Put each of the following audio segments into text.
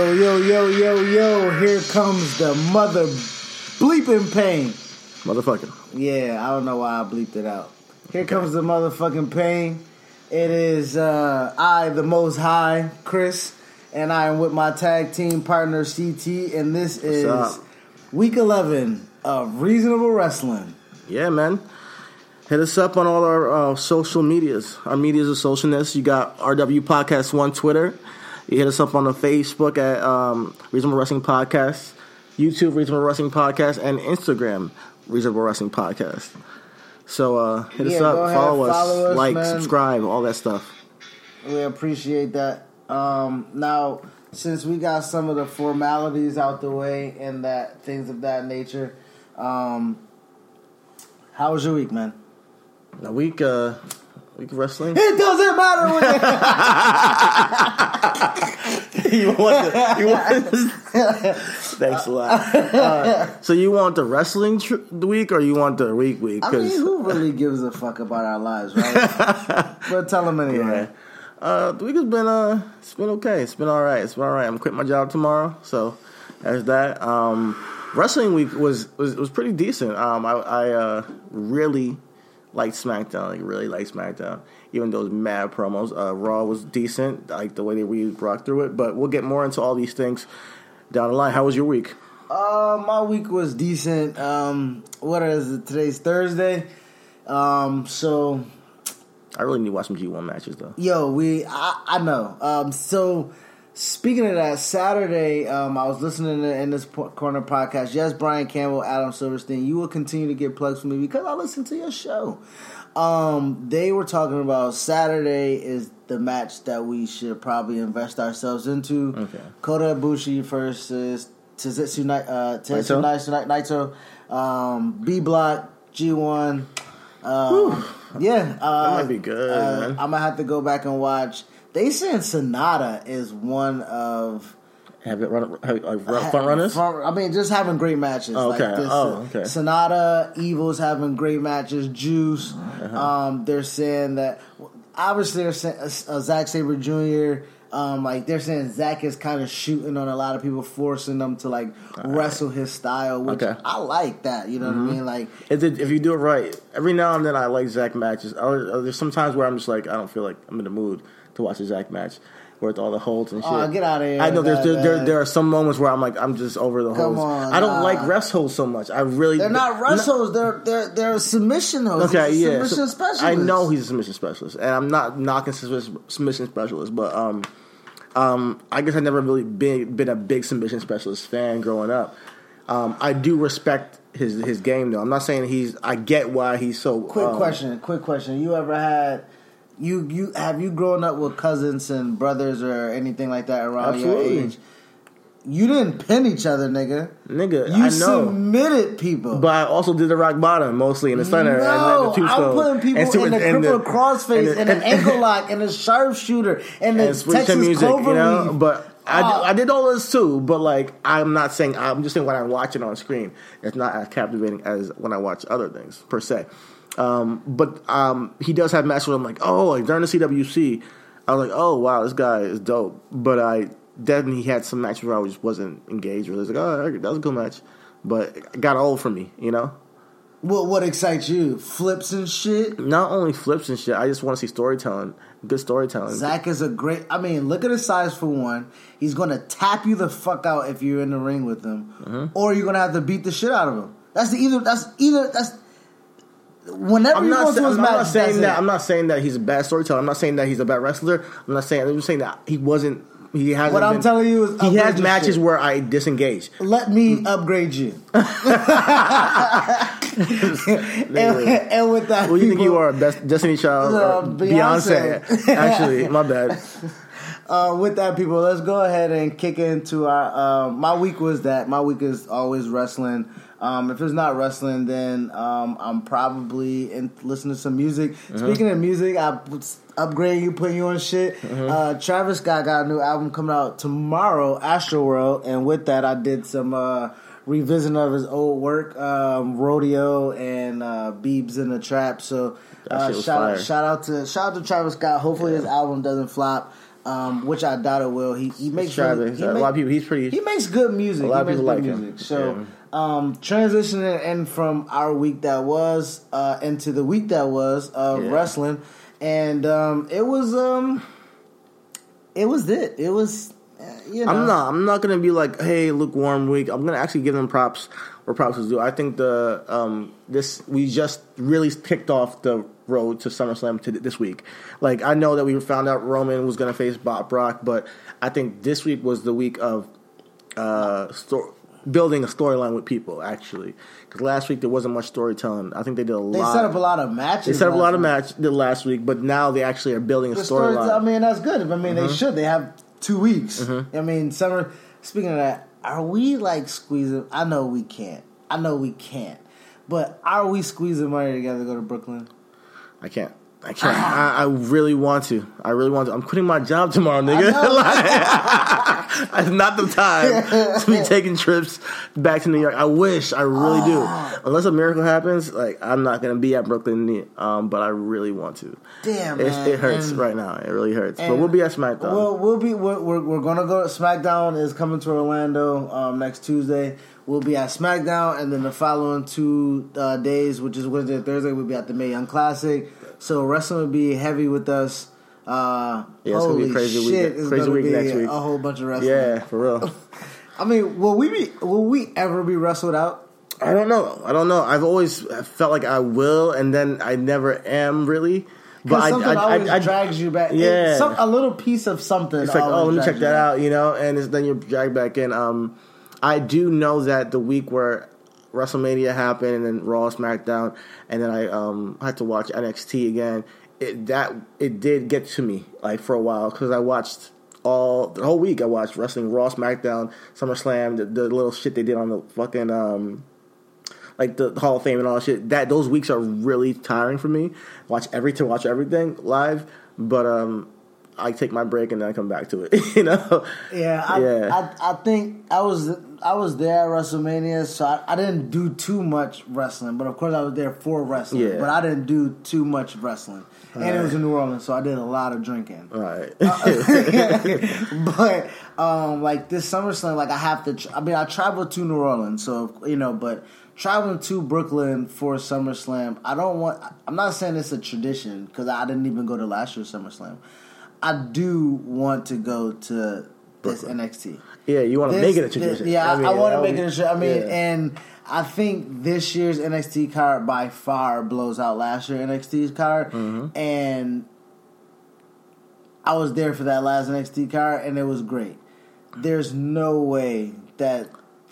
Yo, yo, yo, yo, yo, here comes the mother bleeping pain. Motherfucking. Yeah, I don't know why I bleeped it out. Here comes the motherfucking pain. It is uh, I, the most high, Chris, and I am with my tag team partner, CT, and this is up? week 11 of Reasonable Wrestling. Yeah, man. Hit us up on all our uh, social medias. Our medias are socialness. You got RW Podcast One Twitter. You hit us up on the Facebook at um, Reasonable Wrestling Podcast, YouTube Reasonable Wrestling Podcast, and Instagram Reasonable Wrestling Podcast. So uh, hit us up, go ahead, follow us, follow us, like, man. subscribe, all that stuff. We appreciate that. Um, now, since we got some of the formalities out the way and that things of that nature, um, how was your week, man? A week, uh, of wrestling. It doesn't matter when you want the, you want Thanks a lot. Uh, so you want the wrestling tr- the week or you want the week week? I mean, who really gives a fuck about our lives, right? but tell them anyway. Yeah. Uh, the week has been uh, it's been okay. It's been all right. It's been all right. I'm quitting my job tomorrow, so there's that. Um, wrestling week was was was pretty decent. Um, I, I uh, really liked SmackDown. Like really liked SmackDown. Even those mad promos. Uh, Raw was decent. Like the way that we rocked through it. But we'll get more into all these things down the line. How was your week? Uh, my week was decent. Um, what is it? Today's Thursday. Um, so I really need to watch some G1 matches though. Yo, we I, I know. Um, so speaking of that, Saturday, um, I was listening to, in this corner podcast. Yes, Brian Campbell, Adam Silverstein. You will continue to get plugs from me because I listen to your show. Um, they were talking about Saturday is the match that we should probably invest ourselves into. Okay. Kota Ibushi versus Tetsu uh, Tetsu Naito? Naito, Naito, um, B Block, G one. Um, yeah, uh, That might be good, uh. I'm gonna have to go back and watch. They saying Sanada is one of Have it run have, like run, front runners? front- I mean, just having great matches. Oh, Like okay. this, Oh, okay. Sanada, Evil's having great matches. Juice. Uh-huh. Um, they're saying that obviously they're saying uh, uh, Zack Sabre Jr. Um, like they're saying Zack is kind of shooting on a lot of people, forcing them to like wrestle his style, which Okay. Mm-hmm. I like that. You know what I mean? Like If, it, if you do it right, every now and then I like Zach matches. Or, there's some times where I'm just like, I don't feel like I'm in the mood to watch a Zach match with all the holds and shit. Oh, get out of here I know there's there, there, there are some moments where I'm like, I'm just over the Come holds. on, I don't nah. like rest holds so much. I really they're not wrestles. They're they're they're submission holds. Okay, He's yeah. submission so- specialist. I know he's a submission specialist, and I'm not knocking submission submission specialist, but um, um, I guess I never really been been a big submission specialist fan growing up. Um, I do respect his his game though. I'm not saying he's. I get why he's so. Quick um, question. Quick question. You ever had you you have you grown up with cousins and brothers or anything like that around Absolutely. your age? You didn't pin each other, nigga. Nigga, You I know. submitted people. But I also did the rock bottom mostly in the center and no, the I'm putting people and in the and crippler crossface and and, the- an ankle lock and a sharpshooter and the and switch Texas music, clover you know. But I, did, uh, I did all this too, but like I'm not saying I'm just saying what I'm watching on screen, it's not as captivating as when I watch other things per se. Um, but um, he does have matches where I'm like, oh, like during the CWC, I was like, oh wow, this guy is dope. But I then he had some matches where I just wasn't engaged. Where I was like, oh, that was a good match, but it got old for me, you know. What what excites you? Flips and shit. Not only flips and shit, I just want to see storytelling, good storytelling. Zach is a great. I mean, look at his size for one. He's gonna tap you the fuck out if you're in the ring with him, Mm-hmm. or you're gonna have to beat the shit out of him. That's the either. That's either. That's whenever I'm not, go sa- to his I'm not saying that. it. I'm not saying that he's a bad storyteller. I'm not saying that he's a bad wrestler. I'm not saying. I'm just saying that he wasn't. He hasn't. What I'm been- telling you is he has matches shit. where I disengage. Let me upgrade you. and, and with that, Well, you think you are a best Destiny Child? Uh, Beyonce. Beyonce. Actually, my bad. Uh, with that, people, let's go ahead and kick into our. Uh, my week was that. My week is always wrestling. Um, if it's not wrestling, then um, I'm probably in, listening to some music. Speaking of music, I was upgrading you, putting you on shit. Uh, Travis Scott got a new album coming out tomorrow, AstroWorld, and with that, I did some uh, revisiting of his old work, um, Rodeo and uh, Birds in the Trap. So uh, shout, out, shout out to shout out to Travis Scott. Hopefully, his album doesn't flop. Um, which I doubt it will. He he makes Travis. he a make- lot of people. He's pretty. he makes good music. A lot of people like him. music. So, Yeah. um, transitioning in from our week that was uh, into the week that was of Yeah. wrestling, and um, it was um, it was it. It was uh, you know. I'm not. I'm not gonna be like, hey, lukewarm week. I'm gonna actually give them props where props is due. I think the um this we just really kicked off the road to SummerSlam to this week. Like I know that we found out Roman was gonna face Bob Brock, but I think this week was the week of uh sto- building a storyline with people actually. Because last week there wasn't much storytelling. I think they did a They lot. They set up a lot of matches. They set up a lot of week. match the last week, but now they actually are building a storyline. stories, I mean, that's good. I mean, Mm-hmm. they should. They have two weeks. I mean, summer. Speaking of that, are we like squeezing? I know we can't. I know we can't. But are we squeezing money together to go to Brooklyn? I can't. I can't. I, I really want to. I really want to. I'm quitting my job tomorrow, nigga. Like, it's not the time to be taking trips back to New York. I wish. I really do. Unless a miracle happens, like I'm not gonna be at Brooklyn. Um, but I really want to. Damn, it hurts And- right now. It really hurts. But we'll be at SmackDown. We'll, we'll be we're, we're, we're gonna go. SmackDown is coming to Orlando um, next Tuesday. We'll be at SmackDown, and then the following two uh, days, which is Wednesday and Thursday, we'll be at the Mae Young Classic. So wrestling will be heavy with us. Uh, Yeah, it's gonna be crazy week- shit! It's crazy gonna week be next week. a whole bunch of wrestling. yeah, for real. I mean, will we be? Will we ever be wrestled out? I don't know. I don't know. I've always felt like I will, and then I never am really. But Because I, something I, always I, I, drags you back. Yeah. Some, a little piece of something. It's like, oh, let me check that out, you know, and it's, then you're dragged back in. Um, I do know that the week where WrestleMania happened and then Raw, SmackDown, and then I um had to watch NXT again. It that it did get to me like for a while because I watched all the whole week. I watched wrestling, Raw, SmackDown, SummerSlam, the, the little shit they did on the fucking um like the Hall of Fame and all that shit. That those weeks are really tiring for me. Watch every to watch everything live, but um, I take my break and then I come back to it. you know? Yeah, I, Yeah. I, I think I was I was there at WrestleMania, so I, I didn't do too much wrestling. But of course, I was there for wrestling. Yeah. But I didn't do too much wrestling, and it was in New Orleans, so I did a lot of drinking. All right. but um, like this SummerSlam, like I have to. Tra- I mean, I traveled to New Orleans, so you know, but traveling to Brooklyn for SummerSlam, I don't want. I'm not saying it's a tradition because I didn't even go to last year's SummerSlam. I do want to go to this NXT. yeah, you want to make it a tradition. yeah, I, mean, want to make it a tradition. I mean, yeah. and I think this year's NXT card by far blows out last year's NXT card, Mm-hmm. and I was there for that last NXT card, and it was great. There's no way that.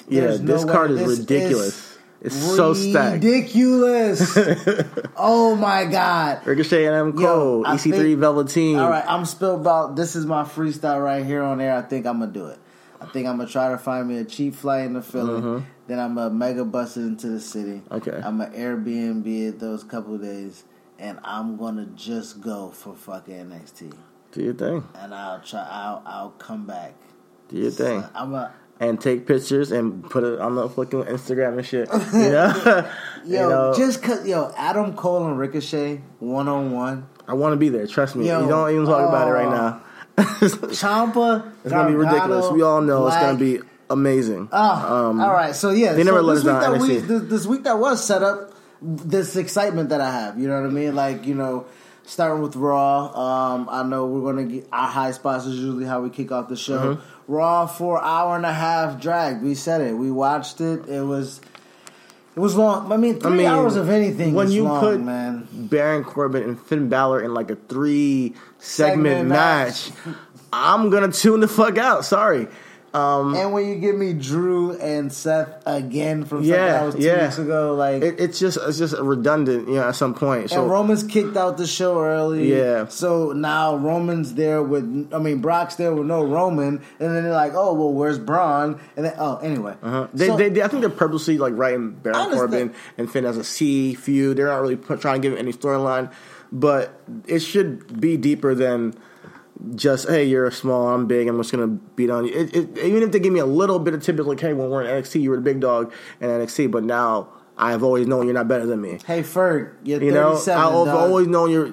yeah, there's no this way card is this ridiculous. it's so stacked. Ridiculous! oh my god! Ricochet and Adam Cole, I EC3 think- Velveteen. All right, I'm spilled about. This is my freestyle right here on air. I think I'm gonna do it. I think I'm gonna try to find me a cheap flight into Philly. Then I'm gonna mega bus it into the city. Okay. I'm gonna Airbnb it those couple days, and I'm gonna just go for fucking NXT. Do your thing. And I'll try. I'll I'll come back Do your thing. I'm a and take pictures and put it on the fucking Instagram and shit. You know, yo, You know? just cause yo Adam Cole and Ricochet one on one. I want to be there. Trust me. Yo, you don't even talk about it right oh. now. Ciampa, It's gonna be ridiculous. We all know it's gonna be amazing. Oh, all right. So yeah, they never so let this us week down, that we, this, this week that was set up, this excitement that I have. You know what I mean? Like you know, starting with Raw. Um, I know we're gonna get our high spots is usually how we kick off the show. Mm-hmm. Raw for hour and a half drag. We said it. We watched it. It was. It was long. I mean, three mean, hours of anything. when you long, put man, Baron Corbin and Finn Balor in like a three segment, Segment match, match. I'm gonna tune the fuck out. Sorry. Um, and when you give me Drew and Seth again from something Yeah, that was two yeah. weeks ago, like it, it's just it's just redundant, you know, at some point. So and Roman's kicked out the show early. Yeah. So now Roman's there with, I mean, Brock's there with no Roman, and then they're like, oh, well, where's Braun? And then, oh, anyway. Uh-huh. They, So- they, they, I think they're purposely like writing Baron. Corbin and Finn as a C feud. They're not really put, trying to give any storyline, but it should be deeper than just hey, you're small, I'm big, I'm just gonna beat on you. It, it, even if they give me a little bit of tidbit like hey, when we're in NXT, you were the big dog in NXT, but now I've always known you're not better than me. hey, Ferg, you're You know, 37. I've dog. always known you're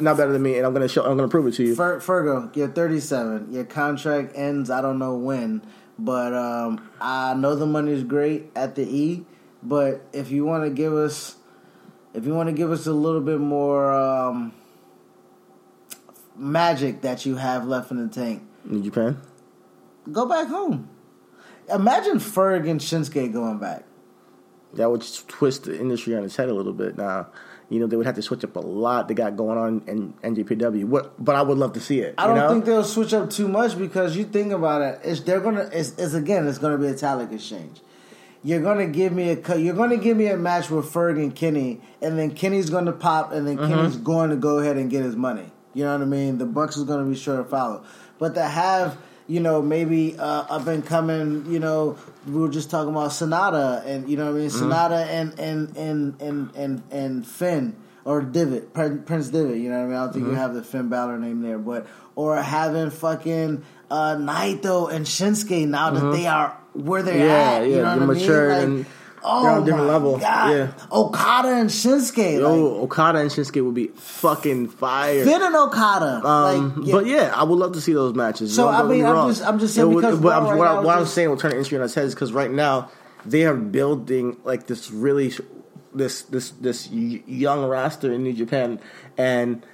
not better than me, and I'm gonna show, I'm gonna prove it to you. Fer- Fergo, you're 37. Your contract ends, I don't know when, but um, I know the money's great at the E, but if you want to give us, if you want to give us a little bit more um, magic that you have left in the tank, New Japan. go back home. Imagine Ferg and Shinsuke going back. that would twist the industry on its head a little bit. Now, you know, they would have to switch up a lot they got going on in NJPW. What, but I would love to see it. I don't know? think they'll switch up too much because you think about it, it's they're gonna it's, it's again it's gonna be a talent exchange. You're gonna give me a. You're gonna give me a match with Ferg and Kenny, and then Kenny's gonna pop, and then Mm-hmm. Kenny's going to go ahead and get his money. You know what I mean? The Bucks is gonna be sure to follow, but to have you know maybe uh, up and coming, you know, we were just talking about Sanada, and you know what I mean, Mm-hmm. Sanada and and and and and and Finn or Devitt, Prince Devitt. You know what I mean? I don't think Mm-hmm. you have the Finn Balor name there, but or having fucking uh, Naito and Shinsuke now that they are where they're Mm-hmm. Yeah, at. You know what I mean? and Like, oh they're on a different level. God. Yeah. Okada and Shinsuke. Yo, like, Okada and Shinsuke would be fucking fire. Finn and Okada. Um, like, yeah. But yeah, I would love to see those matches. So, I me mean, I'm just- I'm just saying because but I'm- right what, now I- what I'm just- saying will turn the industry on its head is because right now they are building like this really this this this young roster in New Japan and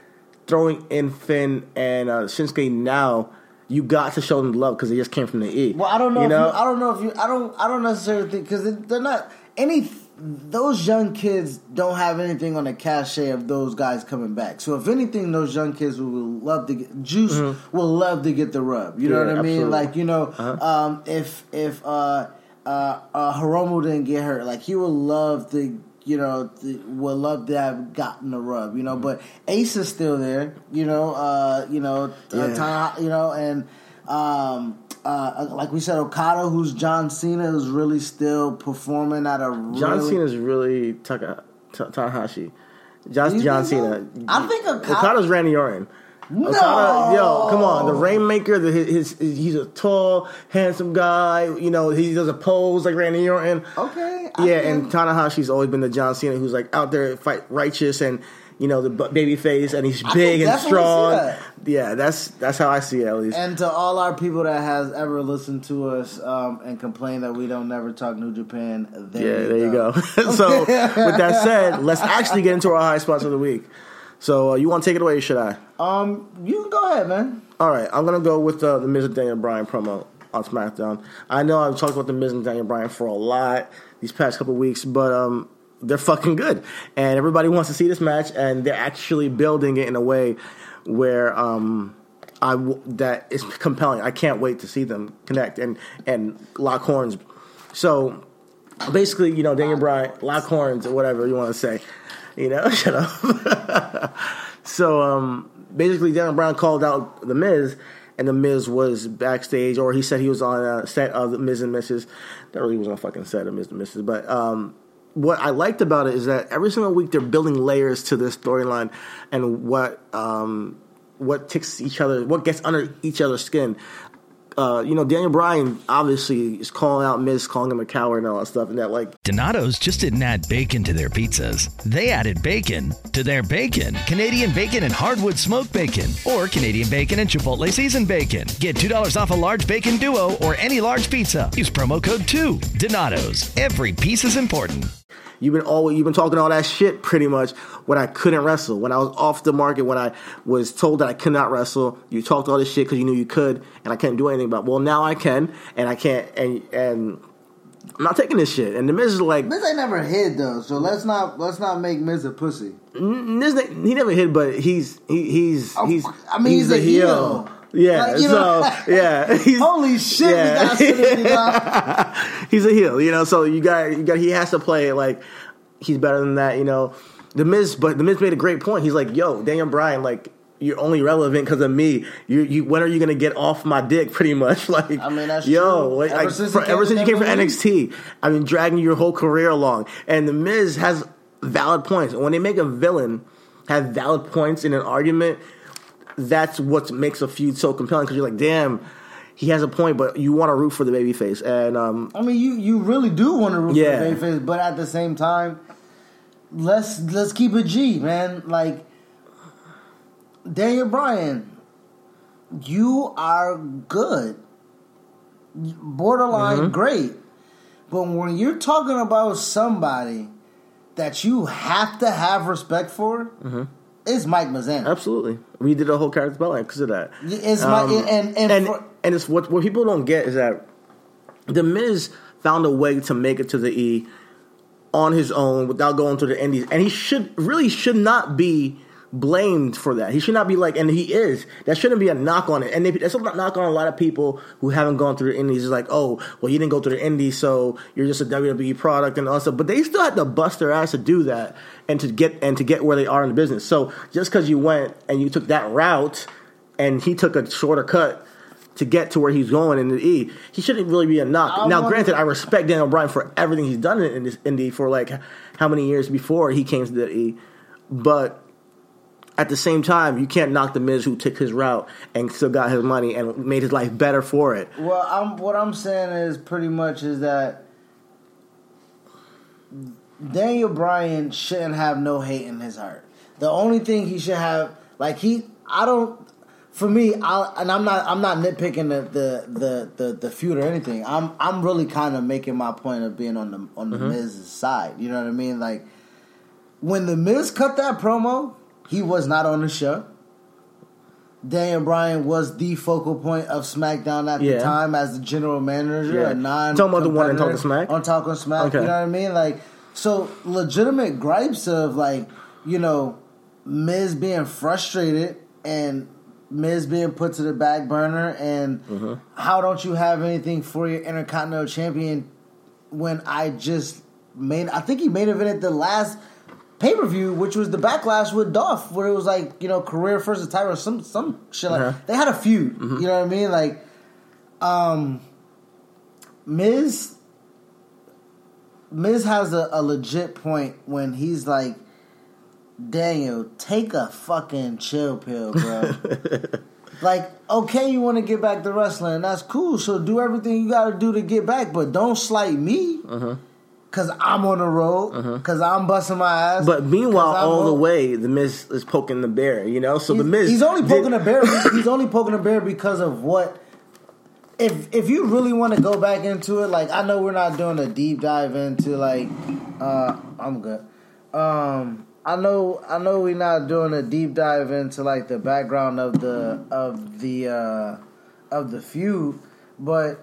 throwing in Finn and uh, Shinsuke now. You got to show them love because they just came from the E. Well, I don't know. You if know, you, I don't know if you. I don't. I don't necessarily think because they're not any. Those young kids don't have anything on the cachet of those guys coming back. So if anything, those young kids will love to get Juice will love to get the rub. You know Mm-hmm. What I mean? absolutely. Uh-huh. Like you know, um, if if uh, uh, uh, Hiromu didn't get hurt, like he would love to. You know, th- would love to have gotten the rub. You know, Mm-hmm. but Ace is still there. You know, uh, you know, uh, Yeah. Tana- you know, and um, uh, like we said, Okada, who's John Cena, is really still performing at a John really, Cena's really Taka, Ta- Tanahashi. John, John? Cena. I think Okada- Okada's Randy Orton. No! Okada, yo, come on, the Rainmaker. The, his, his, he's a tall, handsome guy. You know, he does a pose like Randy Orton. Okay, I yeah, and Tanahashi's always been the John Cena who's like out there fight righteous and you know the baby face and he's big and strong. that. Yeah, that's that's how I see it at least. And to all our people that has ever listened to us um, and complained that we don't never talk New Japan, there Yeah, you there you go. so, with that said, let's actually get into our high spots of the week. So, uh, you want to take it away? Or should I? Um, you can go ahead, man. All right, I'm gonna go with uh, the Miz and Daniel Bryan promo on SmackDown. I know I've talked about the Miz and Daniel Bryan for a lot these past couple weeks, but um, they're fucking good, and everybody wants to see this match, and they're actually building it in a way where um, I w- that is compelling. I can't wait to see them connect and and lock horns. So basically, you know, Daniel Bryan lock horns or whatever you want to say. You know, shut up. so um, basically, Daniel Bryan called out the Miz, and the Miz was backstage, or he said he was on a set of the Miz and Mrs. That really wasn't a fucking set of Miz and Mrs. But um, what I liked about it is that every single week they're building layers to this storyline, and what um, what ticks each other, what gets under each other's skin. Uh, you know, Daniel Bryan obviously is calling out Miz, calling him a coward and all that stuff, and that like Donato's just didn't add bacon to their pizzas. They added bacon to their bacon. Canadian bacon and hardwood smoked bacon, or Canadian bacon and Chipotle seasoned bacon. Get two dollars off a large bacon duo or any large pizza. Use promo code two. Donato's. Every piece is important. You've been always you've been talking all that shit pretty much when I couldn't wrestle, when I was off the market, when I was told that I could not wrestle. You talked all this shit because you knew you could, and I couldn't do anything about. Well, now I can, and I can't, and and I'm not taking this shit. And the Miz is like, Miz ain't never hid though, so let's not let's not make Miz a pussy. Miz, he never hit, but he's he, he's he's I mean, he's a heel. Yeah, Like, you know- so yeah, Holy shit, Yeah. we got he's a heel, you know. So you got you got he has to play like he's better than that, you know. The Miz, but the Miz made a great point. He's like, "Yo, Daniel Bryan, like you're only relevant because of me. You, you, when are you gonna get off my dick? Pretty much, like, I mean, that's yo, true. like, Ever since for- ever since you came from NXT, I've been dragging your whole career along, and the Miz has valid points. When they make a villain have valid points in an argument, that's what makes a feud so compelling because you're like, damn, he has a point, but you want to root for the babyface. And um, I mean, you you really do want to root Yeah. for the Bayface, but at the same time, let's let's keep it G, man. Like Daniel Bryan, you are good, borderline Mm-hmm. great, but when you're talking about somebody that you have to have respect for, Mm-hmm. It's Mike Mizanin. absolutely, we did a whole character spotlight because of that. It's Um, my and and, and for- and it's what what people don't get is that the Miz found a way to make it to the E on his own without going through the Indies, and he should really should not be blamed for that. He should not be like, and he is. That shouldn't be a knock on it. And they, that's a knock on a lot of people who haven't gone through the Indies. Is like, oh, well, you didn't go through the Indies, so you're just a WWE product and all that stuff. But they still had to bust their ass to do that and to get and to get where they are in the business. So just because you went and you took that route, and he took a shorter cut to get to where he's going in the E. He shouldn't really be a knock. I now, granted, I respect Daniel Bryan for everything he's done in this indie for like how many years before he came to the E, but at the same time, you can't knock the Miz who took his route and still got his money and made his life better for it. Well, I'm what I'm saying is pretty much is that Daniel Bryan shouldn't have no hate in his heart. The only thing he should have, like he, I don't. For me, I and I'm not, I'm not nitpicking the the the the, the feud or anything. I'm I'm really kind of making my point of being on the on the mm-hmm. Miz's side. You know what I mean? Like when the Miz cut that promo, he was not on the show. Daniel Bryan was the focal point of SmackDown at Yeah. the time as the general manager, Yeah. a non Talking about the one in Talking Smack? On Talking Smack, Okay. you know what I mean? Like, so legitimate gripes of like, you know, Miz being frustrated and Miz being put to the back burner, and Mm-hmm. how don't you have anything for your Intercontinental Champion when I just made? I think he made event at the last pay per view, which was the backlash with Dolph, where it was like you know career versus title, some some shit like Uh-huh. they had a feud. You know what I mean? Like, um, Miz. Miz has a, a legit point when he's like, Daniel, take a fucking chill pill, bro. like, okay, you want to get back to wrestling, that's cool. So do everything you got to do to get back, but don't slight me. Cause I'm on the road. Cause I'm busting my ass. But meanwhile, all the way, the Miz is poking the bear, you know? So the He's- Miz. He's only did- poking a bear. He's only poking a bear because of what. If if you really want to go back into it, like I know we're not doing a deep dive into like, uh, I'm good. Um, I know I know we're not doing a deep dive into like the background of the of the uh, of the feud, but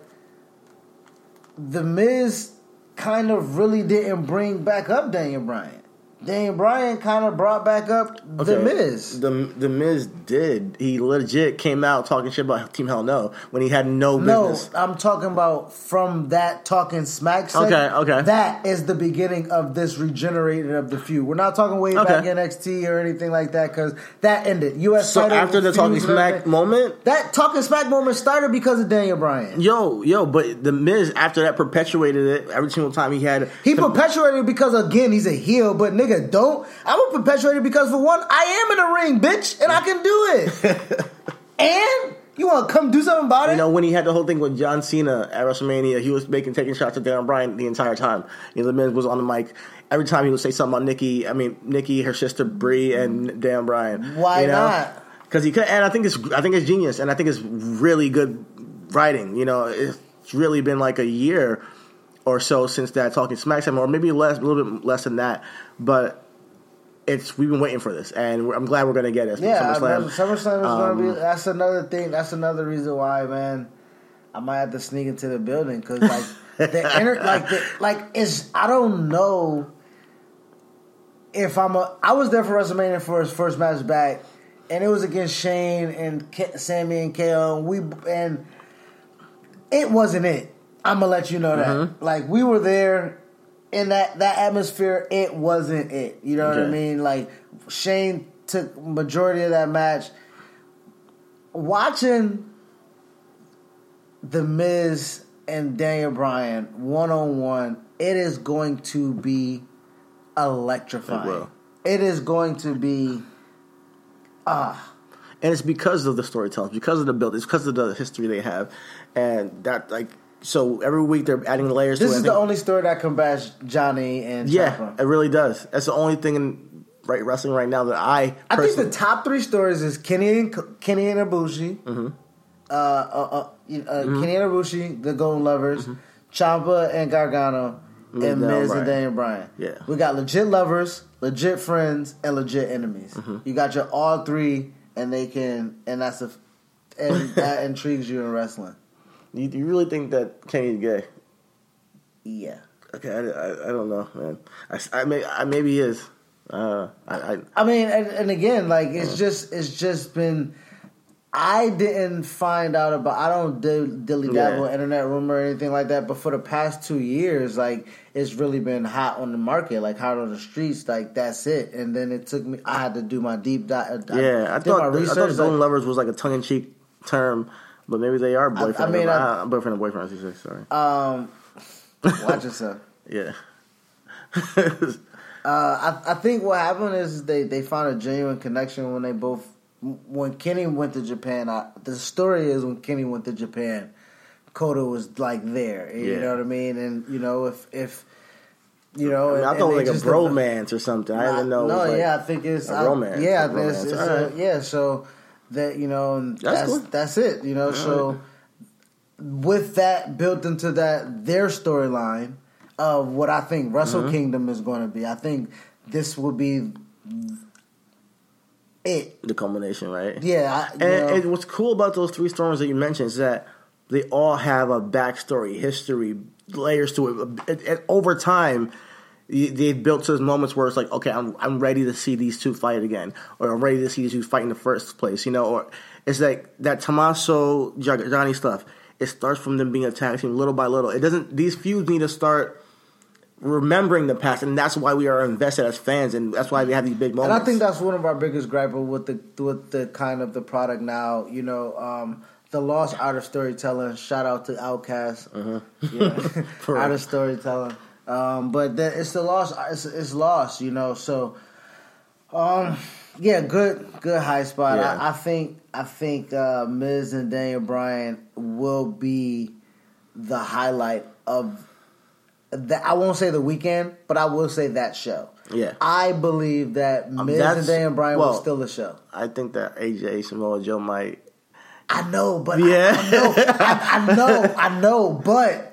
the Miz kind of really didn't bring back up Daniel Bryan. Daniel Bryan kind of brought back up the Miz. The the Miz did. He legit came out talking shit about Team Hell No when he had no No, business. I'm talking about from that talking smack. Segment, Okay, okay. That is the beginning of this regenerating of the feud. We're not talking way back NXT or anything like that because that ended. U.S. So after the talking smack moment, that talking smack moment started because of Daniel Bryan. yo, yo, but the Miz after that perpetuated it every single time he had. He perpetuated it because again he's a heel, but nigga don't. I would perpetuate it because for one, I am in the ring, bitch, and I can do it. and You want to come do something about it? You know, when he had the whole thing with John Cena at WrestleMania, he was making taking shots at Daniel Bryan the entire time. You know, the man was on the mic. Every time he would say something about Nikki, I mean Nikki, her sister Brie, and Dan Bryan. Why you know? not? Because he could, and I think it's I think it's genius, and I think it's really good writing. You know, it's really been like a year or so since that Talking Smack time, or maybe less, a little bit less than that. But it's we've been waiting for this, and I'm glad we're going to get it. Yeah, SummerSlam. SummerSlam, SummerSlam is gonna Um, be. That's another thing. That's another reason why, man. I might have to sneak into the building because, like, the inner, like, the, like, it's. I don't know if I'm a. I was there for WrestleMania for his first match back, and it was against Shane and Sammy and KO. And we and it wasn't it. I'm gonna let you know that. Mm-hmm. Like, we were there in that that atmosphere. It wasn't it. You know what I mean? Like Shane took majority of that match. Watching the Miz and Daniel Bryan one on one, it is going to be electrifying. It. It is going to be ah and it's because of the storytelling, because of the build, it's because of the history they have, and that like so every week they're adding layers. this to it. is the only story that combats Johnny and yeah, it really does. That's the only thing in right wrestling right now that I I think the top three stories is Kenny and Kenny and Ibushi, Mm-hmm. uh, uh, uh, uh, Kenny and Ibushi, the Golden Lovers, Ciampa and Gargano, and Miz Bryan. and Daniel Bryan. Yeah. we got legit lovers, legit friends, and legit enemies. Mm-hmm. You got your all three, and they can, and that's a, and that intrigues you in wrestling. You, you really think that Kenny's gay? Yeah. Okay, I, I, I don't know, man. I, I may I maybe he is. Uh, I, I I mean, and, and again, like it's just it's just been. I didn't find out about. I don't dil- dilly dabble Yeah. internet rumor or anything like that. But for the past two years, like it's really been hot on the market, like hot on the streets. Like that's it. And then it took me. I had to do my deep dive. yeah, I did thought my I thought research. Golden like- Lovers was like a tongue in cheek term, but maybe they are boyfriend. mean, I- uh, boyfriend and boyfriend. I. Sorry. um, watch yourself. yeah. Uh, I, I think what happened is they, they found a genuine connection when they both when Kenny went to Japan. I, the story is when Kenny went to Japan, Kota was like there. You Yeah. know what I mean? And you know if if you know, I, mean, I thought it was like a bromance or something. I didn't know. No, like- yeah, I think it's a I- romance, Yeah, I think it's, romance. it's All a- yeah. So that you know, and That's that's cool. that's, it. You know, so with that built into that their storyline of what I think Wrestle Mm-hmm. Kingdom is going to be, I think this will be it. the culmination, right? Yeah, I, And, and what's cool about those three storms that you mentioned is that they all have a backstory, history, layers to it. And- and over time, they've built to those moments where it's like, okay, I'm I'm ready to see these two fight again, or I'm ready to see these two fight in the first place, you know. Or it's like that Tommaso Johnny stuff. It starts from them being a tag team little by little. It doesn't. These feuds need to start remembering the past, and that's why we are invested as fans, and that's why we have these big moments. and. I think that's one of our biggest gripes with the with the kind of the product now. You know, um, the lost art of storytelling. Shout out to Outcast, Uh-huh. yeah. Art of storytelling. Um, but the, it's the loss. It's, it's lost. You know, so um, yeah, good good high spot. Yeah. I, I think I think uh, Miz and Daniel Bryan will be the highlight of that. I won't say the weekend, but I will say that show. Yeah. I believe that Miz and Daniel Bryan well- will steal the show. I think that AJ Samoa Joe might. I know, but Yeah. I, I know, I, I know, I know, but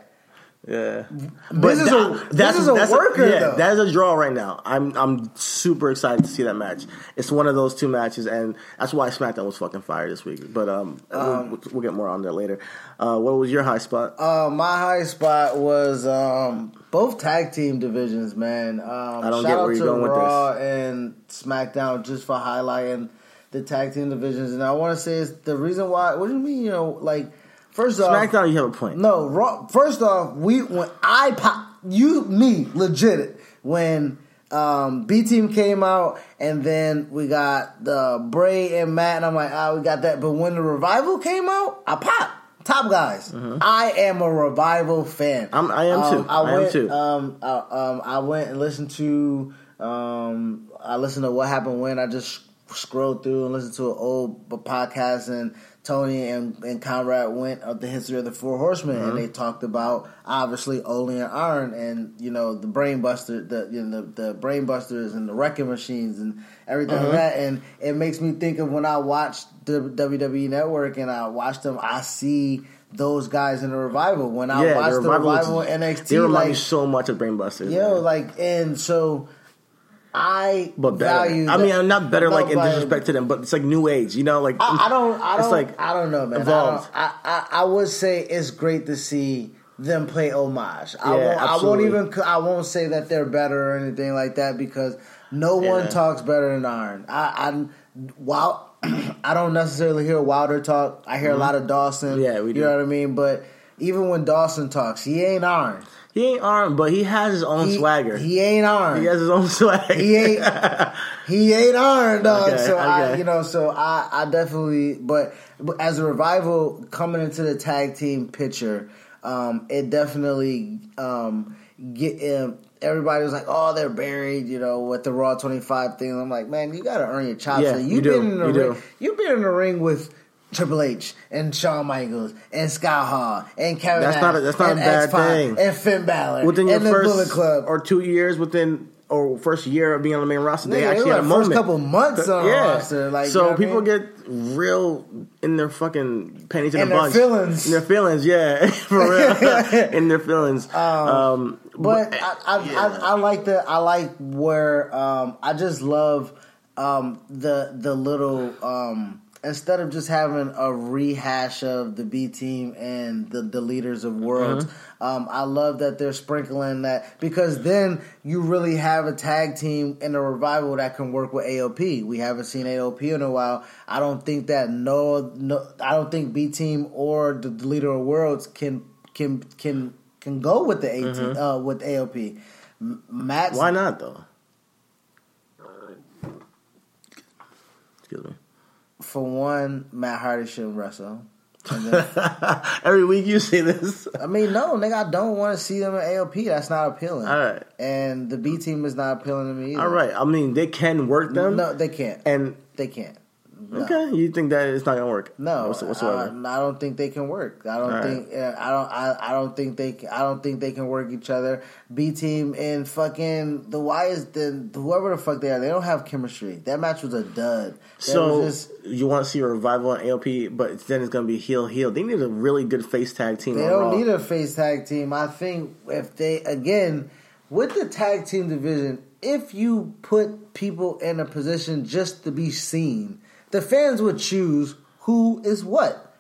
Yeah, Miz is a- Miz is a worker, yeah, though. that is a draw right now. I'm I'm super excited to see that match. It's one of those two matches, and that's why SmackDown was fucking fire this week. But um, we'll, we'll get more on that later. Uh, what was your high spot? uh, my high spot was um, both tag team divisions, man. Um, I don't shout get where you're going with Raw and SmackDown just for highlighting the tag team divisions, and I want to say is the reason why. What do you mean? You know, like first off, SmackDown, you have a point. No, Raw, first off, we when I pop you me legit when um, B Team came out and then we got the Bray and Matt and I'm like ah we got that but when the revival came out I pop top guys I am a revival fan Mm-hmm. I'm- I am too. I, I am went, too. um, I, um, I went and listened to um, I listened to what happened when I just scrolled through and listened to an old podcast and Tony and, and Conrad went of the history of the Four Horsemen, Mm-hmm. and they talked about obviously Oli and Arn, and you know the brainbuster, the you know the, the Brain Busters and the Wrecking Machines and everything Mm-hmm. like that, and it makes me think of when I watched the WWE Network and I watched them, I see those guys in the revival. When I yeah, watched the revival, was- NXT, They remind like me so much of Brainbusters. man. like and so. I but better. value. I mean, I'm not better No, like in disrespect to them, but it's like new age. You know, like I, I don't. I it's don't. like I don't know, man. evolved. I, I, I I would say it's great to see them play homage. I won't. I won't even. I won't say that they're better or anything like that because no one talks better than Arn. I. I while I don't necessarily hear Wilder talk, I hear a lot of Dawson. Mm-hmm. Yeah, we do. You know what I mean? But even when Dawson talks, he ain't Arn. He ain't armed, but he has his own He, swagger. He ain't armed. He has his own swag. he ain't he ain't armed, dog. Okay, so I you know, so I I definitely but, but as a revival coming into the tag team picture, um, it definitely um get um, everybody was like, oh, they're buried, you know, with the Raw twenty five thing. I'm like, man, you got to earn your chops. Yeah, Like, you you've do, in the you ring. do. You've been in the ring with. Triple H and Shawn Michaels and Scott Hall and Kevin That's Nash not a- that's not a bad X-Pac thing. and Finn Balor within your and the first Bullet Club or two years within or first year of being on the main roster, they Nigga, actually had a moment. couple months on the roster, like, so you know what I people mean? get real in their fucking pennies in In a their bunch. feelings. In their feelings, yeah, for real. in their feelings. Um, But I, I, I, I like the I like where um, I just love um, the the little um, instead of just having a rehash of the B team and the, the leaders of worlds. Mm-hmm. Um, I love that they're sprinkling that because then you really have a tag team in a revival that can work with AOP. We haven't seen AOP in a while. I don't think that no, no I don't think B team or the, the leader of worlds can can can can go with the 18 uh, with AOP. M- Matt's Mm-hmm. why not though? Excuse me. For one, Matt Hardy shouldn't wrestle. And then, Every week you see this. I mean, no, nigga, I don't want to see them in AOP. That's not appealing. All right. and the B team is not appealing to me. Either. All right. I mean, they can work them. no, they can't. And they can't. No. okay, you think that it's not gonna work? No, whatsoever. I, I don't think they can work. I don't All right. think. uh, I don't. I, I don't think they. I don't think they can work each other. B team and fucking the Y is the whoever the fuck they are, they don't have chemistry. That match was a dud. That So just, you want to see a revival on AOP, but then it's to be heel heel. They need a really good face tag team. They on don't need a face tag team. I think if they again with the tag team division, if you put people in a position just to be seen, the fans would choose who is what.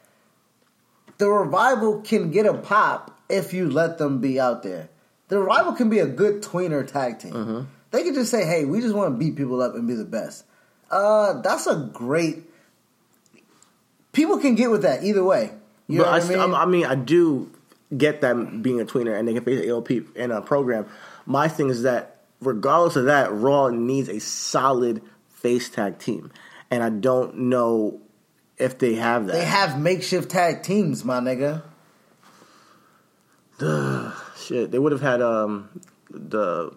The revival can get a pop if you let them be out there. The revival can be a good tweener tag team. Mm-hmm. They can just say, "Hey, we just want to beat people up and be the best." Uh, that's a great. People can get with that either way. You but know I, I st- mean? I mean, I do get them being a tweener and they can face AOP in a program. My thing is that regardless of that, Raw needs a solid face tag team, and I don't know if they have that. They have makeshift tag teams, my nigga. shit. They would have had um the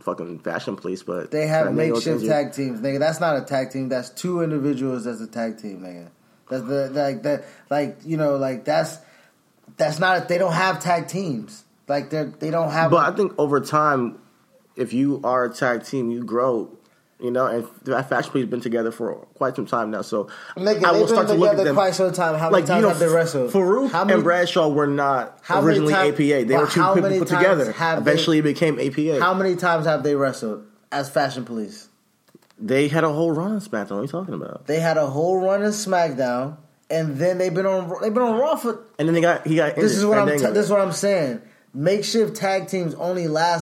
fucking fashion police, but They have that nigga was makeshift tag teams, nigga. That's not a tag team. That's two individuals as a tag team, nigga. That's the like that like you know like that's that's not they don't have tag teams. Like they they don't have. But I think over time, if you are a tag team, you grow. You know, and Fashion Police been together for quite some time now. So Nigga, I will start to look at them. quite some time. How many times have they wrestled? Faarooq How many- and Bradshaw were not How originally time- APA. They were two people put together. have they- Eventually, it became APA. How many times have they wrestled as Fashion Police? they had a whole run on SmackDown. What are you talking about? They had a whole run in SmackDown, and then they've been on they've been on Raw for And then they got he got. Injured. This is what I'm. injured. T- this is what I'm saying. Makeshift tag teams only last.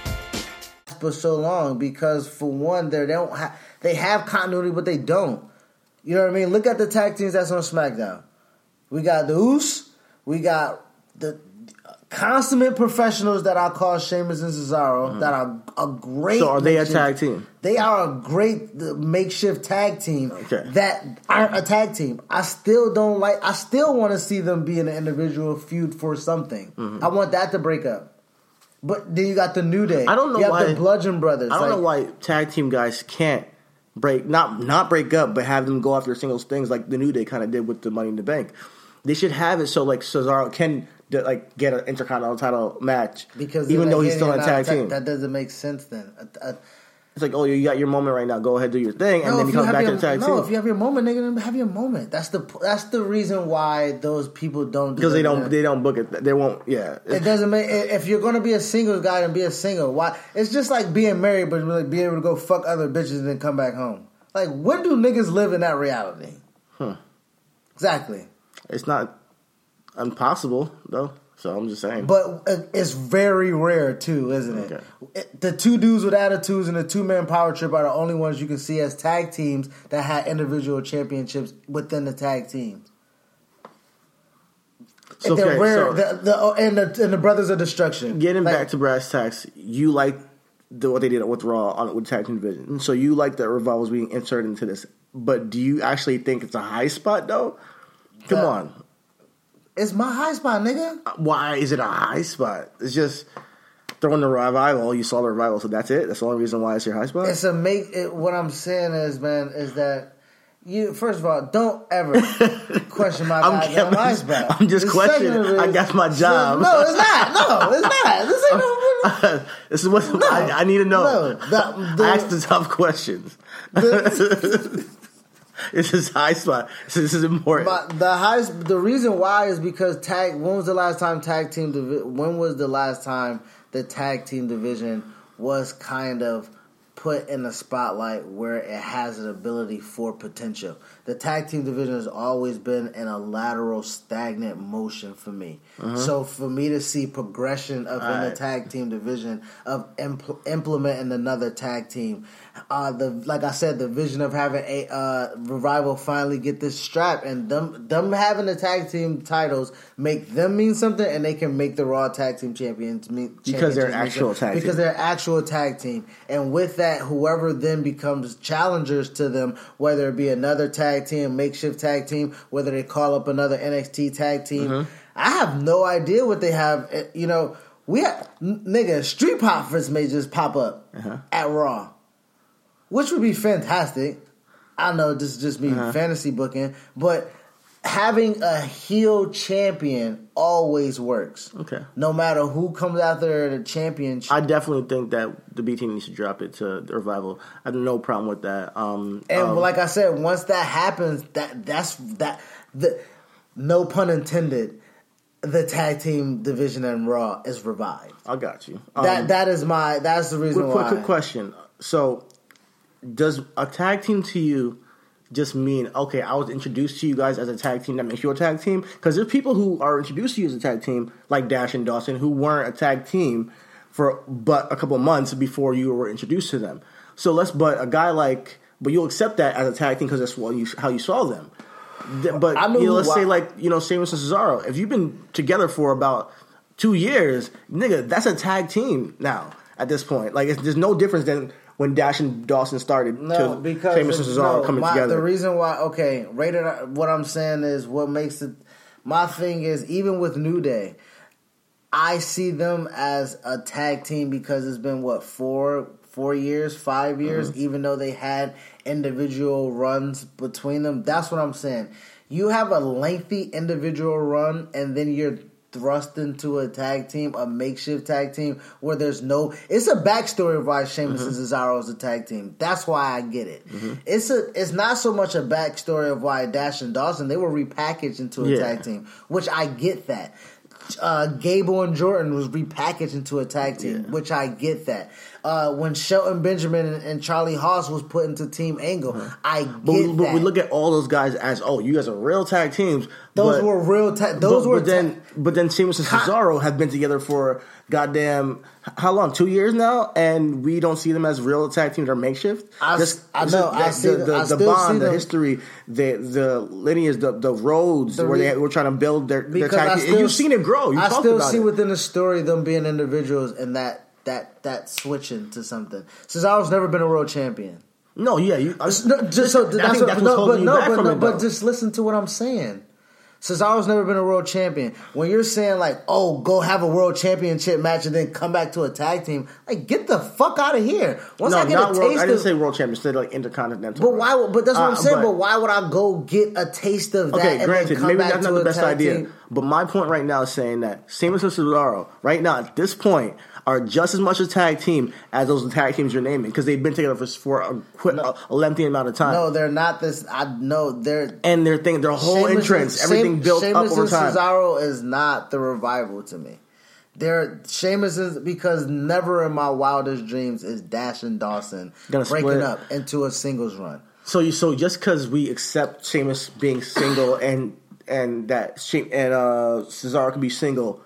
For so long because for one they don't have they have continuity but they don't. You know what I mean? Look at the tag teams that's on SmackDown. We got the Usos, we got the consummate professionals that I call Sheamus and Cesaro that are a great. So are they a tag team? They are a great makeshift tag team Okay. that aren't a tag team. I still don't like. I still want to see them be in an individual feud for something. Mm-hmm. I want that to break up. But then you got the New Day. I don't know you have why- the Bludgeon Brothers. I don't like- know why tag team guys can't break not not break up, but have them go after singles things like the New Day kind of did with the Money in the Bank. They should have it so like Cesaro can like get an intercontinental title match because even though he's still in tag ta- team. That doesn't make sense. Then Uh, uh, it's like oh you got your moment right now, go ahead do your thing, and no, then if he you back your, to the tag no, team if you have your moment, nigga, then have your moment. That's the that's the reason why those people don't do because they don't they don't book it. They won't. Yeah, It doesn't make if you're gonna be a single guy and be a single. Why? It's just like being married, but like being able to go fuck other bitches and then come back home. Like, when do niggas live in that reality? Hmm. Exactly. it's not impossible though. So I'm just saying. But it's very rare too, isn't it? Okay. It- The two dudes with attitudes and the two man power trip are the only ones you can see as tag teams that had individual championships within the tag teams. So, They're okay, rare. so- the, the, oh, and the and the Brothers of Destruction. Getting Like, back to brass tacks, you like the, what they did with Raw on with tag team division. So you like that Revival was being inserted into this. But do you actually think it's a high spot though? Come Uh, on, it's my high spot, nigga. why is it a high spot? It's just throwing the revival. You saw the revival, so that's it. That's the only reason why it's your high spot. It's a make. It, what I'm saying is, man, is that you first of all don't ever question my I'm- goddamn high just- spot. I'm just The questioning. of I got my job. No, it's not. No, it's not. This ain't no. this is what I, I need to know. No, the- the- I ask the tough questions. this is high spot. This, is- important. But the high, the reason why is because tag. When was the last time tag team? When was the last time the tag team division was kind of put in the spotlight where it has an ability for potential? The tag team division has always been in a lateral, stagnant motion for me. So for me to see progression of in the tag team division of impl- implementing another tag team. Uh, the like I said, the vision of having a uh, revival finally get this strap and them them having the tag team titles make them mean something, and they can make the Raw tag team champions mean Because they're an actual tag because team. they're actual tag team, and with that, whoever then becomes challengers to them, whether it be another tag team, makeshift tag team, whether they call up another NXT tag team, Mm-hmm. I have no idea what they have. eh, You know, we have, nigga Street Profits may just pop up Uh-huh. at Raw, which would be fantastic. I know this is just me Uh-huh. fantasy booking, but having a heel champion always works. Okay. No matter who comes out there the championship. I definitely think that the B team needs to drop it to the revival. I have no problem with that. Um, And um, like I said, once that happens, that that's that the no pun intended, the tag team division and Raw is revived. I got you. Um, that that is my that's the reason quick, quick, why. quick question. So, does a tag team to you just mean okay? I was introduced to you guys as a tag team that makes you a tag team? Because there's people who are introduced to you as a tag team, like Dash and Dawson, who weren't a tag team for but a couple months before you were introduced to them. So let's but a guy like but you'll accept that as a tag team because that's what you how you saw them. But I knew you know, let's say like you know Sheamus and Cesaro. If you've been together for about two years, nigga, that's a tag team now. At this point, like it's, there's no difference than when Dash and Dawson started No, because Sheamus and Cesaro no, coming my- together. The reason why, okay, rated. What I'm saying is, what makes it. My thing is, even with New Day, I see them as a tag team because it's been what four, four years, five years. Mm-hmm. Even though they had individual runs between them, that's what I'm saying. You have a lengthy individual run, and then you're thrust into a tag team, a makeshift tag team where there's no. It's a backstory of why Sheamus and Cesaro is a tag team. That's why I get it. It's a. It's not so much a backstory of why Dash and Dawson they were repackaged into a Yeah. tag team, which I get that. Uh, Gable and Jordan was repackaged into a tag team, Yeah. which I get that. Uh, when Shelton Benjamin and, and Charlie Haas was put into Team Angle, I get Uh-huh. But we, but we look at all those guys as oh, you guys are real tag teams. those but- were real. tag. those but, were but then, ta- but then Sheamus and Cesaro have been together for goddamn how long? Two years now, and we don't see them as real tag teams or makeshift. I know, I the, see the, them- I the bond, the history, the the lineage, the the roads The where re- they were trying to build their, their I tag still, You've seen it grow. You I still see it. within the story them being individuals and that that that switching to something. Cesaro's never been a world champion. no, yeah, you. I, No, just so I that's, think what, that's what's no, holding but you no, back but, from no, it, but just listen to what I'm saying. Cesaro's never been a world champion. When you're saying like, "Oh, go have a world championship match and then come back to a tag team," like, get the fuck out of here. Once no, I get not a world, taste I didn't of, say world champion. I said like intercontinental. but why? But that's what I'm Uh, saying. but- But, why would I go get a taste of that? Okay, granted, maybe that's not the best idea. team? But my point right now is saying that Sheamus and Cesaro, right now at this point, are just as much a tag team as those tag teams you're naming because they've been together for, for a, quick, a, a lengthy amount of time. No, they're not this. I know they're and their thing, their whole Sheamus entrance, and- everything Sheamus- built Sheamus up over time. Cesaro is not the revival to me. They're Sheamus is because never in my wildest dreams is Dash and Dawson Gonna breaking split. up into a singles run. So you so just because we accept Sheamus being single and and that she, and uh, Cesaro can be single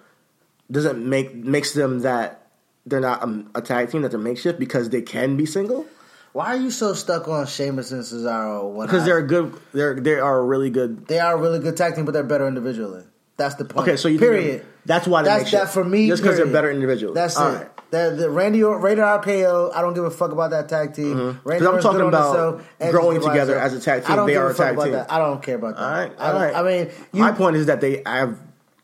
doesn't make makes them that they're not um, a tag team that they're makeshift because they can be single Why are you so stuck on Sheamus and Cesaro? because I- they're a good they're they are a really good they are a really good tag team, but they're better individually. That's the point. Okay, so you period. that's why they're that's makeshift. that for me. Just because they're better individuals. That's All it. right. The, the Randy or- Rated RKO. I don't give a fuck about that tag team. Randy Mm-hmm. 'Cause I'm talking about growing together as a tag team. I don't They give are a a fuck tag about team. that. I don't care about that. all right I, all don't- right I mean, you, my point is that they have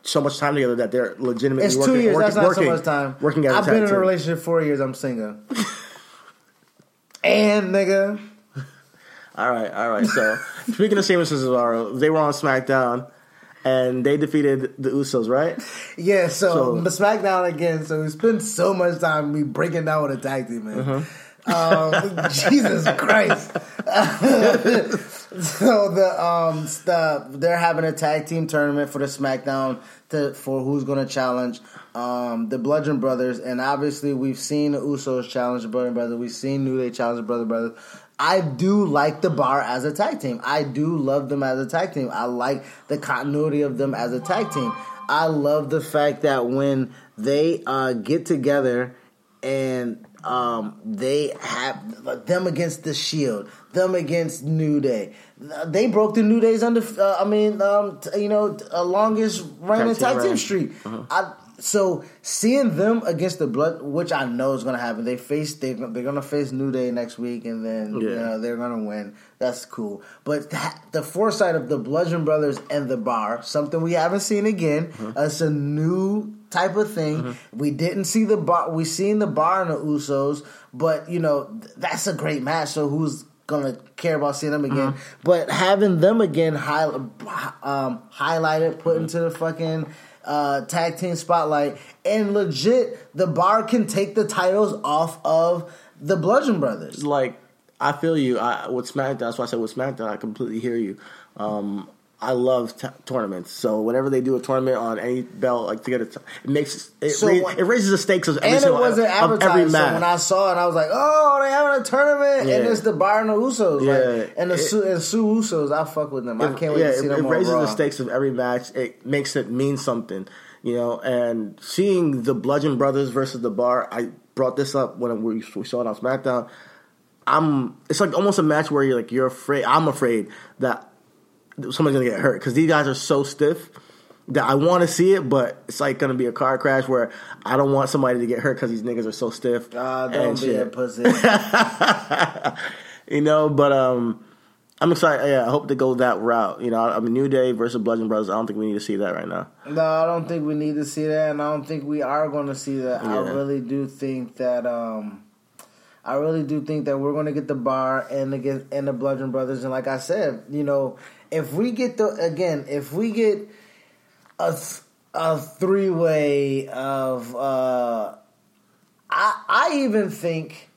so much time together that they're legitimately It's working, two years. working, That's not working, so much time. working I've been in a relationship four years. I'm single. and nigga, All right, all right. So speaking of Sheamus and Cesaro, they were on SmackDown and they defeated the Usos, right? yeah. So, So- SmackDown again. So we spend so much time me breaking down with a tag team, man. Uh-huh. Um, Jesus Christ. so the um the they're having a tag team tournament for the SmackDown to for who's to challenge um the Bludgeon Brothers, and obviously we've seen the Usos challenge the Bludgeon Brothers, we've seen New Day challenge the Brother Brothers. I do like the Bar as a tag team. I do love them as a tag team. I like the continuity of them as a tag team. I love the fact that when they uh, get together and um, they have them against the Shield, them against New Day. They broke the New Day's under. Uh, I mean, um, t- you know, uh, longest reigning Tag team tag team reign. streak. I, so seeing them against the Blood, which I know is going to happen. They face they they're going to face New Day next week, and then you know they're going to win. That's cool. But that, the foresight of the Bludgeon Brothers and the Bar, something we haven't seen again. Mm-hmm. It's a new type of thing. We didn't see the bar. We seen the Bar and the Usos, but you know th- that's a great match. So who's gonna care about seeing them again? Mm-hmm. But having them again, high, um, highlighted, put into the fucking. Uh, tag team spotlight and legit the bar can take the titles off of the bludgeon brothers Like, I feel you. I, with SmackDown, that's why I said with SmackDown, I completely hear you. Um, I love t- tournaments. So whenever they do a tournament on any belt, like to get it, it makes it, So ra- it raises the stakes of every and it wasn't of advertised. every So match. when I saw it, I was like, "Oh, they having a tournament!" And it's the Bar and the Usos, Yeah. like, and the It- Sue, and Sue Usos. I fuck with them. I can't wait yeah, to see it, them it raises Raw. the stakes of every match. It makes it mean something, you know. And seeing the Bludgeon Brothers versus the Bar, I brought this up when we, we saw it on SmackDown. I'm. It's like almost a match where you're like you're afraid. I'm afraid that somebody's gonna get hurt because these guys are so stiff that I want to see it, but it's like gonna be a car crash where I don't want somebody to get hurt because these niggas are so stiff. Ah, and don't be shit. a pussy. you know, but um, I'm excited. Yeah, I hope to go that route. You know, I mean, New Day versus Bludgeon Brothers. I don't think we need to see that right now. no, I don't think we need to see that, and I don't think we are going to see that. I really do think that. um I really do think that we're going to get the bar and the and the Bludgeon Brothers, and like I said, you know, if we get the again, if we get a a three way of. Uh, I I even think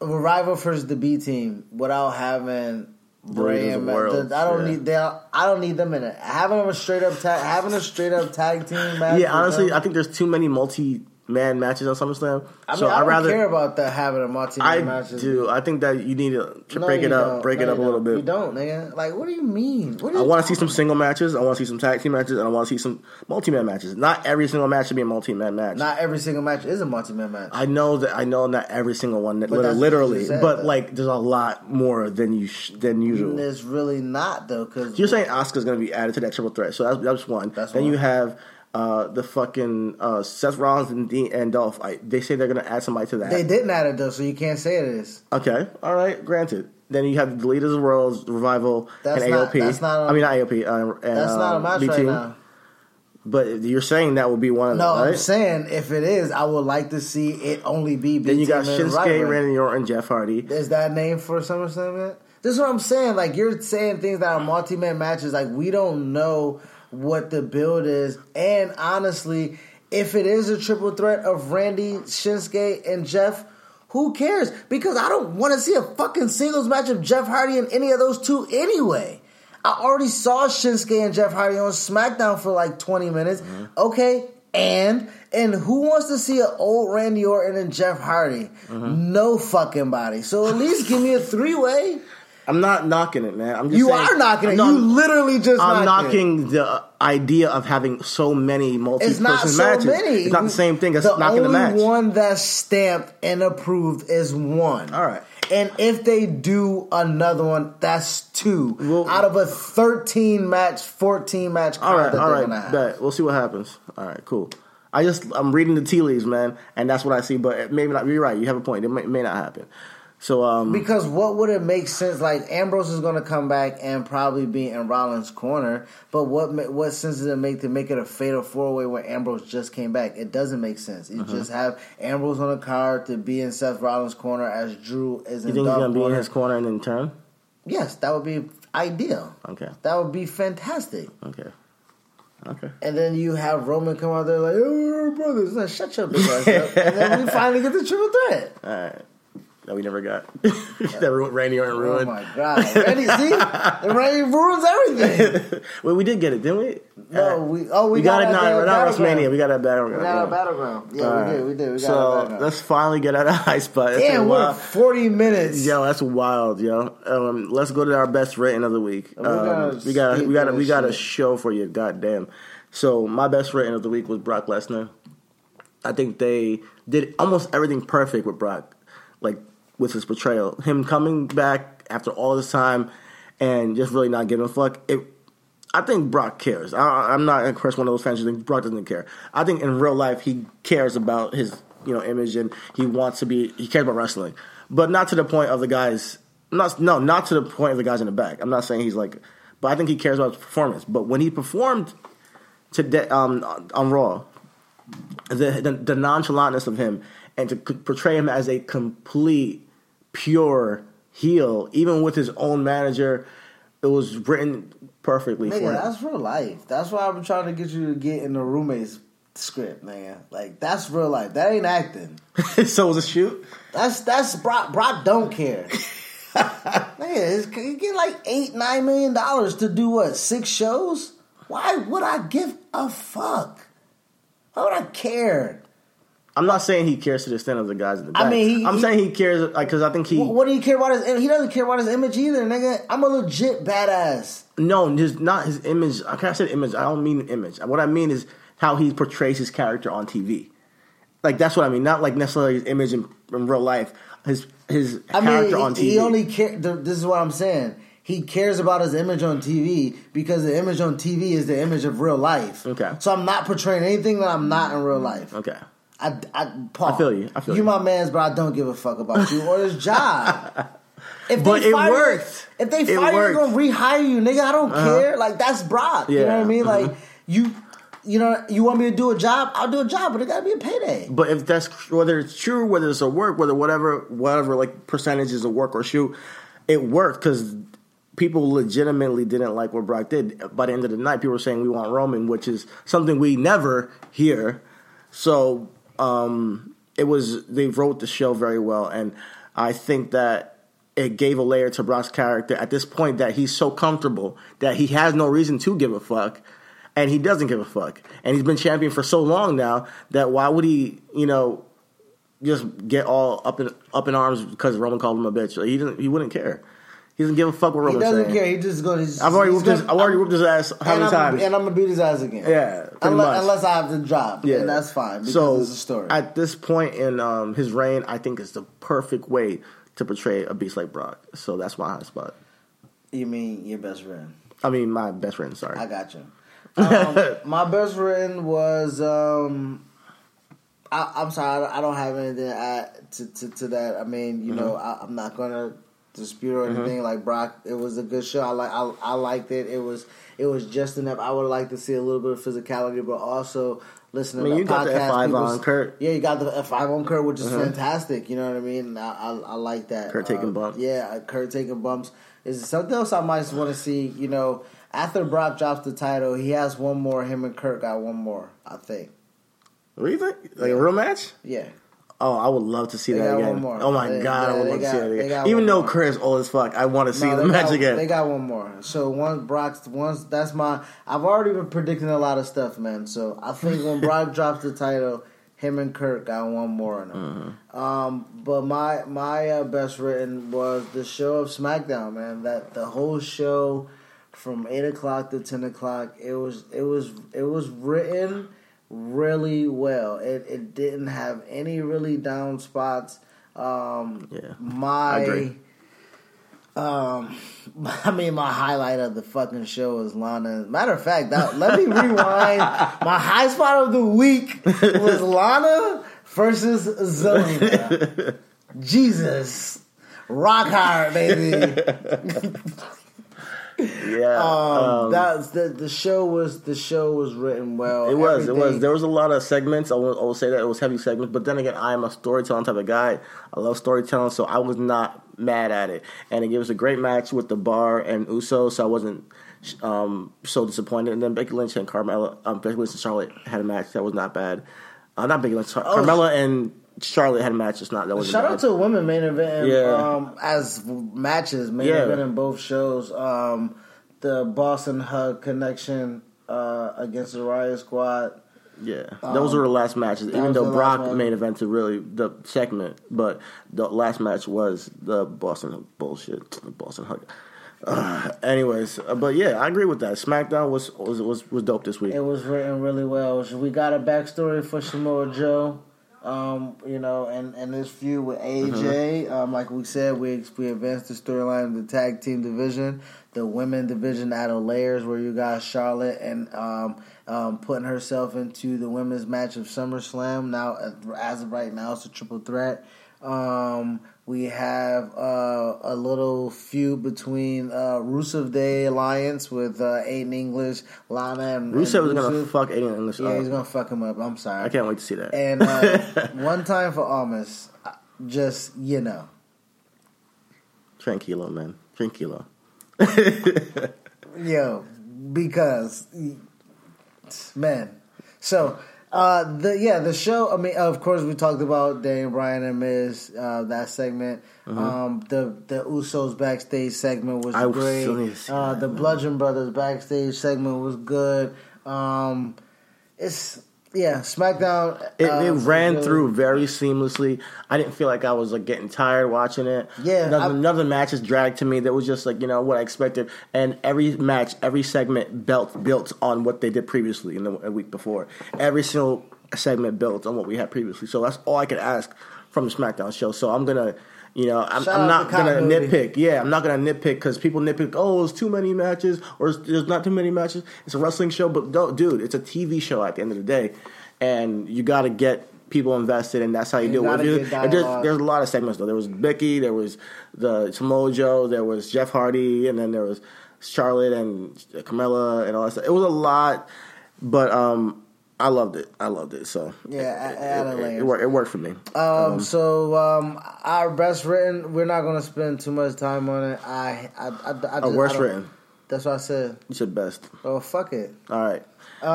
Revival versus the B team without having Bray and the I don't yeah. need they. I don't need them in it. Having them a straight up tag, having a straight up tag team match. Yeah, honestly, them- I think there's too many multi man matches on SummerSlam. I mean, so I don't rather care about that having a multi I matches. do. I think that you need to, to No, break it up, don't. break No, it up a little bit. You don't, nigga. Like, what do you mean? What do I want to see some single matches. I want to see some tag team matches, and I want to see some multi-man matches. Not every single match should be a multi-man match. Not every single match is a multi-man match. I know that I know not every single one, what literally, said, but though. like there's a lot more than you sh- than mm, usual. It's really not though, because You're saying Asuka's going to be added to that triple threat, so that's, that's one. That's then one. you have uh, the fucking uh, Seth Rollins and, Dean, and Dolph. I, they say they're going to add somebody to that. they didn't add it though, so you can't say it is. Okay, all right, granted. Then you have the Leaders of the World, Revival, That's and not- AOP. that's not a- I mean, not AOP. Uh, and, That's not a um, match right now. But you're saying that would be one of No, them, right? I'm saying if it is, I would like to see it only be. then you got and Shinsuke, Rivalry. Randy Orton, Jeff Hardy. Is that name for SummerSlam yet? This is what I'm saying. Like you're saying things that are multi-man matches. Like we don't know what the build is, and honestly, if it is a triple threat of Randy, Shinsuke, and Jeff, who cares? Because I don't want to see a fucking singles match of Jeff Hardy and any of those two anyway. I already saw Shinsuke and Jeff Hardy on SmackDown for like 20 minutes. Mm-hmm. Okay, and and who wants to see an old Randy Orton and Jeff Hardy? Mm-hmm. No fucking body. So at least give me a three way. I'm not knocking it, man. I'm just You saying, are knocking it. No, you literally just I'm knocked it. knocking the idea of having so many multi-person It's not so matches. many. It's not the same thing as the knocking the only match. one that's stamped and approved is one. All right. And if they do another one, that's two Well- out of a thirteen match, fourteen match card All right, that all right, bet. We'll see what happens. All right, cool. I just I'm reading the tea leaves, man, and that's what I see. But it maybe not. You're right. You have a point. It may, may not happen. So um, Because what would it make sense? Like Ambrose is going to come back and probably be in Rollins' corner, but what what sense does it make to make it a fatal four way where Ambrose just came back? It doesn't make sense. You Uh-huh. just have Ambrose on the card to be in Seth Rollins' corner as Drew is you in think he's gonna be in his corner and then turn? Yes, that would be ideal. Okay, That would be fantastic. okay, okay. And then you have Roman come out there like, "Oh, brothers." Like, shut your big ass up. And then we finally get the triple threat. All right. That we never got. that ru- Randy Orton Oh ruined. Oh my god, Randy! See, Randy ruins everything. well, we did get it, didn't we? No, we oh we, we got, got, it not, that not. WrestleMania. We got that battleground. We got yeah. our battleground. Yeah, All we did. We did. We got our so battleground. let's finally get out of high spot. That's Damn, we're wild- forty minutes. Yo, that's wild, yo. Um, let's go to our best rating of the week. We're Um, we got we got a, we got a show for you. Goddamn. So my best rating of the week was Brock Lesnar. I think they did almost everything perfect with Brock, like with his portrayal. Him coming back after all this time and just really not giving a fuck. It, I think Brock cares. I, I'm not, of course, one of those fans who think Brock doesn't care. I think in real life he cares about his you know image and he wants to be. He cares about wrestling, but not to the point of the guys. Not no, not to the point of the guys in the back. I'm not saying he's like, but I think he cares about his performance. But when he performed today um, on Raw, the, the the nonchalantness of him and to portray him as a complete pure heel, even with his own manager, it was written perfectly for Nigga, him. that's real life. That's why I'm trying to get you to get in the roommates script, nigga. Like that's real life. That ain't acting. so was a shoot. That's that's Brock. Brock don't care. Nigga, he get like eight nine million dollars to do what six shows. Why would I give a fuck? Why would I care? I'm not saying he cares to the extent of the guys in the back. I mean, he- I'm he- saying he cares like because I think he What, do you care about his? He doesn't care about his image either, nigga. I'm a legit badass. no his not his image. I can't say image. I don't mean image. What I mean is how he portrays his character on TV. Like that's what I mean. Not like necessarily his image in, in real life. His his I character mean, on TV. he, he only care. This is what I'm saying. He cares about his image on TV because the image on TV is the image of real life. Okay. So I'm not portraying anything that I'm not in real life. okay. I, I, Paul, I feel you. I feel you. you. my man's, but I don't give a fuck about you or this job. If But they it fire, worked. If they fire, you, gonna rehire you, nigga. I don't care. Like that's Brock. You know what I Yeah. mean? Like Mhm. you, you know, you want me to do a job? I'll do a job, but it gotta be a payday. But if that's whether it's true, whether it's a work, whether whatever whatever like percentages of work or shoot, it worked because people legitimately didn't like what Brock did. By the end of the night, people were saying we want Roman, which is something we never hear. So um, it was they wrote the show very well, and I think that it gave a layer to Brock's character at this point that he's so comfortable that he has no reason to give a fuck. And he doesn't give a fuck. And he's been champion for so long now that why would he, you know, just get all up in up in arms because Roman called him a bitch? He doesn't. He wouldn't care. He doesn't give a fuck what He doesn't saying. care. He just goes. I've already whooped his. gonna- I've already whooped his ass how and many I'm, times? And I'm gonna beat his ass again. Yeah, unless, unless I have the job. Yeah. and that's fine because so it's a story. at this point in um, his reign, I think it's the perfect way to portray a beast like Brock. So that's my high spot. you mean your best friend? I mean, my best friend. Sorry. I got you. Um, my best friend was. Um, I, I'm sorry, I don't have anything to add to, to, to that. I mean, you know, I, I'm not gonna dispute or anything. Like Brock, it was a good show. I like, I, I liked it. It was, it was just enough. I would like to see a little bit of physicality, but also listening I mean, to you got the F5 on Kurt. Yeah, you got the F5 on Kurt, which is fantastic. You know what I mean? I, I, I like that. Kurt taking Um, bumps. Yeah, uh, Kurt taking bumps. Is something else I might want to see. You know, after Brock drops the title, he has one more. Him and Kurt got one more. I think. what do you think? Like a real match? Yeah. Oh, I would love to see They that again. Oh my They- god, I would love got- to see they it again. Even though more. Kurt is old as fuck, I want to see No, the they match got, again. They got one more. So once Brock's once that's my. I've already been predicting a lot of stuff, man. So I think when Brock drops the title, him and Kurt got one more in them. Mm-hmm. Um, but my my uh, best written was the show of SmackDown, man. That the whole show from eight o'clock to ten o'clock. It was it was it was written really well. It it didn't have any really down spots. Um, Yeah, my. Um, I mean, my highlight of the fucking show is Lana. Matter of fact, that, let me rewind. my high spot of the week was Lana versus Zelina. Jesus, rock hard, baby. Yeah, Um, that's the the show was the show was written well. It was. It was. There was a lot of segments. I will, I will say that it was heavy segments. But then again, I am a storytelling type of guy. I love storytelling, so I was not mad at it. And it was a great match with the Bar and Uso, so I wasn't um, so disappointed. And then Becky Lynch and Carmella, um, Becky Lynch and Charlotte had a match that was not bad. Uh, not Becky Lynch, Char- Oh, Carmella and Charlotte had a match. It's not that was Shout out to women main event Yeah. um, as matches main Yeah. event in both shows. Um, the Boston Hug connection uh, against the Riot Squad. Yeah, those were the last matches. Even though Brock main event to really the segment, but the last match was the Boston bullshit, the Boston hug. Uh, anyways, uh, but yeah, I agree with that. SmackDown was was was, was dope this week. It was written really well. We got a backstory for Samoa Joe. Um, you know, and, and this feud with AJ, um, like we said, we we advanced the storyline of the tag team division. The women division added layers where you got Charlotte and um, um, putting herself into the women's match of SummerSlam. Now, as of right now, it's a triple threat. Um, we have uh, a little feud between uh, Rusev Day Alliance with uh, Aiden English, Lana, and Rusev and was gonna fuck Aiden English Yeah, up. he's gonna fuck him up. I'm sorry. I can't wait to see that. And uh, one time for Almas, just you know, Tranquilo, man, tranquilo. yo, because man. So uh, the yeah the show. I mean, of course, we talked about Daniel Bryan and Miz uh, that segment. Um, the the Usos backstage segment was Mm-hmm. I great. still need to see Uh, the. Bludgeon Brothers backstage segment was good. Um, it's yeah, SmackDown. It, uh, it ran was- through very seamlessly. I didn't feel like I was like getting tired watching it. Yeah, none, I- none of the matches dragged to me. That was just like you know what I expected. And every match, every segment built built on what they did previously in the a week before. Every single segment built on what we had previously. So that's all I could ask from the SmackDown show. So I'm gonna. You know, I'm, I'm not gonna continuity. nitpick. Yeah, I'm not gonna nitpick because people nitpick. Oh, there's too many matches, or there's not too many matches. It's a wrestling show, but no, dude, it's a TV show at the end of the day, and you got to get people invested, and that's how you, You do it. you- there's, there's a lot of segments though. There was Becky, there was the Samoa Joe, there was Jeff Hardy, and then there was Charlotte and Carmella and all that stuff. It was a lot, but um, I loved it. I loved it. So Yeah, a- it, it, it, worked, it worked for me. Um, so um, our best written, we're not gonna spend too much time on it. I, I, I, I just- worst I written. That's what I said. You said best. Oh fuck it. All right. Um,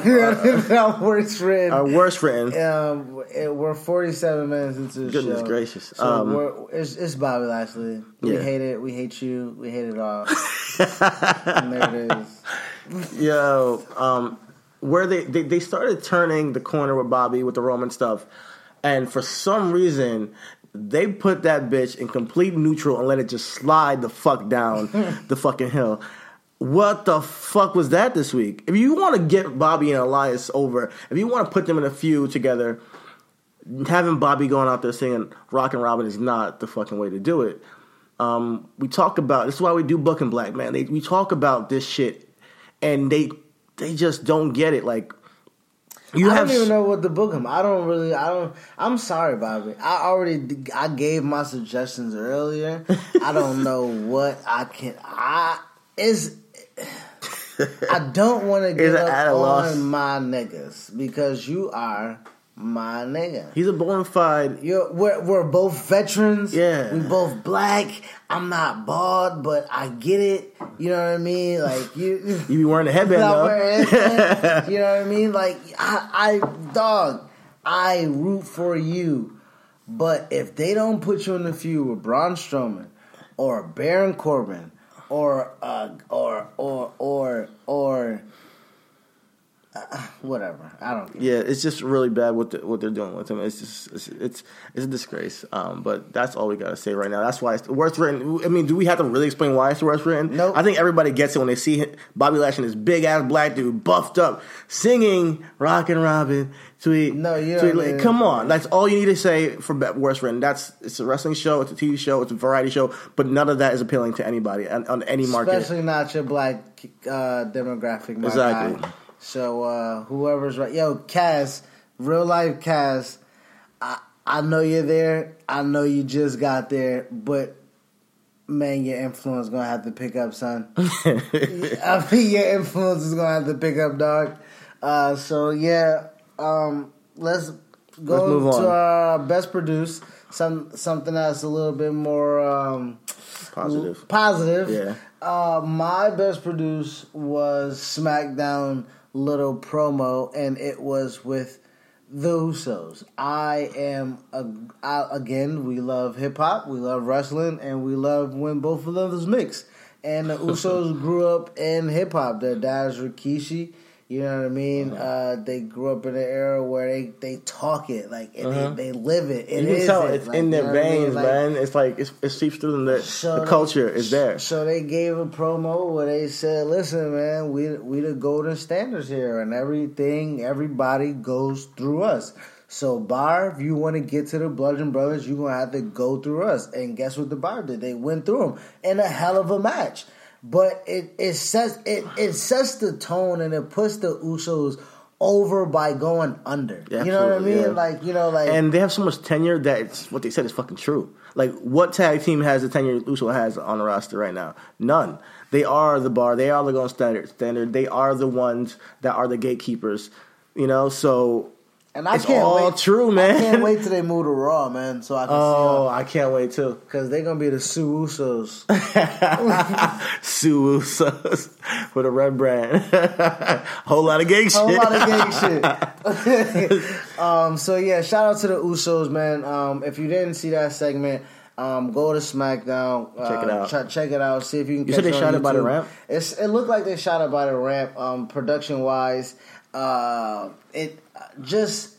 I'm- our worst written. Our worst written. Um, it, we're 47 minutes into the Goodness show. gracious. So Um, we're, it's, it's Bobby Lashley. We Yeah. hate it. We hate you. We hate it all. and there it is. Yo, um, where they, they they started turning the corner with Bobby with the Roman stuff, and for some reason they put that bitch in complete neutral and let it just slide the fuck down the fucking hill. What the fuck was that this week? If you want to get Bobby and Elias over, if you want to put them in a feud together, having Bobby going out there singing "Rock and Robin" is not the fucking way to do it. Um, we talk about this is why we do Booking Black, man. They, we talk about this shit, and they they just don't get it. Like you I have don't even know what to book him. I don't really. I don't. I'm sorry, Bobby. I already. I gave my suggestions earlier. I don't know what I can. I is. I don't want to get up on loss? my niggas because you are my nigga. He's a bona fide. You're, we're, we're both veterans. Yeah. We both black. I'm not bald, but I get it. You know what I mean? Like you. You be wearing a headband though. wearing anything. you know what I mean? Like I, I dog, I root for you. But if they don't put you in the feud with Braun Strowman or Baron Corbin or uh, or or or or uh, whatever, I don't. Care. Yeah, it's just really bad what the, what they're doing with him. It's just it's it's, it's a disgrace. Um, but that's all we gotta say right now. That's why it's the worst written. I mean, do we have to really explain why it's the worst written? Nope. I think everybody gets it when they see Bobby Lashley, this big ass black dude, buffed up, singing "Rockin' Robin." Tweet, No, you tweet, like, come on. That's all you need to say for worst written. That's it's a wrestling show, it's a TV show, it's a variety show, but none of that is appealing to anybody on, on any market. Especially not your black uh, demographic, Exactly. guy. So uh, whoever's right, yo, Kaz, real life Kaz. I I know you're there. I know you just got there, but man, your influence gonna have to pick up, son. I mean, your influence is gonna have to pick up, dog. Uh, so yeah, um, let's go Let's to our best produce. Some something that's a little bit more um, Positive. Positive. Yeah. Uh, my best produce was SmackDown little promo, and it was with the Usos. I am a, I, again. We love hip hop, we love wrestling, and we love when both of those mix. And the Usos grew up in hip hop. Their dads were Rikishi. You know what I mean? Uh, they grew up in an era where they, they talk it like and they, they live it. It Uh-huh. you can is tell it. it's Like, in you their know what I mean? veins, Like, man. It's like it's, it seeps through them. The, so the they- culture is there. So they gave a promo where they said, "Listen, man, we we the golden standards here, and everything, everybody goes through us. So, Bar, if you want to get to the Bludgeon Brothers, you're gonna have to go through us. And guess what the Bar did? They went through them in a hell of a match. But it it sets it it sets the tone and it puts the Usos over by going under. Yeah, you know what I mean? yeah. Like you know, like and they have so much tenure that it's, what they said is fucking true. Like, what tag team has the tenure Uso has on the roster right now? None. They are the bar. They are the gold standard. Standard. They are the ones that are the gatekeepers. You know, so and I it's can't all wait. true, man. I can't wait till they move to Raw, man, so I can see. Oh, I can't wait too. Cause they're gonna be the Sue Usos. Sue Usos with a red brand. Whole lot of gang shit. whole lot of gang shit. um, so yeah, shout out to the Usos, man. Um, if you didn't see that segment, um, go to SmackDown. Uh, Check it out. ch- check it out. See if you can. You catch said they shot it by the ramp? It's it looked like they shot it by the ramp. Um, production wise, uh, it just.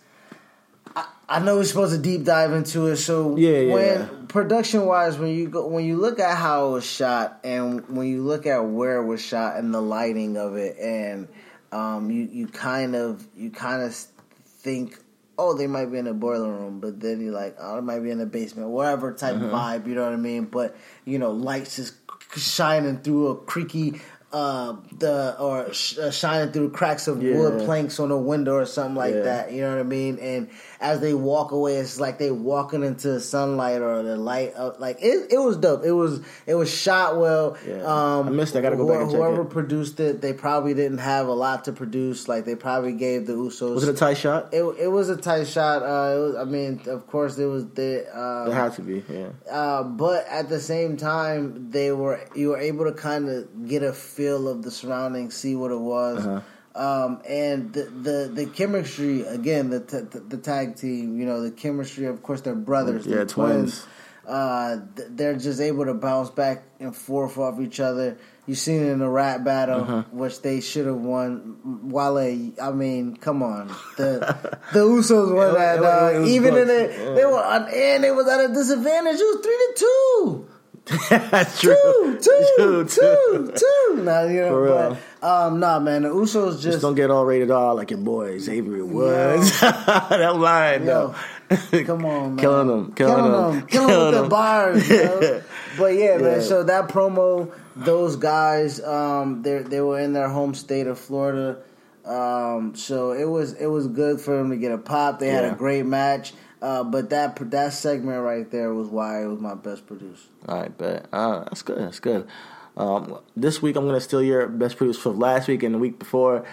I, I know we're supposed to deep dive into it, so Yeah, when yeah. production wise, when you go when you look at how it was shot and when you look at where it was shot and the lighting of it, and um, you you kind of you kind of think, oh, they might be in a boiler room, but then you're like, oh, it might be in a basement, whatever type Mm-hmm. vibe, you know what I mean? But you know, lights just shining through a creaky uh, the or sh- uh, shining through cracks of Yeah. wood planks on a window or something like Yeah. that. You know what I mean? And as they walk away, it's like they walking into sunlight or the light. Of, like it, it was dope. It was it was shot well. Yeah. Um, I missed it. I gotta go back and check Whoever it. produced it, they probably didn't have a lot to produce. Like they probably gave the Usos. Was it a tight shot? It, it was a tight shot. Uh, it was, I mean, of course, it was the. Uh, It had to be. Yeah. uh, but at the same time, they were you were able to kind of get a feel of the surroundings, see what it was, Uh-huh. Um, and the, the the chemistry again, the, t- the tag team, you know, the chemistry. Of course, they're brothers, Yeah, they're twins. Uh, th- they're just able to bounce back and forth off each other. You seen it in the rap battle, Uh-huh. which they should have won. Wale, I mean, come on, the the Usos won that. it- dog. it was Even in it, they were on, and it was at a disadvantage. It was three to two That's true. two, two, two, two. Nah, you For know, real. but um, nah, man, the Usos just, Just don't get all rated R like your boy Xavier Woods. that line, yo, though. come on, man, Killing them, killing them, killing them with the bars. Yo. But yeah, man. So that promo, those guys, um, they they were in their home state of Florida. Um, so it was it was good for them to get a pop. They had a great match. Uh, but that that segment right there was why it was my best produced. All right, bet. Uh, that's good. That's good. Um, this week I'm gonna steal your best producer from last week and the week before.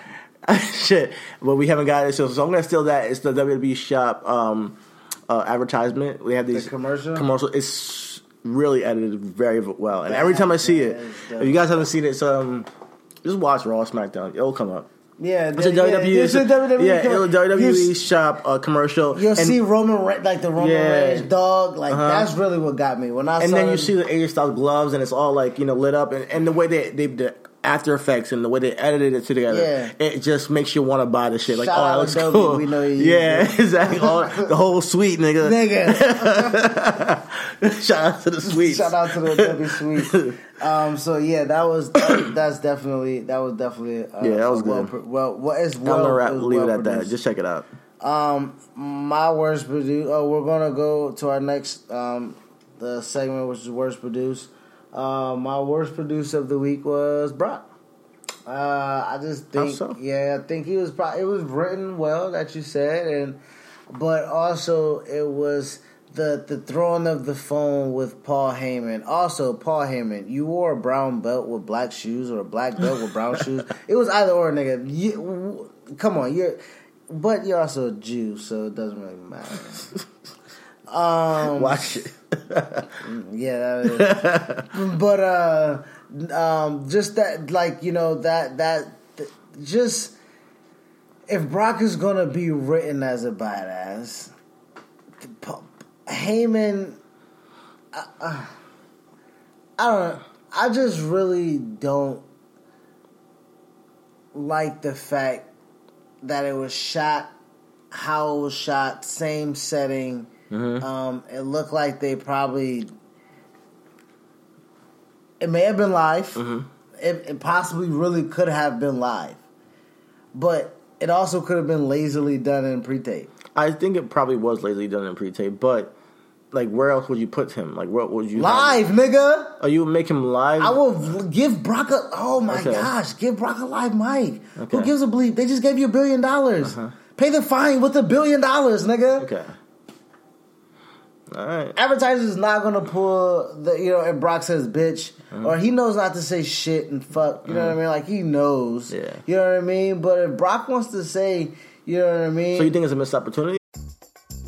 Shit, but we haven't got it, so, so I'm gonna steal that. It's the WWE shop um, uh, advertisement. We have these commercial? Commercial. It's really edited very well, and every time I see it, That if you guys haven't seen it, so um, just watch Raw, SmackDown. It'll come up. Yeah, It's a yeah, WWE. it's a WWE. yeah, WWE You- shop uh, commercial. You'll and, see Roman Re- like the Roman Yeah. Reigns dog. Like Uh-huh. that's really what got me when I and then you see the AJ Styles gloves, and it's all like you know lit up, and, and the way they they the After Effects and the way they edited it together, Yeah. it just makes you want to buy the shit. Like, Shout oh, that looks Adobe. cool. We know you yeah, exactly. All, the whole suite, nigga. nigga. Shout out to the suite. Shout out to the Adobe Suite. Um, so yeah, that was that, that's definitely that was definitely uh, Yeah, that was well, good. pro- Well, what is I'm well, gonna wrap, it leave it well at that. Just check it out. Um, my worst produced. Oh, we're gonna go to our next um the segment, which is worst produced. Uh, my worst producer of the week was Brock. Uh, I just think, so? yeah, I think he was. Pro- it was written well that you said, and but also it was the the throwing of the phone with Paul Heyman. Also, Paul Heyman, you wore a brown belt with black shoes or a black belt with brown shoes. It was either or, nigga. You, come on, you're. But you're also a Jew, so it doesn't really matter. Um, Watch it. Yeah, that is. but uh, um, just that, like you know, that that th- just if Brock is gonna be written as a badass, Heyman, I, uh, I don't. know. I just really don't like the fact that it was shot how it was shot, same setting. Mm-hmm. Um, it looked like they probably. It may have been live. Mm-hmm. It, it possibly really could have been live, but it also could have been lazily done in pre-tape. I think it probably was lazily done in pre-tape, but like, where else would you put him? Like, what would you have- Live, nigga. Oh, you would make him live? I will give Brock a. Oh my Okay. gosh, give Brock a live mic. Who gives a bleep? They just gave you a billion dollars. Uh-huh. Pay the fine with a billion dollars, nigga. Okay. All right. advertisers is not gonna pull the you know if Brock says bitch Mm-hmm. or he knows not to say shit and fuck you know what I mean like he knows Yeah. you know what I mean but if Brock wants to say you know what I mean So you think it's a missed opportunity?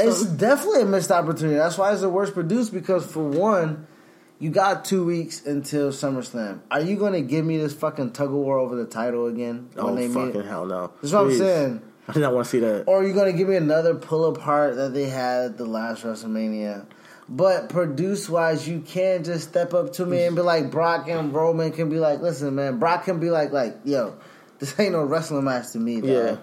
It's definitely a missed opportunity. That's why it's the worst produced because for one, you got two weeks until SummerSlam. Are you going to give me this fucking tug of war over the title again? Oh fucking hell no! That's what I'm saying. I did not want to see that. Or are you going to give me another pull apart that they had at the last WrestleMania? But produce wise, you can't just step up to me and be like Brock and Roman can be like, listen, man, Brock can be like, like, yo, this ain't no wrestling match to me. Dog. Yeah.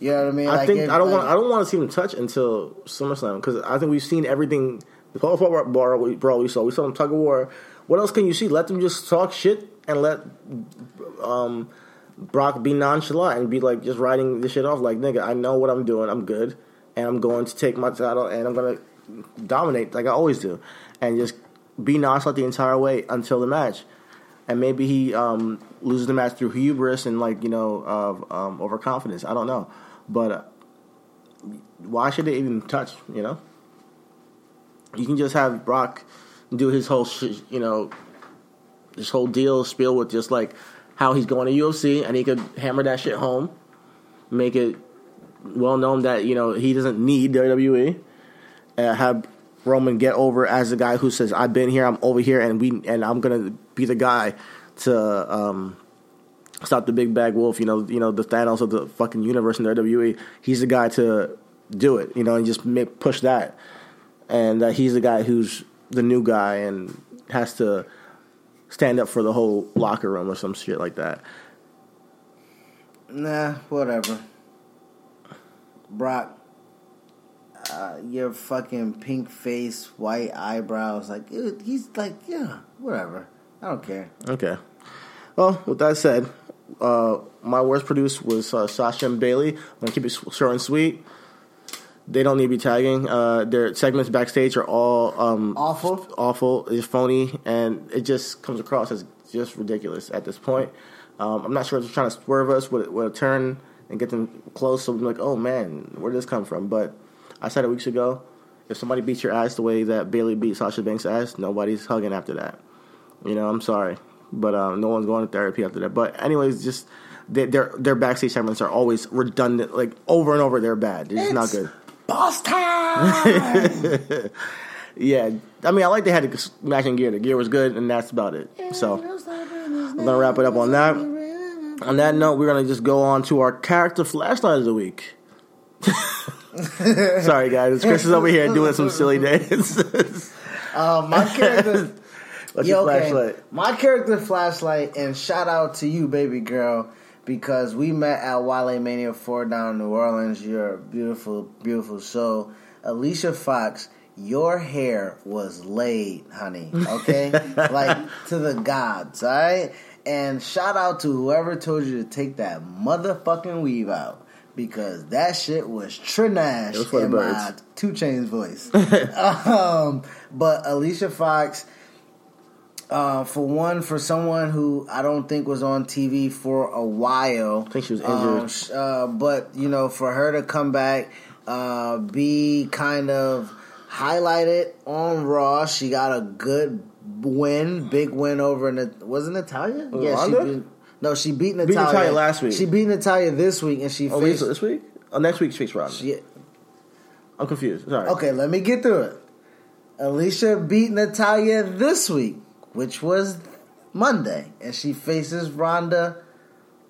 You know what I mean. I Like, think if- I don't like- want I don't want to see them touch until SummerSlam because I think we've seen everything. The Paul Paul brawl we, brawl we saw, we saw them tug of war. What else can you see? Let them just talk shit and let um, Brock be nonchalant and be like just riding this shit off. Like nigga, I know what I'm doing. I'm good, and I'm going to take my title and I'm gonna dominate like I always do, and just be nonchalant the entire way until the match. And maybe he um, loses the match through hubris and like you know of um, overconfidence. I don't know, but uh, why should they even touch? You know, you can just have Brock do his whole sh- you know this whole deal spiel with just like how he's going to UFC, and he could hammer that shit home, make it well known that you know he doesn't need WWE. Uh, have Roman get over as the guy who says, "I've been here, I'm over here, and we and I'm gonna be the guy to um, stop the big bag wolf." You know, you know the Thanos of the fucking universe in the WWE. He's the guy to do it. You know, and just make push that, and uh, he's the guy who's the new guy and has to stand up for the whole locker room or some shit like that. Nah, whatever. Brock, uh, your fucking pink face, white eyebrows, like it, he's like, yeah, whatever. I don't care. Okay. Well, with that said, uh, my worst produced was uh, Sasha and Bayley. I'm gonna keep it short and sweet. They don't need to be tagging. Uh, their segments backstage are all um, Awful. awful. It's phony, and it just comes across as just ridiculous at this point. Um, I'm not sure if they're trying to swerve us with, with a turn and get them close, so we're like, oh man, where did this come from? But I said it weeks ago. If somebody beats your ass the way that Bayley beat Sasha Banks' ass, nobody's hugging after that. You know, I'm sorry, but um, no one's going to therapy after that. But anyways, just they, their their backstage segments are always redundant, like over and over. They're bad. They're just not good. Boss time. Yeah, I mean, I like they had the matching gear. The gear was good, and that's about it. So I'm gonna wrap it up on that. On that note, we're gonna just go on to our character flashlight of the week. Sorry, guys, Chris is over here doing some silly dances. uh, my character. What's Yeah, your okay. flashlight? My character flashlight, and shout out to you, baby girl, because we met at WrestleMania 4 down in New Orleans. You're a beautiful, beautiful soul. Alicia Fox, your hair was laid, honey. Okay? like to the gods, all right? And shout out to whoever told you to take that motherfucking weave out. Because that shit was trinash was in my 2 Chainz voice. um, but Alicia Fox, uh, for one, for someone who I don't think was on TV for a while. I think she was um, injured. sh- uh, but you know, for her to come back, uh, be kind of highlighted on Raw, she got a good win, big win over. Nat- was it Natalya? Yeah, she beat. No, she beat Natalya. Natalya last week. She beat Natalya this week, and she Oh, wait, faced. so this week? Oh, next week, she faced Ronda. she, I'm confused. Sorry. Okay, let me get through it. Alicia beat Natalya this week, which was Monday, and she faces Ronda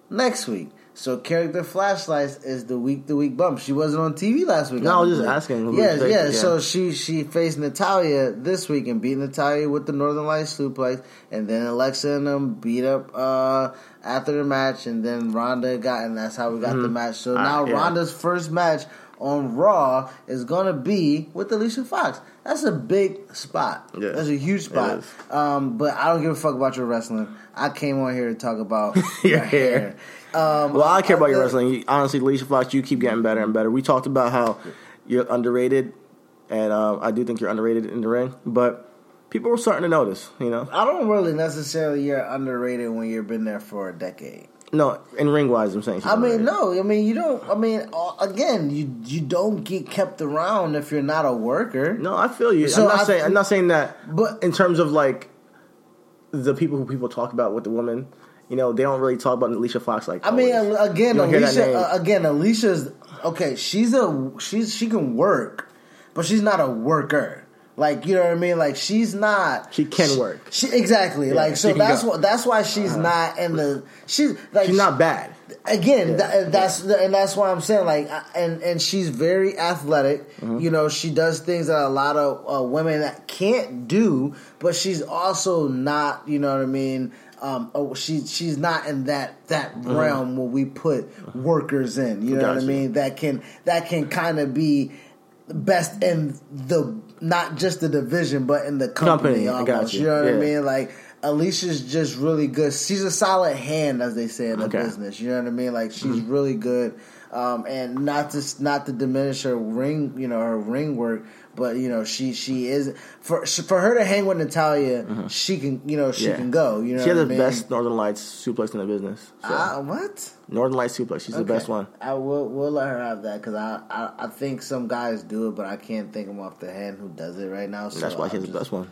next week. So character flashlights is the week to week bump. She wasn't on TV last week. No, I was just asking Yes, Yeah, was yeah. yeah. So she she faced Natalya this week and beat Natalya with the Northern Lights suplex, and then Alexa and them beat up uh, after the match, and then Ronda got, and that's how we got the match. So Ah, now yeah. Ronda's first match on Raw is gonna be with Alicia Fox. That's a big spot. Yeah, That's a huge spot. Um, but I don't give a fuck about your wrestling. I came on here to talk about Your hair. hair. Um, Well, I care about your wrestling. You- Honestly, Alicia Fox, you keep getting better and better. We talked about how you're underrated, and uh, I do think you're underrated in the ring. But people are starting to notice. You know, I don't really necessarily you're underrated when you've been there for a decade. No, in ring wise, I'm saying. I mean, no. I mean, you don't. I mean, uh, again, you you don't get kept around if you're not a worker. no, I feel you. So I'm not I- saying. I'm not saying that. But- in terms of like the people who people talk about with the woman, You know, they don't really talk about Alicia Fox like. I mean, always. again, You don't hear that Alicia. Uh, again, Alicia's okay. She's a she's she can work, but she's not a worker. Like you know what I mean? Like she's not. She can work. She exactly. like so that's what that's why she's not in the. She's like She's not bad. again tha- that's and that's why i'm saying like and and she's very athletic Mm-hmm. you know she does things that a lot of uh, women that can't do but she's also not you know what i mean um, oh, she she's not in that that realm where we put workers in. You know what I Mm-hmm. Mean? That can that can kind of be best in the not just the division, but in the company. Company, I almost. got you. you know what I mean? Like Alicia's just really good. She's a solid hand, as they say in the Okay. Mm-hmm. business. You know what I mean? Like she's really good. Um, and not to not to diminish her ring, you know, her ring work, but you know, she she is for for her to hang with Natalya, she can, you know, she Mm-hmm. Yeah. can go. You know, she has the I mean? best Northern Lights suplex in the business. So. Ah, what? Northern Lights suplex. She's the best one. I will we'll let her have that because I, I I think some guys do it, but I can't think them off the head who does it right now. So That's why she I'll has the best one.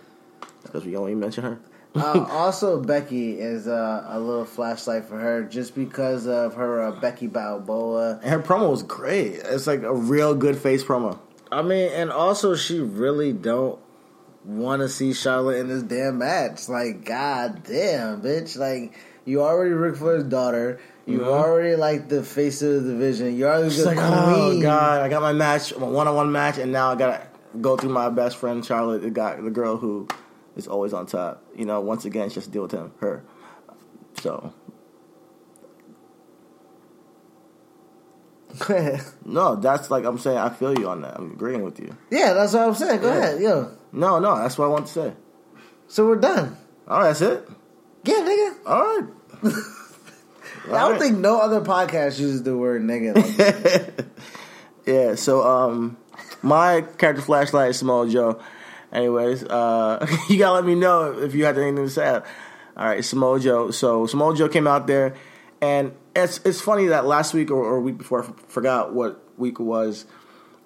Because we don't even mention her. uh, also, Becky is uh, a little flashlight for her just because of her uh, Becky Balboa. And her promo was great. It's like a real good face promo. I mean, and also she really don't want to see Charlotte in this damn match. Like, god damn, bitch! Like, you already Ric Flair's daughter. You mm-hmm. already like the face of the division. You're already like, queen. oh god, I got my match, my one-on-one match, and now I gotta go through my best friend Charlotte, the guy, the girl who is always on top. You know, once again, to deal with him, her. So no, that's like I'm saying. I feel you on that. I'm agreeing with you. yeah, that's what I'm saying. Go Yeah. ahead, yo. No, no, that's what I want to say. So we're done. All right, that's it. Yeah, nigga. All right. I don't Alright. think no other podcast uses the word nigga. Like that. Yeah, so um my character flashlight is Samoa Joe. Anyways, uh you gotta let me know if you had anything to say. All right, Samoa Joe. So Samoa Joe came out there and it's it's funny that last week or, or week before I f- forgot what week it was.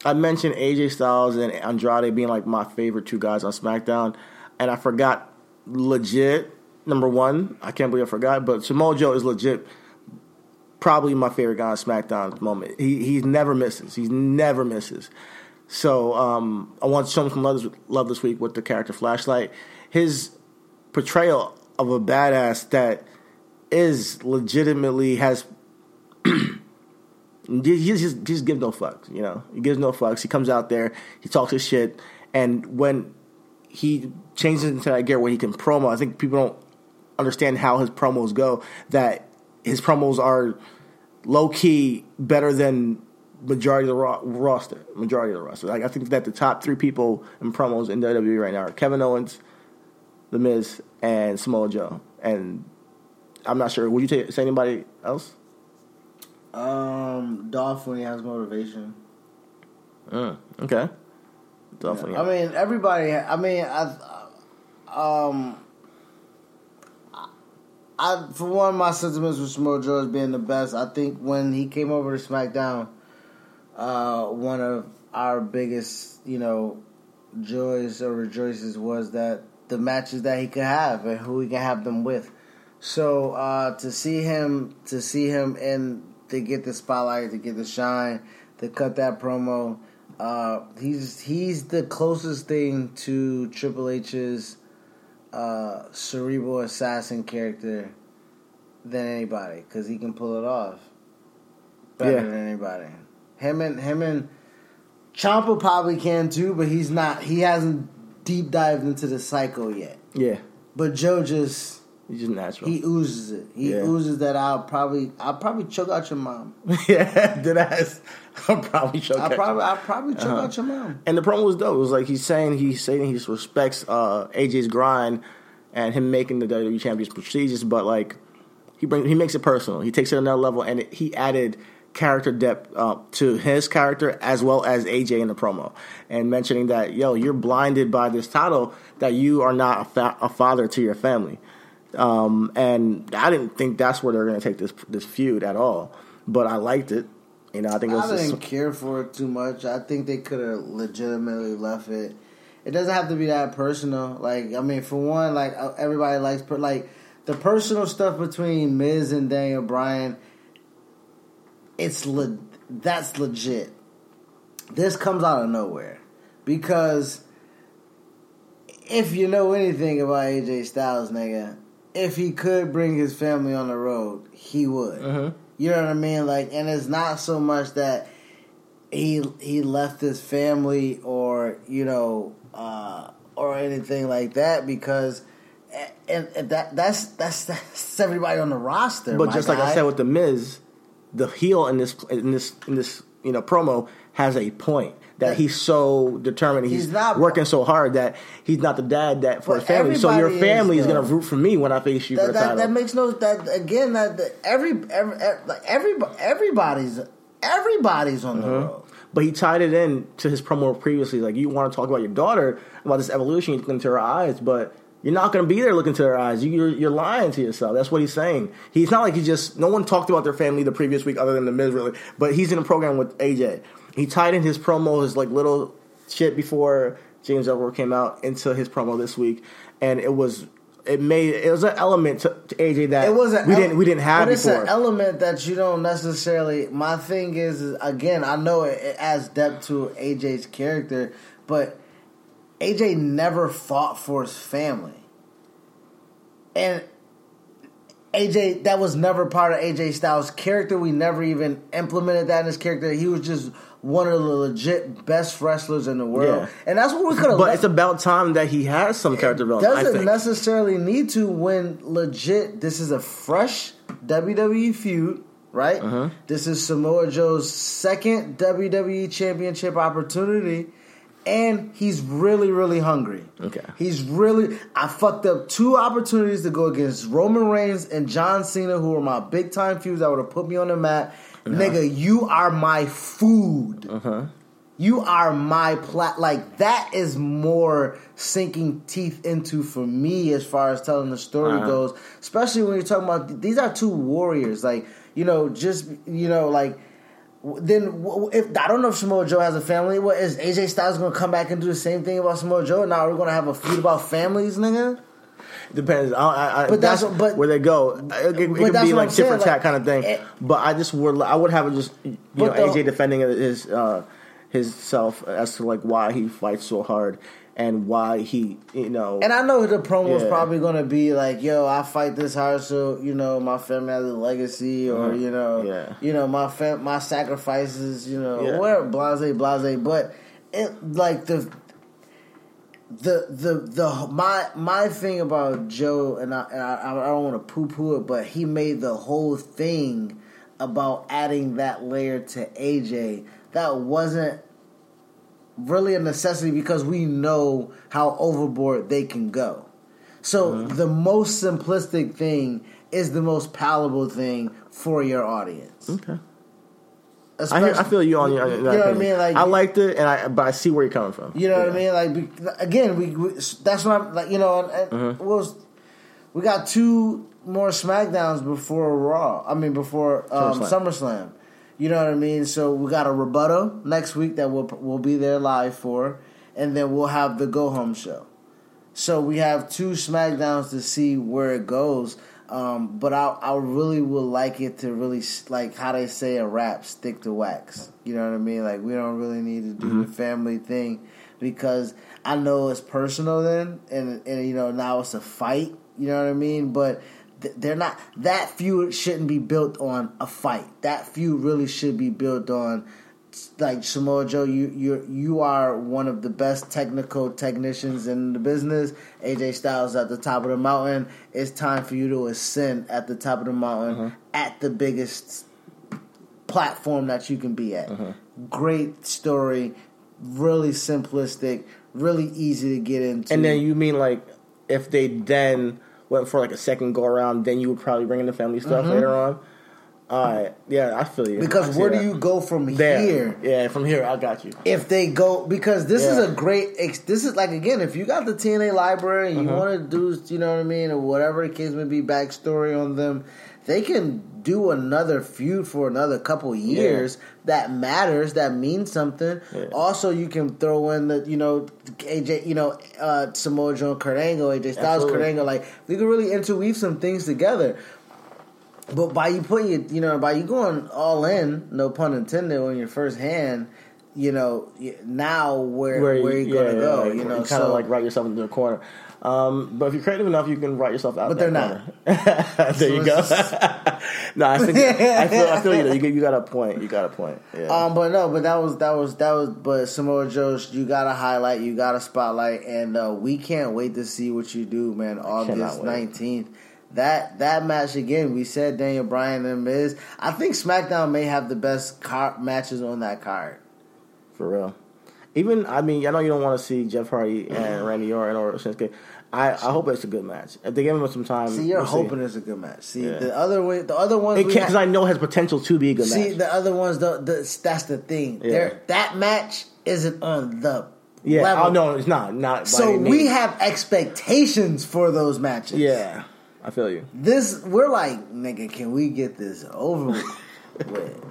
I mentioned AJ Styles and Andrade being like my favorite two guys on SmackDown, and I forgot legit number one. I can't believe I forgot, but Samoa Joe is legit probably my favorite guy on SmackDown at the moment. He he never misses. He never misses. So um, I want to show him some love, love this week with the character Flashlight. His portrayal of a badass that is legitimately has. he he just, he just gives no fucks, you know. He gives no fucks. He comes out there, he talks his shit, and when he changes into that gear where he can promo, I think people don't understand how his promos go. That his promos are low key better than majority of the ro- roster. Majority of the roster. Like I think that the top three people in promos in WWE right now are Kevin Owens, The Miz, and Samoa Joe. And I'm not sure. Would you ta- say anybody else? um, Dolph when he has motivation. Mm, okay. Definitely. I mean, everybody. I mean, I, um, I for one, my sentiments with Samoa Joe as being the best. I think when he came over to SmackDown, uh, one of our biggest, you know, joys or rejoices was that the matches that he could have and who he can have them with. So uh, to see him, to see him in to get the spotlight, to get the shine, to cut that promo, uh, he's he's the closest thing to Triple H's uh, cerebral assassin character than anybody because he can pull it off better Yeah. than anybody. Him and him and Ciampa probably can too, but he's not. He hasn't deep dived into the cycle yet. yeah. But Joe just He's just natural. he oozes it. He Yeah. oozes that I'll probably I'll probably choke out your mom. yeah, did ass. I'm probably choke. I probably I probably choke Uh-huh. out your mom. And the promo was dope. It was like he's saying he's saying he respects uh, AJ's grind and him making the WWE Championship prestigious, but like he bring he makes it personal. He takes it another level, and it, he added character depth uh, to his character as well as AJ in the promo, and mentioning that yo, you're blinded by this title that you are not a, fa- a father to your family. Um, and I didn't think that's where they're going to take this this feud at all, but I liked it. You know, I think it was I just- didn't care for it too much. I think they could have legitimately left it. It doesn't have to be that personal. Like I mean, for one, like uh, everybody likes per- like the personal stuff between Miz and Daniel Bryan, it's le- that's legit. This comes out of nowhere because if you know anything about AJ Styles, nigga, if he could bring his family on the road, he would. Mhm. You know what I mean? Like, and it's not so much that he he left his family or you know uh, or anything like that because. And, and that that's that's that's everybody on the roster. But just like I said with the Miz, the heel in this in this in this you know promo has a point that he's so determined. He's, He's not- working so hard that he's not the dad that for his family. So your family is, is, going to root for me when I face you for that, the that, title. that makes no that again that, that every every every everybody's everybody's on the Mhm. road. But he tied it in to his promo previously. Like you want to talk about your daughter about this evolution, you look into her eyes, but you're not going to be there looking to her eyes. You, you're, you're lying to yourself. That's what he's saying. He's not like he just. No one talked about their family the previous week other than the Miz, really. But he's in a program with AJ. He tied in his promo, his like little shit before James Ellsworth came out into his promo this week, and it was. It made it was an element to, to AJ that It was we ele- didn't we didn't have but it's before. an element that you don't necessarily. My thing is, is again, I know it, it adds depth to AJ's character, but AJ never fought for his family, and AJ that was never part of AJ Styles' character. We never even implemented that in his character. He was just one of the legit best wrestlers in the world, Yeah. and that's what we could have. But it's about time that he has some character development. Doesn't think. necessarily need to when legit this is a fresh WWE feud, right? Uh-huh. This is Samoa Joe's second WWE championship opportunity and he's really really hungry. Okay. He's really I fucked up two opportunities to go against Roman Reigns and John Cena who were my big time feuds that would have put me on the map. Nigga, you are my food. Uh-huh. You are my plat. Like that is more sinking teeth into for me as far as telling the story Uh-huh. goes. Especially when you're talking about these are two warriors. Like you know, just you know, like then if I don't know if Samoa Joe has a family, what is AJ Styles going to come back and do the same thing about Samoa Joe? Now we're going to have a feud about families, nigga. Depends. I, I, But that's, that's but- where they go. It, it, it could be like for tat like, kind of thing. it- but I just would. I would have just you know the- AJ defending his uh, his self as to like why he fights so hard and why he you know. And I know the promo is Yeah. probably going to be like, "Yo, I fight this hard so you know my family has a legacy, or Mhm. you know, Yeah. you know my fam- my sacrifices, you know, Yeah. where blase blase." But it like the the the the my my thing about Joe, and I and I, I don't want to poo poo it, but he made the whole thing about adding that layer to AJ that wasn't really a necessity because we know how overboard they can go. So Mm-hmm. the most simplistic thing is the most palatable thing for your audience. okay. I, hear, I feel you on your. You know what I mean? Like I liked it, and I but I see where you're coming from. You know what I mean? Like again, we, we that's what I'm like. You know, and, and Mhm. we'll- we got two more Smackdowns before Raw. I mean, before um, SummerSlam. SummerSlam. You know what I mean? So we got a rebuttal next week that we'll we'll be there live for, and then we'll have the go home show. So we have two Smackdowns to see where it goes. Um, but I, I really would like it to really like how they say a rap stick to wax. You know what I mean? Like we don't really need to do the family thing because I know it's personal then, and and you know now it's a fight. You know what I mean? But th- they're not. That feud shouldn't be built on a fight. That feud really should be built on like Samoa Joe, you you you are one of the best technical technicians in the business. AJ Styles at the top of the mountain. It's time for you to ascend at the top of the mountain at the biggest platform that you can be at. Great story, really simplistic, really easy to get into. And then you mean like if they then went for like a second go around, then you would probably bring in the family stuff Mhm. later on. All right. Yeah, I feel you. Because where do that. you go from There. here? Yeah, from here, I got you. If they go, because this is a great. This is like again, if you got the TNA library and you Mhm. want to do, you know what I mean, or whatever the case may be, backstory on them, they can do another feud for another couple years that matters, that means something. Yeah. Also, you can throw in the, you know, AJ, you know, uh, Samoa Joe, Kurt Angle, AJ Styles, Absolutely. Kurt Angle. Like we can really interweave some things together. But by you putting it, you know, by you going all in, no pun intended, on your first hand, you know, now where where, you gonna go? you know, kind so of like write yourself into a corner. Um, but if you're creative enough, you can write yourself out. But they're corner. there you go. no, I think I feel, I feel you. Though. You, got- you got a point. You got a point. Yeah. Um, but no, but that was that was that was. But Samoa Joe, you got to highlight, you got to spotlight, and uh, we can't wait to see what you do, man. August nineteenth. That that match again. We said Daniel Bryan and Miz. I think SmackDown may have the best car- matches on that card. For real. Even I mean, I know you don't want to see Jeff Hardy and mm-hmm. Randy Orton or Shinsuke. I, I hope it's a good match. If they give him some time, See, you're we'll hoping it's a good match. See, Yeah. the other way, the other ones It can't because I know it has potential to be a good See, match. See the other ones, don't, the, that's the thing. Yeah. That match isn't on the yeah. Oh, level. Oh no, it's not. Not. So we have expectations for those matches. Yeah, I feel you. This we're like, nigga, can we get this over with?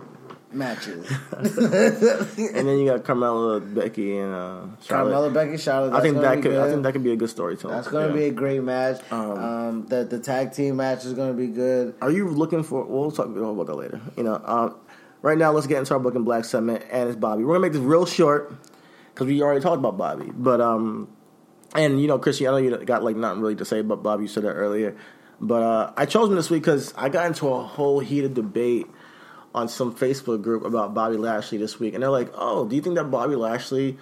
Matches. And then you got Carmella, Becky, and uh, Charlotte. Carmella, Becky, Charlotte. I think that could. I think that could be a good story too. That's going to be a great match. Um, the the tag team match is going to be good. Are you looking for? We'll talk we'll about that later. You know, um, right now let's get into our Booking Black segment, and it's Bobby. We're gonna make this real short because we already talked about Bobby, but um, and you know, Chrissy, I know you got like nothing really to say about Bobby. You said that earlier, but uh, I chose him this week because I got into a whole heated debate on some Facebook group about Bobby Lashley this week, and they're like, "Oh, do you think that Bobby Lashley?"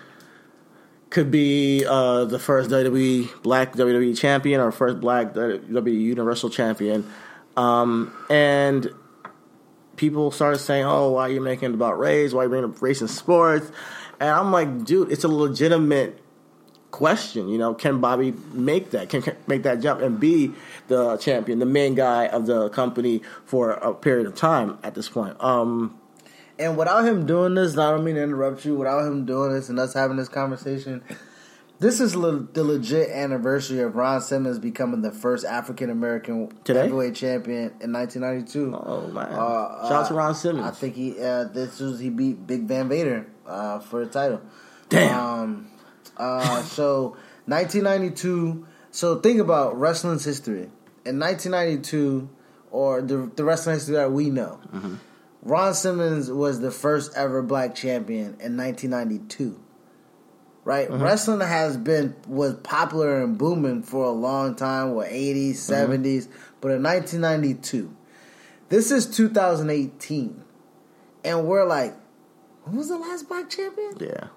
Could be uh, the first WWE black WWE champion or first black WWE Universal champion, um, and people started saying, "Oh, why are you making it about race? Why are you bringing up race in sports?" And I'm like, "Dude, it's a legitimate question. You know, can Bobby make that? Can, can make that jump and be the champion, the main guy of the company for a period of time at this point?" Um, And without him doing this, I don't mean to interrupt you. Without him doing this and us having this conversation, this is le- the legit anniversary of Ron Simmons becoming the first African American heavyweight champion in 1992. oh man! Uh, Shout out to Ron Simmons. I think he uh, this was he beat Big Van Vader uh, for the title. Damn. Um, uh, so 1992. So think about wrestling's history in 1992, or the the wrestling history that we know. Mm-hmm. Ron Simmons was the first ever black champion in 1992. Right, Mm-hmm. wrestling has been was popular and booming for a long time, what 80s, Mm-hmm. 70s, but in 1992, this is 2018, and we're like, who was the last black champion? yeah,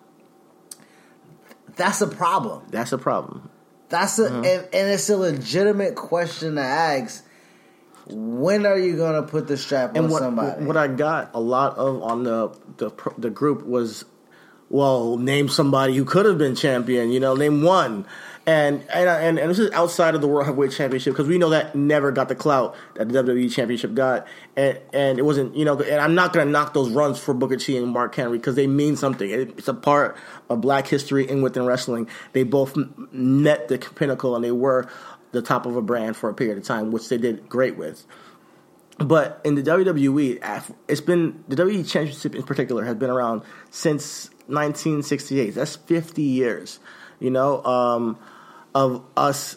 That's a problem. that's a problem. That's a Mm-hmm. and, and it's a legitimate question to ask. When are you gonna put the strap on And what somebody? what I got a lot of on the the the group was, well, name somebody who could have been champion. You know, name one. And and and, and this is outside of the World Heavyweight Championship because we know that never got the clout that the WWE Championship got, and and it wasn't you know. And I'm not gonna knock those runs for Booker T and Mark Henry because they mean something. It- It's a part of Black history in within wrestling. They both met the pinnacle and they were the top of a brand for a period of time, which they did great with. But in the WWE, it's been the WWE Championship in particular has been around since 1968. That's 50 years, you know, um, of us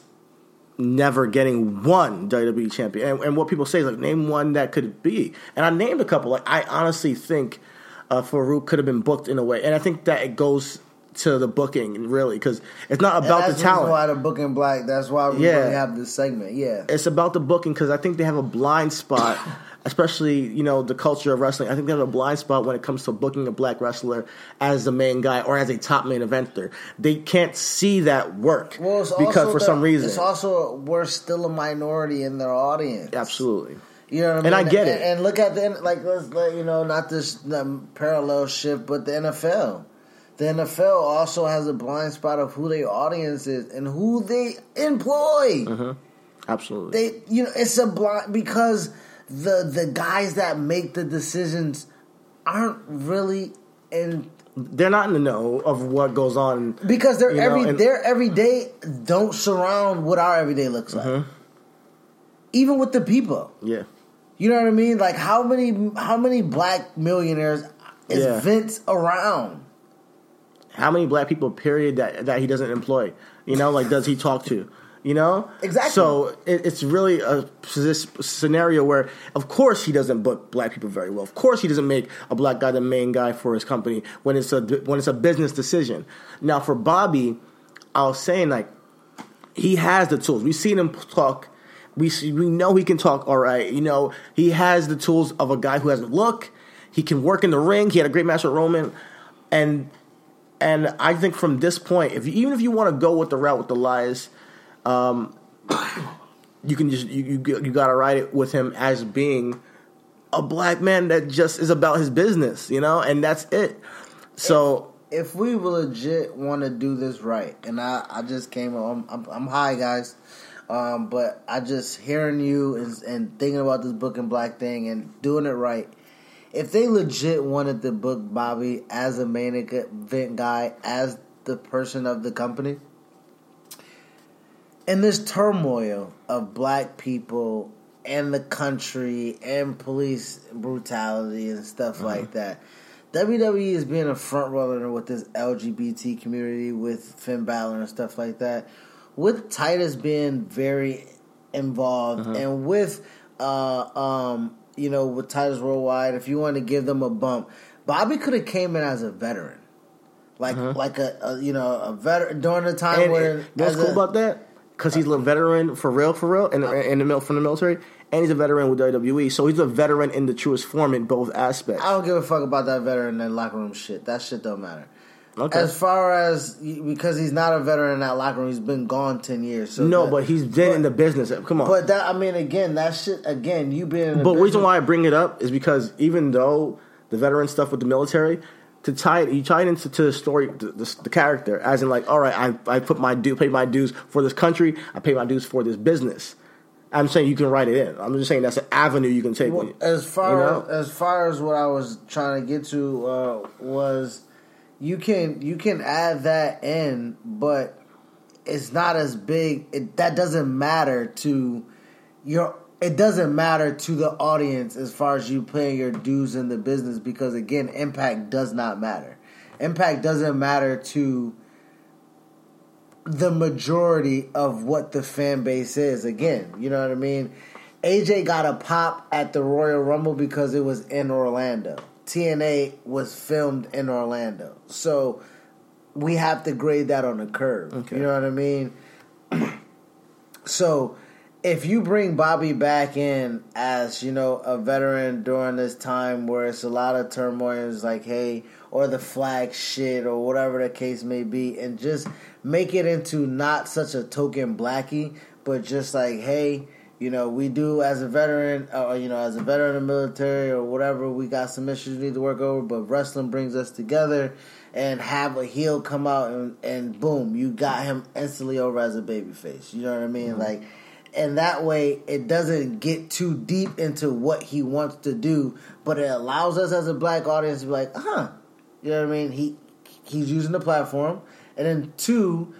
never getting one WWE champion. And, and what people say is like, name one that could be. And I named a couple. Like I honestly think uh, Faarooq could have been booked in a way, and I think that it goes to the booking really because it's not about that's the talent. reason why the booking black. That's why we Yeah. really have this segment. Yeah, it's about the booking because I think they have a blind spot, especially you know the culture of wrestling. I think they have a blind spot when it comes to booking a black wrestler as the main guy or as a top main eventer. They can't see that work well, it's because for the- some reason, it's also we're still a minority in their audience. absolutely. You know what I mean? And I get it. And, and look at the like, let's let you know, not this parallel shift, but the NFL. The NFL also has a blind spot of who their audience is and who they employ. Mm-hmm. Absolutely. They, you know, it's a blind because the the guys that make the decisions aren't really in They're not in the know of what goes on because they're You know, every and- their everyday don't surround what our everyday looks like. Mm-hmm. Even with the people, Yeah. you know what I mean. Like how many how many black millionaires is Yeah. Vince around? How many black people, period, that that he doesn't employ? You know, like does he talk to? You know, Exactly. So it, it's really a this scenario where, of course, he doesn't book black people very well. Of course, he doesn't make a black guy the main guy for his company when it's a when it's a business decision. Now, for Bobby, I was saying like he has the tools. We've seen him talk. We see, we know he can talk all right. You know, he has the tools of a guy who has a look. He can work in the ring. He had a great match with Roman, and and I think from this point, if you, even if you want to go with the route with the lies, um, you can just you you, you got to write it with him as being a black man that just is about his business, you know, and that's it. So if we legit want to do this right, and I, I just came I'm, I'm, I'm high, guys, um, but I just hearing you and, and thinking about this Booking Black thing and doing it right. If they legit wanted to book Bobby as a main event guy, as the person of the company, in this turmoil of black people and the country and police brutality and stuff like that. WWE is being a front runner with this LGBT community, with Finn Balor and stuff like that, with Titus being very involved, and with uh, um, you know with Titus Worldwide. If you want to give them a bump, Bobby could have came in as a veteran, like like a, a you know a veteran during the time and, where and what's cool a- about that? Because he's a veteran for real, for real, in, uh-huh. in the mil- from the military, and he's a veteran with WWE. So he's a veteran in the truest form in both aspects. I don't give a fuck about that veteran in the locker room shit. That shit don't matter. Okay. As far as because he's not a veteran in that locker room, he's been gone ten years. So no, that- but he's been in the business. Come on. But that I mean, again, that shit. Again, you being the But the reason why I bring it up is because even though the veteran stuff with the military, to tie it, you tie it into to the story, the, the, the character, as in like, all right, I I put my due, pay my dues for this country, I pay my dues for this business. I'm saying you can write it in. I'm just saying that's an avenue you can take. Well, you- as far you know? as far as what I was trying to get to uh, was you can you can add that in, but it's not as big. It, that doesn't matter to your. It doesn't matter to the audience as far as you paying your dues in the business because again, impact does not matter. Impact doesn't matter to the majority of what the fan base is. Again, you know what I mean? AJ got a pop at the Royal Rumble because it was in Orlando. TNA was filmed in Orlando. So we have to grade that on a curve. Okay. You know what I mean? so if you bring Bobby back in as, you know, a veteran during this time where it's a lot of turmoil, it's like, hey, or the flag shit or whatever the case may be, and just make it into not such a token blackie, but just like, hey, you know, we do as a veteran, or you know, as a veteran of the military or whatever, we got some issues we need to work over, but wrestling brings us together. And have a heel come out and, and boom, you got him instantly over as a babyface. You know what I mean? Mm-hmm. Like, and that way it doesn't get too deep into what he wants to do, but it allows us as a black audience to be like, huh, you know what I mean? He he's using the platform, and then two,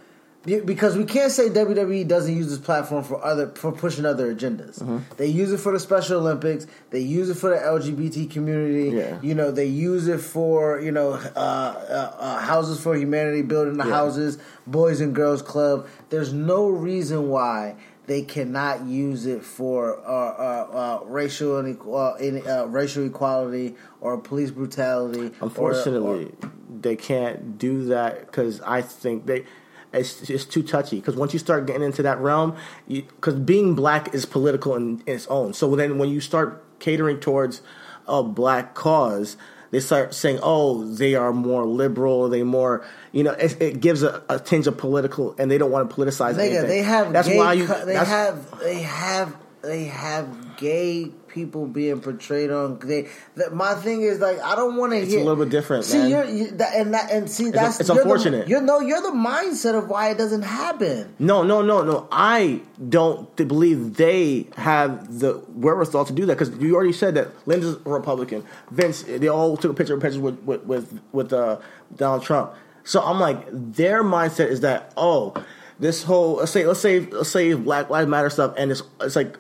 because we can't say WWE doesn't use this platform for other for pushing other agendas. They use it for the Special Olympics. They use it for the LGBT community. Yeah. You know, they use it for you know uh, uh, uh, houses for humanity, building the Yeah. houses, Boys and Girls Club. There's no reason why they cannot use it for uh, uh, uh, racial in, uh, racial equality or police brutality. or- Unfortunately, or- they can't do that because I think they. It's, it's too touchy because once you start getting into that realm, because being black is political in, in its own. So then when you start catering towards a black cause, they start saying, "Oh, they are more liberal. They more, you know." It, it gives a, a tinge of political, and they don't want to politicize Nigga, anything. they have That's gay why you. co- they have they have they have gay people being portrayed on. They, the, my thing is like I don't want to It's hear a little bit different, See, man. you're you, that, and that, and see that's it's unfortunate. you're no, you're the mindset of why it doesn't happen. No, no, no, no. I don't believe they have the wherewithal to do that because you already said that Linda's a Republican. Vince, they all took a picture pictures with with with, with uh, Donald Trump. So I'm like, their mindset is that oh, this whole let's say let's say let's say Black Lives Matter stuff, and it's it's like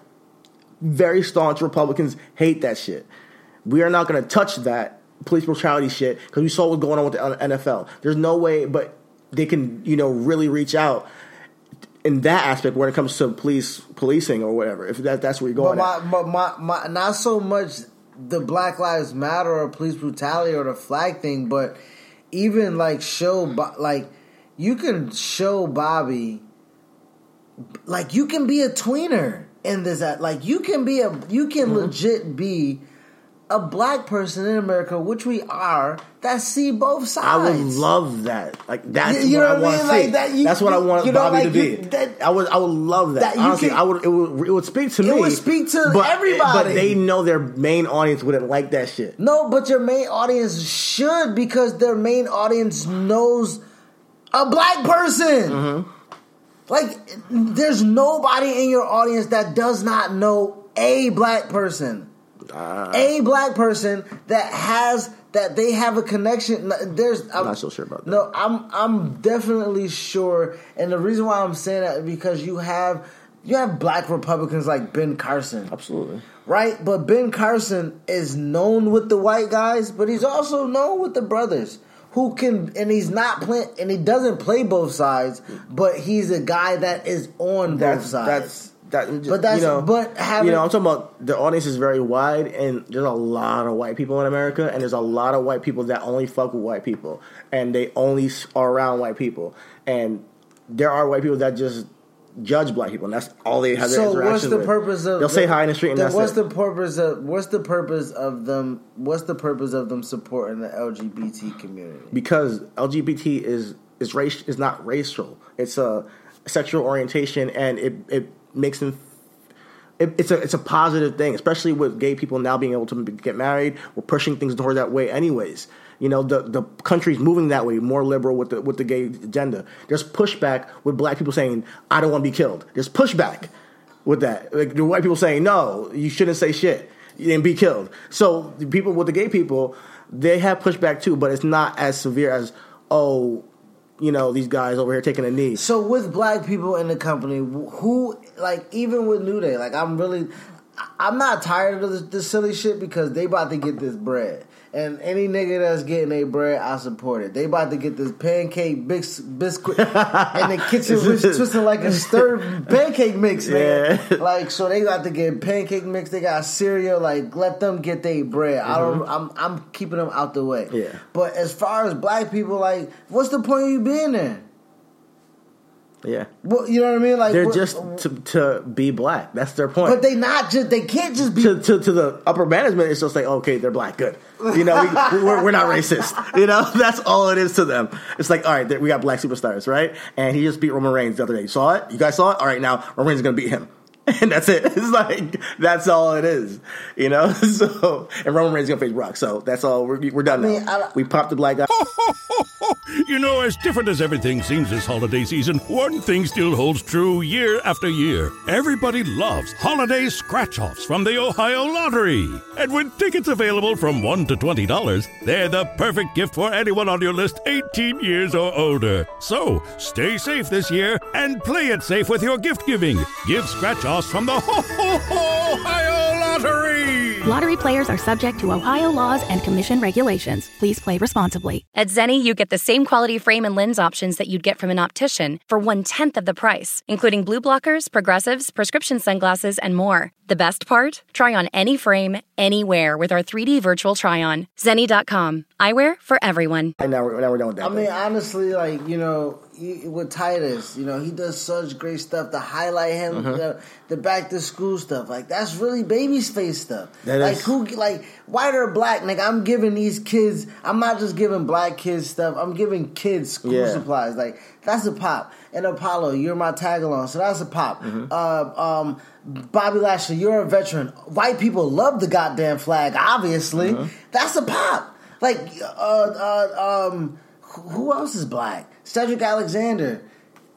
very staunch Republicans hate that shit. We are not going to touch that police brutality shit because we saw what's going on with the NFL. There's no way, but they can, you know, really reach out in that aspect when it comes to police policing or whatever. If that that's where you're But going. my, at. but my, my, not so much the Black Lives Matter or police brutality or the flag thing, but even like show, like you can show Bobby, like you can be a tweener in this. Like you can be a, you can Mm-hmm. legit be a black person in America, which we are, that see both sides. I would love that. Like that's You- you what I want to see. that you- that's what I want you know, Bobby like to be. that- I would. I would love that. that Honestly, can- I would. It would. It would speak to It me. It would speak to but, everybody. But they know their main audience wouldn't like that shit. No, but your main audience should because their main audience knows a black person. Mm-hmm. Like, there's nobody in your audience that does not know a black person. Ah. a black person that has that they have a connection. There's I'm not so sure about that. No, I'm I'm definitely sure, and the reason why I'm saying that is because you have you have black Republicans like Ben Carson. Absolutely. Right, but Ben Carson is known with the white guys, but he's also known with the brothers who can, and he's not playing, and he doesn't play both sides, but he's a guy that is on That's both sides. that's that. But that's- you know, but having- you know, I'm talking about the audience is very wide, and there's a lot of white people in America, and there's a lot of white people that only fuck with white people, and they only are around white people, and there are white people that just judge black people, and that's all they have. Their so what's the with. purpose of They'll say hi in the street, and then that's what's it. the purpose of what's the purpose of them what's the purpose of them supporting the LGBT community? because LGBT is is race is not racial. It's a sexual orientation, and it it makes them. It, it's a it's a positive thing, especially with gay people now being able to get married. We're pushing things toward that way, anyways. You know, the the country's moving that way, more liberal with the with the gay agenda. There's pushback with black people saying, "I don't want to be killed." There's pushback with that. Like the white people saying, "No, you shouldn't say shit and be killed." So the people with the gay people, they have pushback too, but it's not as severe as oh, you know, these guys over here taking a knee. So with black people in the company, who like even with New Day, like I'm really, I'm not tired of this, this silly shit because they about to get this bread, and any nigga that's getting a bread, I support it. They about to get this pancake bis- biscuit in the kitchen, which twisting like a stirred pancake mix, man. Yeah. Like so, they got to get pancake mix. They got cereal. Like let them get their bread. I don't. I'm I'm keeping them out the way. Mm-hmm. Yeah. But as far as black people, like, what's the point of you being there? Yeah, Well, you know what I mean? Like they're just to to be black. That's their point. but they not just they can't just be. to, to, to the upper management, it's just like, okay, they're black, good. You know, we, we're, we're not racist. You know, that's all it is to them. It's like, all right, we got black superstars, right? And he just beat Roman Reigns the other day. You saw it? You guys saw it? All right, now Roman Reigns is going to beat him. And that's it. It's like, that's all it is. You know? So, and Roman Reigns is going to face Brock. So that's all. We're, we're done mean, now. I- we popped the black guy. You know, as different as everything seems this holiday season, one thing still holds true year after year. Everybody loves holiday scratch offs from the Ohio Lottery. And with tickets available from $1 to $20, they're the perfect gift for anyone on your list 18 years or older. So stay safe this year and play it safe with your gift giving. Give scratch offs from the Ho Ho Ho Ohio Lottery. Lottery players are subject to Ohio laws and commission regulations. Please play responsibly. At Zenni, you get the same quality frame and lens options that you'd get from an optician for one tenth of the price, including blue blockers, progressives, prescription sunglasses, and more. The best part? Try on any frame, anywhere with our 3D virtual try on. Zenni.com. Eyewear for everyone. And now we're, now we're done with that. I mean, honestly, like you know, he, with Titus, you know, he does such great stuff to highlight him, Mhm. the, the back to school stuff. Like that's really baby's face stuff. That like is- who, like white or black? Like I'm giving these kids. I'm not just giving black kids stuff. I'm giving kids school Yeah. supplies. Like that's a pop. And Apollo, you're my tag along, so that's a pop. Mm-hmm. Uh, um, Bobby Lashley, you're a veteran. White people love the goddamn flag. Obviously, Mm-hmm. that's a pop. Like, uh, uh, um, who else is black? Cedric Alexander.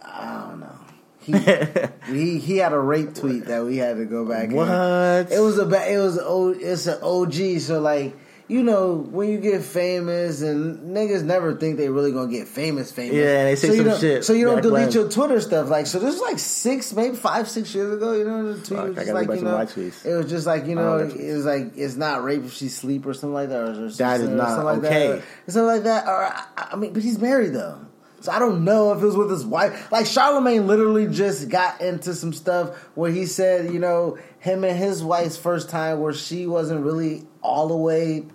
I don't know. He, he he had a rape tweet that we had to go back. and- What? It was a ba- it was o, it's an OG. So like you know when you get famous and niggas never think they really gonna get famous famous. Yeah, they say so some shit So you don't delete when. your Twitter stuff. Like so, this was like six, maybe five, six years ago. You know, the tweet was I just gotta like you know, it was just like you know, it was like it's not rape if she sleep or something like that, or, or That is something, or not something like okay. that, or something like that. Or I, I mean, but he's married though. So I don't know if it was with his wife. Like Charlamagne literally just got into some stuff where he said, you know, him and his wife's first time where she wasn't really all the way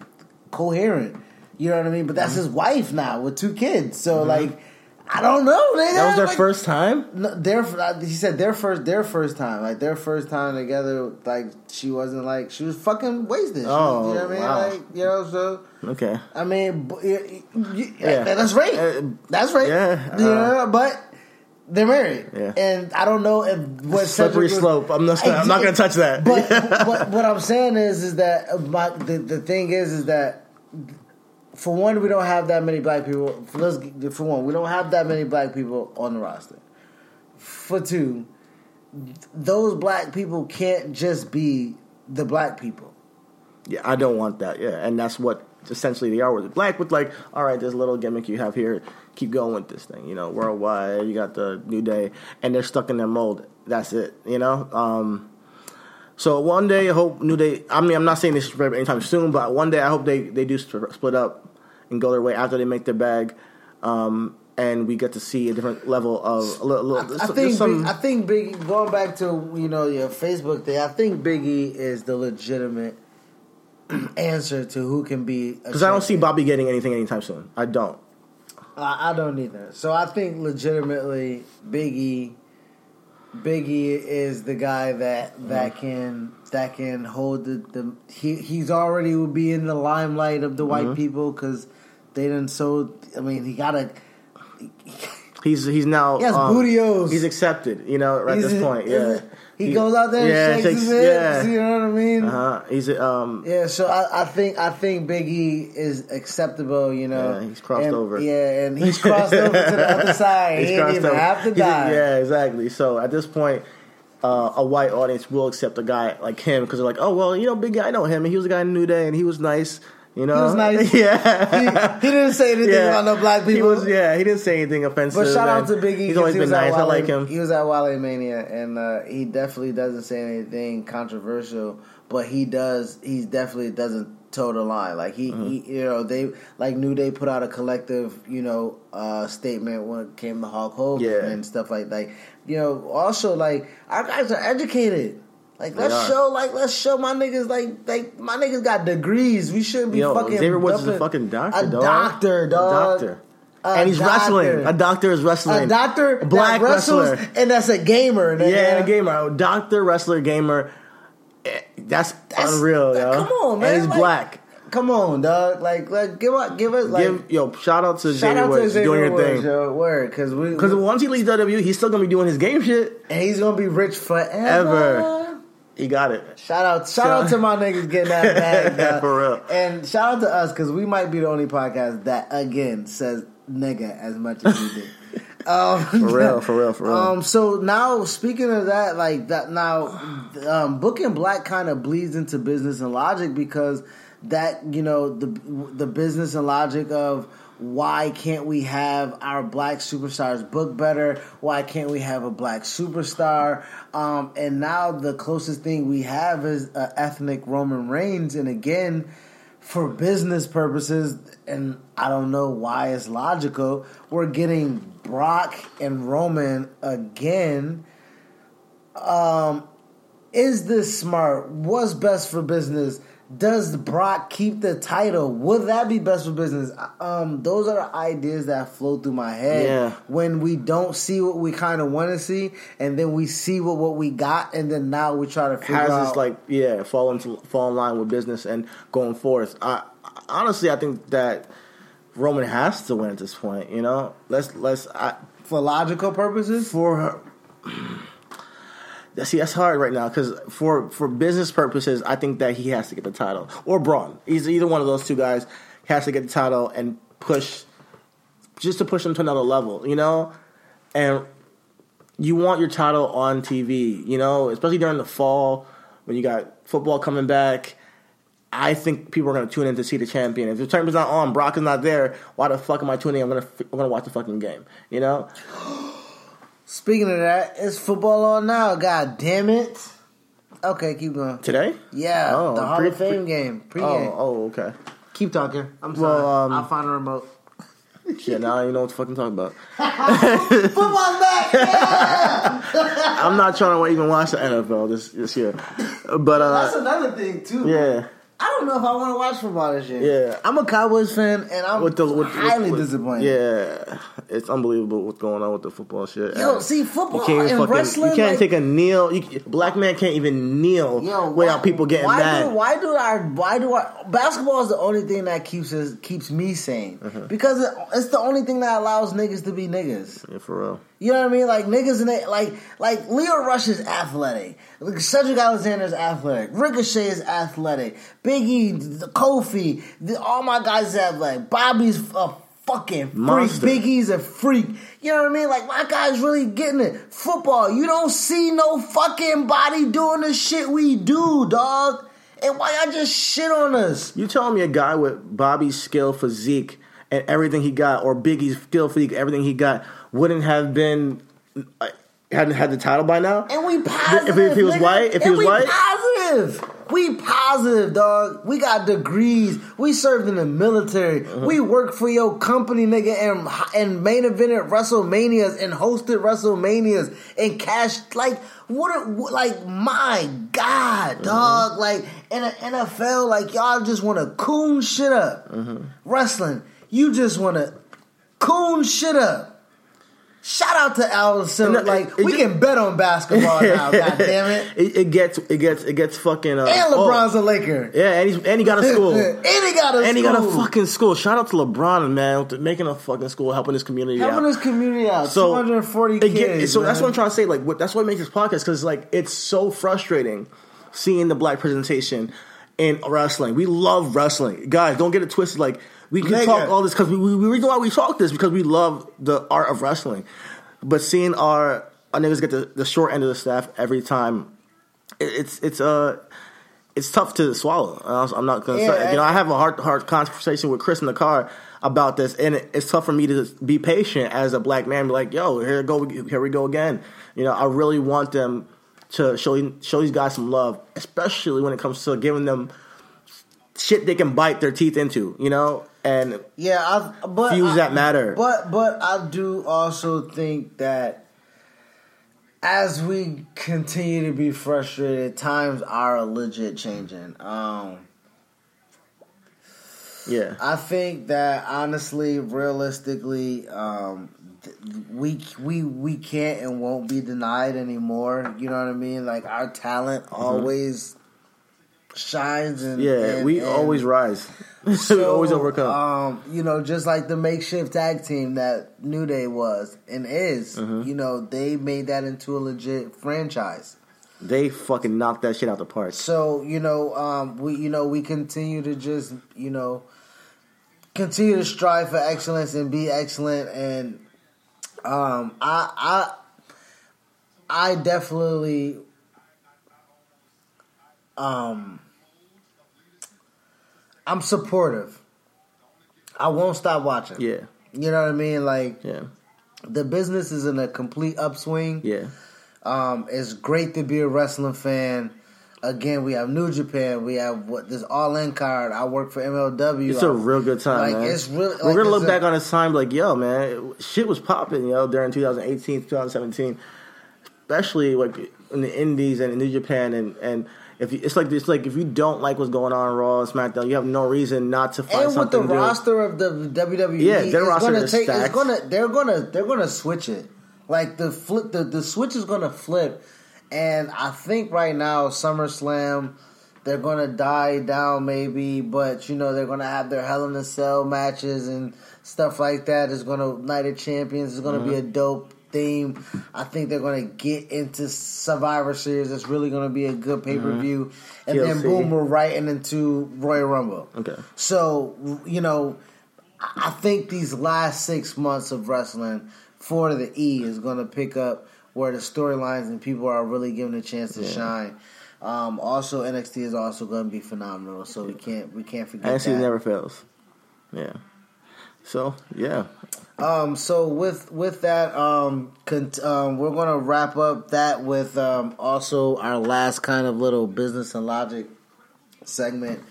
coherent. You know what I mean? But that's mm-hmm. his wife now with two kids. So mm-hmm. like, I don't know. Nigga. That was their Like, first time. no, their he said their first their first time like their first time together like she wasn't like she was fucking wasted. She was- Oh, you know what I mean? wow. Like you know so. Okay. I mean, b- y- y- Yeah. that's right. Uh, that's right. yeah, yeah, but they're married. Yeah. and I don't know if what Slippery was- slope. I'm not. I'm not gonna touch that. But, but what I'm saying is, is that my the, the thing is, is that for one, we don't have that many black people. For, for one, we don't have that many black people on the roster. For two, those black people can't just be the black people. Yeah, I don't want that. Yeah, and that's what essentially they are with it. Black with like, all right, this little gimmick you have here, keep going with this thing. You know, worldwide, you got the New Day, and they're stuck in their mold. That's it. You know. Um, so one day, I hope New Day. I mean, I'm not saying this is anytime soon, but one day I hope they they do split up and go their way after they make their bag. Um, and we get to see a different level of a little. I there's think some- Big, I think Biggie going back to you know your Facebook thing. I think Biggie is the legitimate answer to who can be because I don't see Bobby getting anything anytime soon. I don't. I, I don't either. So I think legitimately Biggie Biggie is the guy that that can that can hold the, the he he's already will be in the limelight of the white Mhm. people because they didn't so I mean he got a He's he's now He has um. He's accepted, you know, at He's this point. Yeah, he goes out there yeah, and shakes his hips, you know what I mean? Uh-huh. He's um Yeah, so I, I think I think Biggie is acceptable. You know, Yeah, he's crossed And- over. Yeah, and he's crossed over to the other side. He's he didn't even over. have to He's- die. Yeah, exactly. So at this point, uh, a white audience will accept a guy like him because they're like, oh well, you know, big guy, I know him, and he was a guy in New Day, and he was nice. You know, He was nice. yeah, he, he didn't say anything Yeah. about no black He people. was, yeah, he didn't say anything offensive. But shout out to Biggie. He's always he been was at nice. I like him. He was at WrestleMania, and uh, he definitely doesn't say anything controversial. But he does. He definitely doesn't toe the line. Like he, Mm-hmm. he you know, they like New Day put out a collective, you know, uh, statement when it came to Hulk Hogan Yeah. and stuff like that. You know, also like our guys are educated. Like let's are. show, like let's show my niggas, like like my niggas got degrees. We shouldn't be Yo, fucking. Xavier Woods is a fucking doctor, A dog. doctor, A dog. doctor. A and he's doctor. wrestling. A doctor is wrestling. A doctor, a black that wrestles, wrestler. and that's a gamer. nigga. Yeah, and a gamer. A doctor, wrestler, gamer. Eh, That's, That's- unreal, yo. Come on, man. And he's Like, black. Come on, dog. Like, like give us, give us, like, Give, yo, shout out to shout Xavier Woods doing your Woods, thing. yo. Word, because we, Because once he leaves WWE, he's still gonna be doing his game shit. and he's gonna be rich forever. Ever. He got it. Shout out, shout out to my niggas getting that bag. For real. And shout out to us because we might be the only podcast that again says nigga as much as we do. Um, For real, for real, for real. Um, so now speaking of that, like that now, um, Booking Black kind of bleeds into business and logic because that you know the the business and logic of why can't we have our black superstars book better? Why can't we have a black superstar? Um, and now the closest thing we have is uh, ethnic Roman Reigns, and again for business purposes, and I don't know why it's logical, we're getting Brock and Roman again. Um, is this smart? What's best for business? Does Brock keep the title? Would that be best for business? Um, those are the ideas that flow through my head Yeah. when we don't see what we kind of want to see, and then we see what, what we got, and then now we try to figure has out this like yeah fall into fall in line with business and going forth. I honestly I think that Roman has to win at this point. You know, let's let's I, for logical purposes. for see that's hard right now because for for business purposes I think that he has to get the title or Braun. He's either one of those two guys has to get the title and push just to push him to another level. You know, and you want your title on TV, you know, especially during the fall when you got football coming back. I think people are going to tune in to see the champion. If the champion's not on, Brock is not there. Why the fuck am I tuning in? I'm going to I'm going to watch the fucking game. You know, Speaking of that, it's football on now. God damn it! Okay, keep going. today. Yeah, Oh, the Hall pre- of Fame pre- game, Oh, pregame. oh, okay. Keep talking. I'm sorry. Well, um, I'll find a remote. Shit, now I don't even know what to fucking talk about. Football's back. Yeah! I'm not trying to even watch the NFL this this year, but That's uh, another thing too. yeah, I don't know if I want to watch football this year. Yeah. I'm a Cowboys fan, and I'm with the with, highly with- with- disappointed. Yeah, it's unbelievable what's going on with the football shit. Yo, see, football You can't and fucking. wrestling, you can't like- take a kneel. You, black man can't even kneel Yo, without why- people getting why mad. Do, why do our why do our basketball is the only thing that keeps us keeps me sane Mm-hmm. because it, it's the only thing that allows niggas to be niggas. yeah, for real. You know what I mean? Like niggas and they like like Lio Rush is athletic. Like, Cedric Alexander is athletic. Ricochet is athletic. Biggie, the Kofi, the, all my guys is athletic. Bobby's a fucking freak. Monster. Big E's a freak. You know what I mean? Like my guys really getting it. Football, you don't see no fucking body doing the shit we do, dog. And why y'all just shit on us? You telling me a guy with Bobby's skill, physique, and everything he got, or Big E's skill, physique, everything he got, wouldn't have been uh, hadn't had the title by now? And we positive. If, if he was nigga. white, if he And was we white, positive. We positive, dog. We got degrees. We served in the military. Uh-huh. We worked for your company, nigga, and and main evented WrestleManias and hosted WrestleManias and cashed like what? Like my God, Uh-huh. dog. Like in the NFL, like y'all just want to coon shit up. Uh-huh. Wrestling, you just want to coon shit up. Shout out to Al Silver. And, uh, Like it we just- can bet on basketball now. God damn it. it, it gets it gets it gets fucking. Uh, And oh. LeBron's a Laker. Yeah, and, he's, and he got a school. and he got a and he got a fucking school. Shout out to LeBron, man, making a fucking school, helping his community helping out. his community out. So 240 kids. get- so that's what I'm trying to say. Like, what, that's what makes this podcast because like it's so frustrating seeing the black presentation in wrestling. We love wrestling, guys. Don't get it twisted. Like we can Nigga. talk all this because we, we, the reason why we talk this because we love the art of wrestling. But seeing our our niggas get the, the short end of the staff every time, it, it's it's uh it's tough to swallow. I'm not gonna Yeah, say, you know, I- I have a hard hard conversation with Chris in the car about this, and it, it's tough for me to be patient as a black man. Be like, yo, here go, here we go again. You know, I really want them to show show these guys some love, especially when it comes to giving them shit they can bite their teeth into. You know, and Yeah, I've, but Feuds I- that matter. But but I do also think that as we continue to be frustrated, times are legit changing. Um, yeah, I think that honestly, realistically, um, we we we can't and won't be denied anymore. You know what I mean? Like our talent always shines and yeah, and- we and- always rise. we always overcome. Um, you know, just like the makeshift tag team that New Day was and is, Mm-hmm. you know, they made that into a legit franchise. they fucking knocked that shit out the park. So, you know, um, we you know, we continue to just, you know, continue to strive for excellence and be excellent and um I I I definitely um I'm supportive. I won't stop watching. Yeah, You know what I mean? Like yeah, the business is in a complete upswing. yeah. Um, it's great to be a wrestling fan. Again, we have New Japan. We have what this All In card. I work for MLW. It's a I- real good time, Like man. it's really. We're gonna look a- back on this time like, yo, man, shit was popping, yo, during 2018, 2017, especially like in the Indies and in New Japan, and and If you, it's like it's like if you don't like what's going on Raw and SmackDown, you have no reason not to find and with the something. do. roster of the WWE, Yeah, their roster gonna is take. It's stacked. gonna. They're gonna. They're gonna switch it. Like the flip. The the switch is gonna flip, and I think right now SummerSlam. They're gonna die down maybe, but you know they're gonna have their Hell in a Cell matches and stuff like that. It's gonna Night of Champions. It's gonna be mm-hmm. a dope theme. I think they're gonna get into Survivor Series. It's really gonna be a good pay per view, and then boom, we're right into Royal Rumble. Okay. So, you know, I think these last six months of wrestling for the E is going to pick up where the storylines and people are really given a chance to shine. Um, also, NXT is also going to be phenomenal, so we can't we can't forget NXT that. never fails. Yeah. So yeah, Um, so with with that, um, cont- um, we're gonna wrap up that with um, also our last kind of little business and logic segment,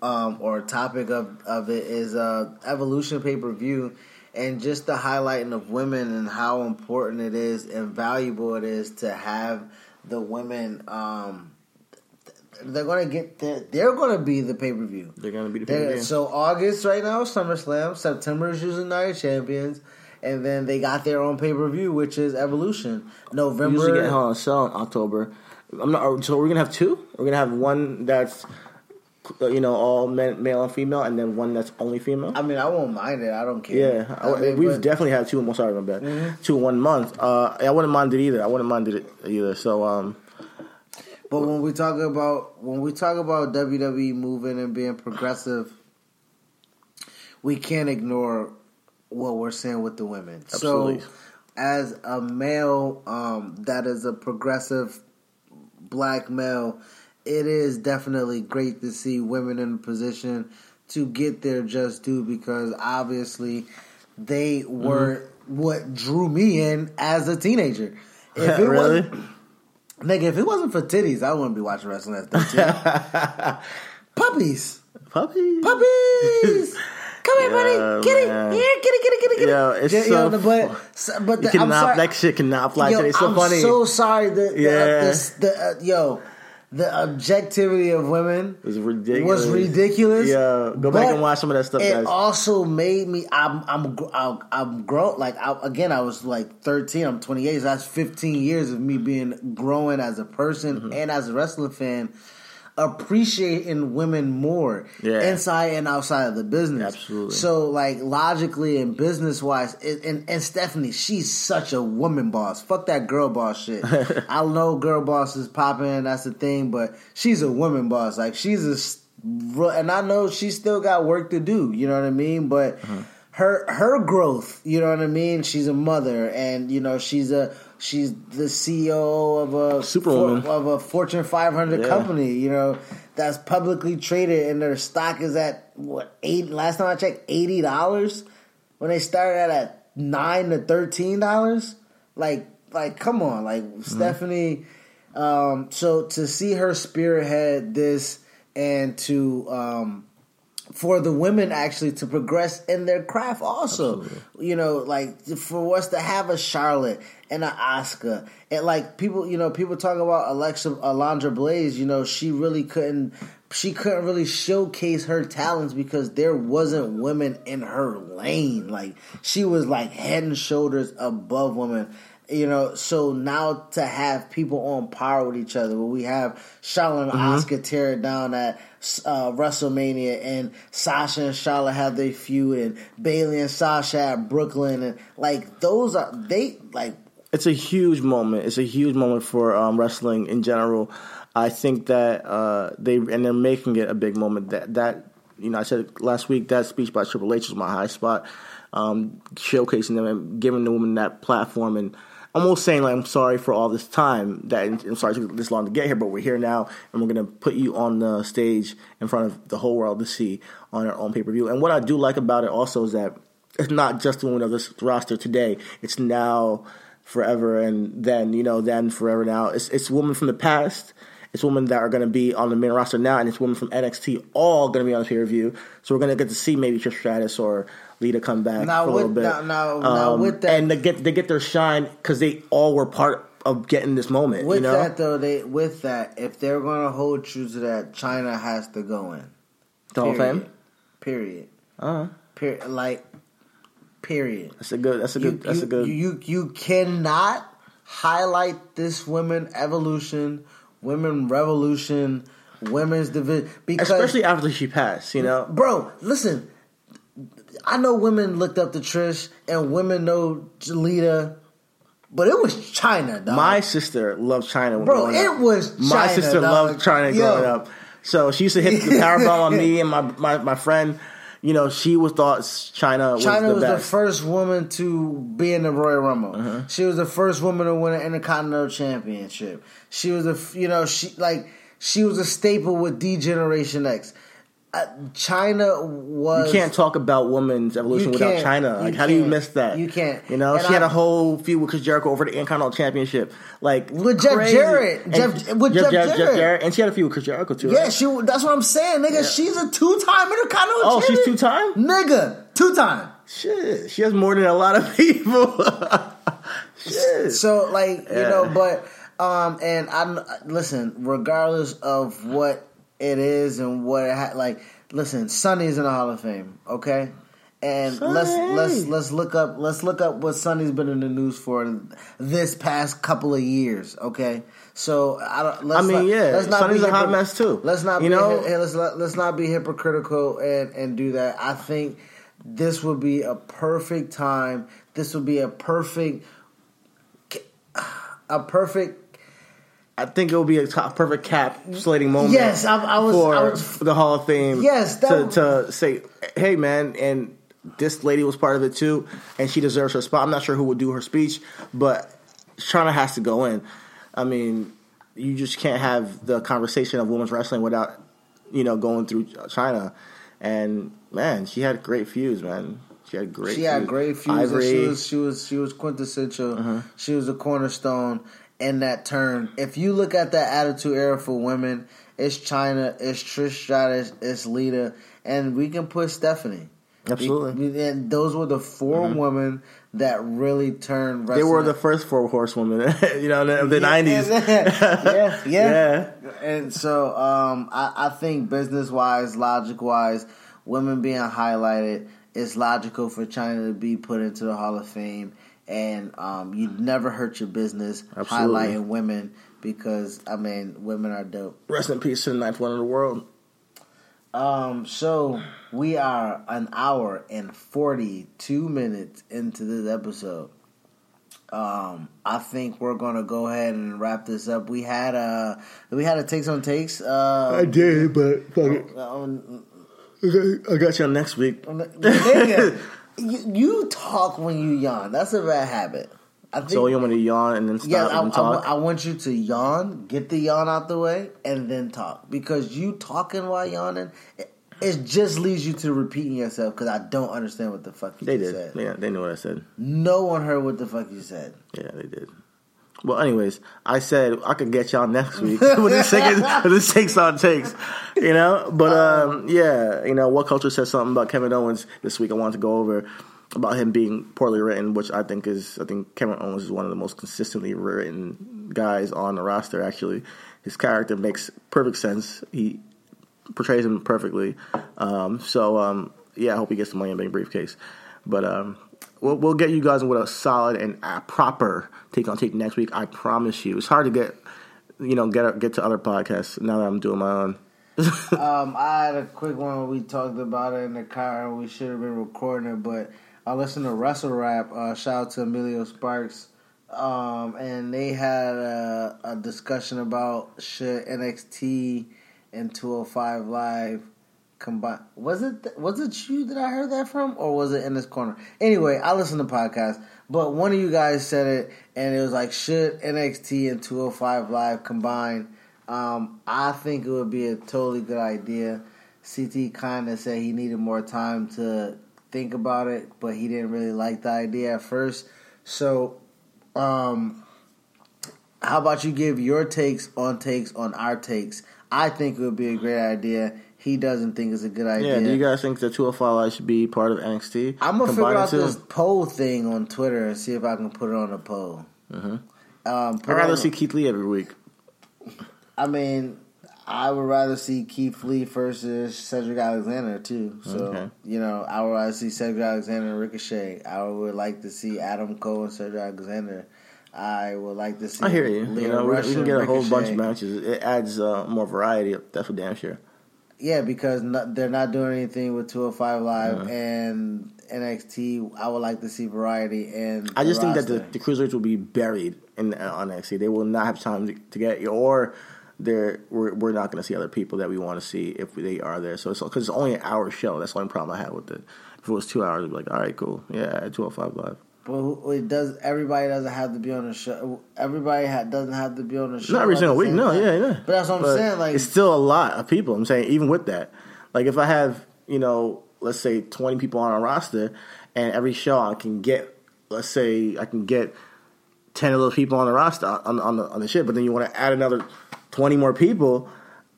um, or topic of of it is uh, evolution pay per view, and just the highlighting of women and how important it is and valuable it is to have the women. Um, they're gonna get the, they're gonna be the pay per view. they're gonna be the pay per view. So August right now is SummerSlam. September is usually Night Champions, and then they got their own pay per view, which is Evolution. We November. usually get Hell in a Cell in October. I'm not. So we're gonna have two. We're gonna have one that's uh, you know all men, male and female, and then one that's only female. I mean, I won't mind it. I don't care. Yeah, I, I mean, we've but- Mm-hmm. definitely had two. I'm sorry, my bad. Two one month. Uh, I wouldn't mind it either. I wouldn't mind it either. So um, But when we talk about when we talk about WWE moving and being progressive, we can't ignore what we're saying with the women. Absolutely. So, as a male um, that is a progressive black male, it is definitely great to see women in a position to get their just due because obviously they were what drew me in as a teenager. If it Really? wasn't- Nigga, if it wasn't for titties, I wouldn't be watching wrestling at 13. Puppies. puppy. Puppies. Come here, Yeah, buddy. Get man. it. Here, get it, get it, get it, get it. Yo, it's Yeah, so yo, but, so- but the, I'm sorry. That shit cannot fly yo, today. It's so I'm funny. so sorry. The, the, Yeah. uh, this, the uh, yo, the objectivity of women was ridiculous. was ridiculous. Yeah, go back and watch some of that stuff, It guys. also made me. I'm. I'm. I'm, I'm grown. Like I, again, I was like 13. I'm 28. So that's 15 years of me being growing as a person Mm-hmm. and as a wrestling fan, appreciating women more Yeah. inside and outside of the business. Absolutely. So like logically and business wise, and and Stephanie, she's such a woman boss. Fuck that girl boss shit. I know girl boss is popping. That's the thing, but she's a woman boss. Like she's a, and I know she's still got work to do. You know what I mean? But Uh-huh. her her growth. You know what I mean? She's a mother, and you know she's a she's the CEO of a Superwoman. of a Fortune 500 Yeah. company. You know that's publicly traded, and their stock is at what eight? Last time I checked, eighty dollars. When they started at nine to thirteen dollars, like like come on, like Stephanie. Um, so to see her spearhead this and to um, for the women actually to progress in their craft also. You know like for us to have a Charlotte and an Asuka and like people you know people talk about alexa Alundra Blayze you know she really couldn't she couldn't really showcase her talents because there wasn't women in her lane. Like she was like head and shoulders above women you know, so now to have people on par with each other, where we have Charlotte and Asuka tear it down at uh, WrestleMania, and Sasha and Charlotte have their feud, and Bayley and Sasha at Brooklyn, and like those are they like it's a huge moment. It's a huge moment for um, wrestling in general. I think that uh, they and they're making it a big moment. That that you know, I said last week that speech by Triple H was my high spot, um, showcasing them and giving the women that platform and. Almost saying like I'm sorry for all this time that I'm sorry it took this long to get here, but we're here now and we're gonna put you on the stage in front of the whole world to see on our own pay per view. And what I do like about it also is that it's not just the women of this roster today. It's now forever and then you know then forever now it's it's women from the past it's women that are going to be on the main roster now and it's women from NXT all going to be on the pay per view so we're going to get to see maybe Trish Stratus or Lita come back Now for a little with- bit now- now- now Um, with that- and they get they get their shine because they all were part of getting this moment. With you know, that though, they with that, if they're gonna hold true to that, Chyna has to go in. the Hall of Period. Fame. Period. Uh-huh. Period. Like, period. That's a good. That's a You, good. that's you, a good. You you cannot highlight this women evolution, women revolution, women's division because especially after she passed. You know, bro, listen. I know women looked up to Trish and women know Lita, but it was Chyna, dog. my sister loved Chyna. When Bro, it up. was my sister dog. loved Chyna Yo. growing up. So she used to hit the power bomb on me and my, my, my friend. You know, she was thought Chyna was Chyna the was the best. Uh-huh. first woman to be in the Royal Rumble. She was the first woman to win an Intercontinental Championship. She was a, you know, she like she was a staple with D Generation X. Uh, Chyna was. You can't talk about women's evolution without. Chyna. Like, how do you miss that? You can't. You know, And she had a whole feud with Chris Jericho over the Intercontinental Championship. Like With Jeff crazy. Jarrett. And Jeff- with Jeff Jarrett. and she had a feud with Chris Jericho too. Yeah, right? she. That's what I'm saying, nigga. She's a two time Intercontinental. Oh, she's two-time? nigga. Two time. Shit, she has more than a lot of people. Shit. So like you know, but um, and I listen. Regardless of what it is and what it ha- like, listen. Sunny's in the Hall of Fame, okay. And let's let's let's look up let's look up what Sunny's been in the news for this past couple of years, okay. So I don't. Let's I mean, not, yeah, let's not Sunny's be a hot mess, too. Let's not You be know? hy- let's not, let's not be hypocritical and and do that. I think this would be a perfect time. This would be a perfect a perfect I think it will be a top, perfect cap slating moment. Yes, I- I was- for I was- the Hall of Fame. Yes, to, would- to say, hey man, and this lady was part of it too, and she deserves her spot. I'm not sure who would do her speech, but Chyna has to go in. I mean, you just can't have the conversation of women's wrestling without you know going through Chyna. And man, she had great feuds, man. She had great. she had great Ivory. She was she was she was quintessential. Uh-huh. She was a cornerstone in that turn. If you look at that attitude era for women, it's Chyna, it's Trish Stratus, it's Lita, and we can put Stephanie. Absolutely. We- and those were the 4 women that really turned. They were the first four horsewomen, you know, of the Yeah, nineties. yeah, yeah, Yeah. And so, um, I, I think business wise, logic wise, women being highlighted, it's logical for Chyna to be put into the Hall of Fame. And um, you never hurt your business Absolutely. highlighting women because I mean, women are dope. Rest in peace to the ninth one in the world. Um, so we are an hour and forty two minutes into this episode. Um, I think we're gonna go ahead and wrap this up. We had a we had a takes on takes. Uh, I did, but fuck it. I got you on next week. you, you talk when you yawn. That's a bad habit. I think. So you want me to yawn and then stop yeah, I, and I, talk? I want you to yawn, get the yawn out the way, and then talk. Because you talking while yawning, it, it just leads you to repeating yourself. Because I don't understand what the fuck you they just did. said. Yeah, they knew what I said. No one heard what the fuck you said. Yeah, they did. Well, anyways, I said I could get y'all next week with this takes, with this takes on takes, you know. But um, yeah, you know, what culture said something about Kevin Owens this week. I wanted to go over about him being poorly written, which I think is I think Kevin Owens is one of the most consistently written guys on the roster. Actually, his character makes perfect sense. He portrays him perfectly. Um, so um, yeah, I hope he gets the money in bank briefcase. But um, we'll, we'll get you guys with a solid and a proper take on take next week. I promise you. It's hard to get you know get get to other podcasts now that I'm doing my own. um, I had a quick one. We talked about it in the car. We should have been recording it, but I listened to Wrestle Rap. Uh, shout out to Emilio Sparks. Um, and they had a, a discussion about should NXT and 205 Live combine. Was it was it you that I heard that from, or was it in this corner? Anyway, I listen to podcasts, but one of you guys said it, and it was like should NXT and 205 Live combine. Um, I think it would be a totally good idea. CT kind of said he needed more time to think about it, but he didn't really like the idea at first. So, um, how about you give your takes on takes on our takes? I think it would be a great idea. He doesn't think it's a good idea. Yeah, do you guys think that 205 Live should be part of NXT? I'm gonna figure out this poll thing on Twitter and see if I can put it on a poll. Mhm. Um, I'd rather on- see Keith Lee every week. I mean, I would rather see Keith Lee versus Cedric Alexander too. So Okay. you know, I would rather see Cedric Alexander and Ricochet. I would like to see Adam Cole and Cedric Alexander. I would like to see. I hear you. Lio you know, we, Rush we can get a whole bunch of matches. It adds uh, more variety. That's for damn sure. Yeah, because not, they're not doing anything with 205 Live and NXT. I would like to see variety and. I just think that the, the cruisers will be buried in uh, on NXT. They will not have time to, to get or they're we're, we're not going to see other people that we want to see if they are there. So it's because it's only an hour show. That's the only problem I have with it. If it was two hours, I'd be like, all right, cool, yeah, two hundred five live. But who- it does. Everybody doesn't have to be on the show. Everybody ha- doesn't have to be on the show. Not every single week, no, time. yeah, yeah. But that's what I'm saying. Like, it's still a lot of people. I'm saying even with that, like if I have you know, let's say twenty people on a roster, and every show I can get, let's say I can get ten of those people on the roster on on the on the ship, but then you want to add another twenty more people,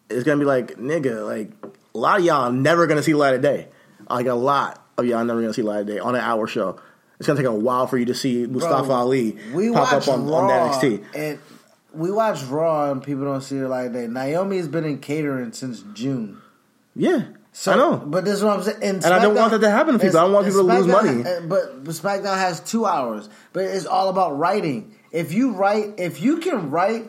it's gonna be like nigga, like a lot of y'all never gonna see light of day. Like a lot of y'all never gonna see light of day on an hour show. It's gonna take a while for you to see Mustafa Bro, Ali we pop up on, Raw on NXT. and we watch Raw and people don't see it like that. Naomi has been in catering since June. Yeah, So, I know. but this is what I'm saying. And, And I don't want that to happen to people. I don't want people to lose money. But, but SmackDown has two hours. But it's all about writing. If you write, if you can write,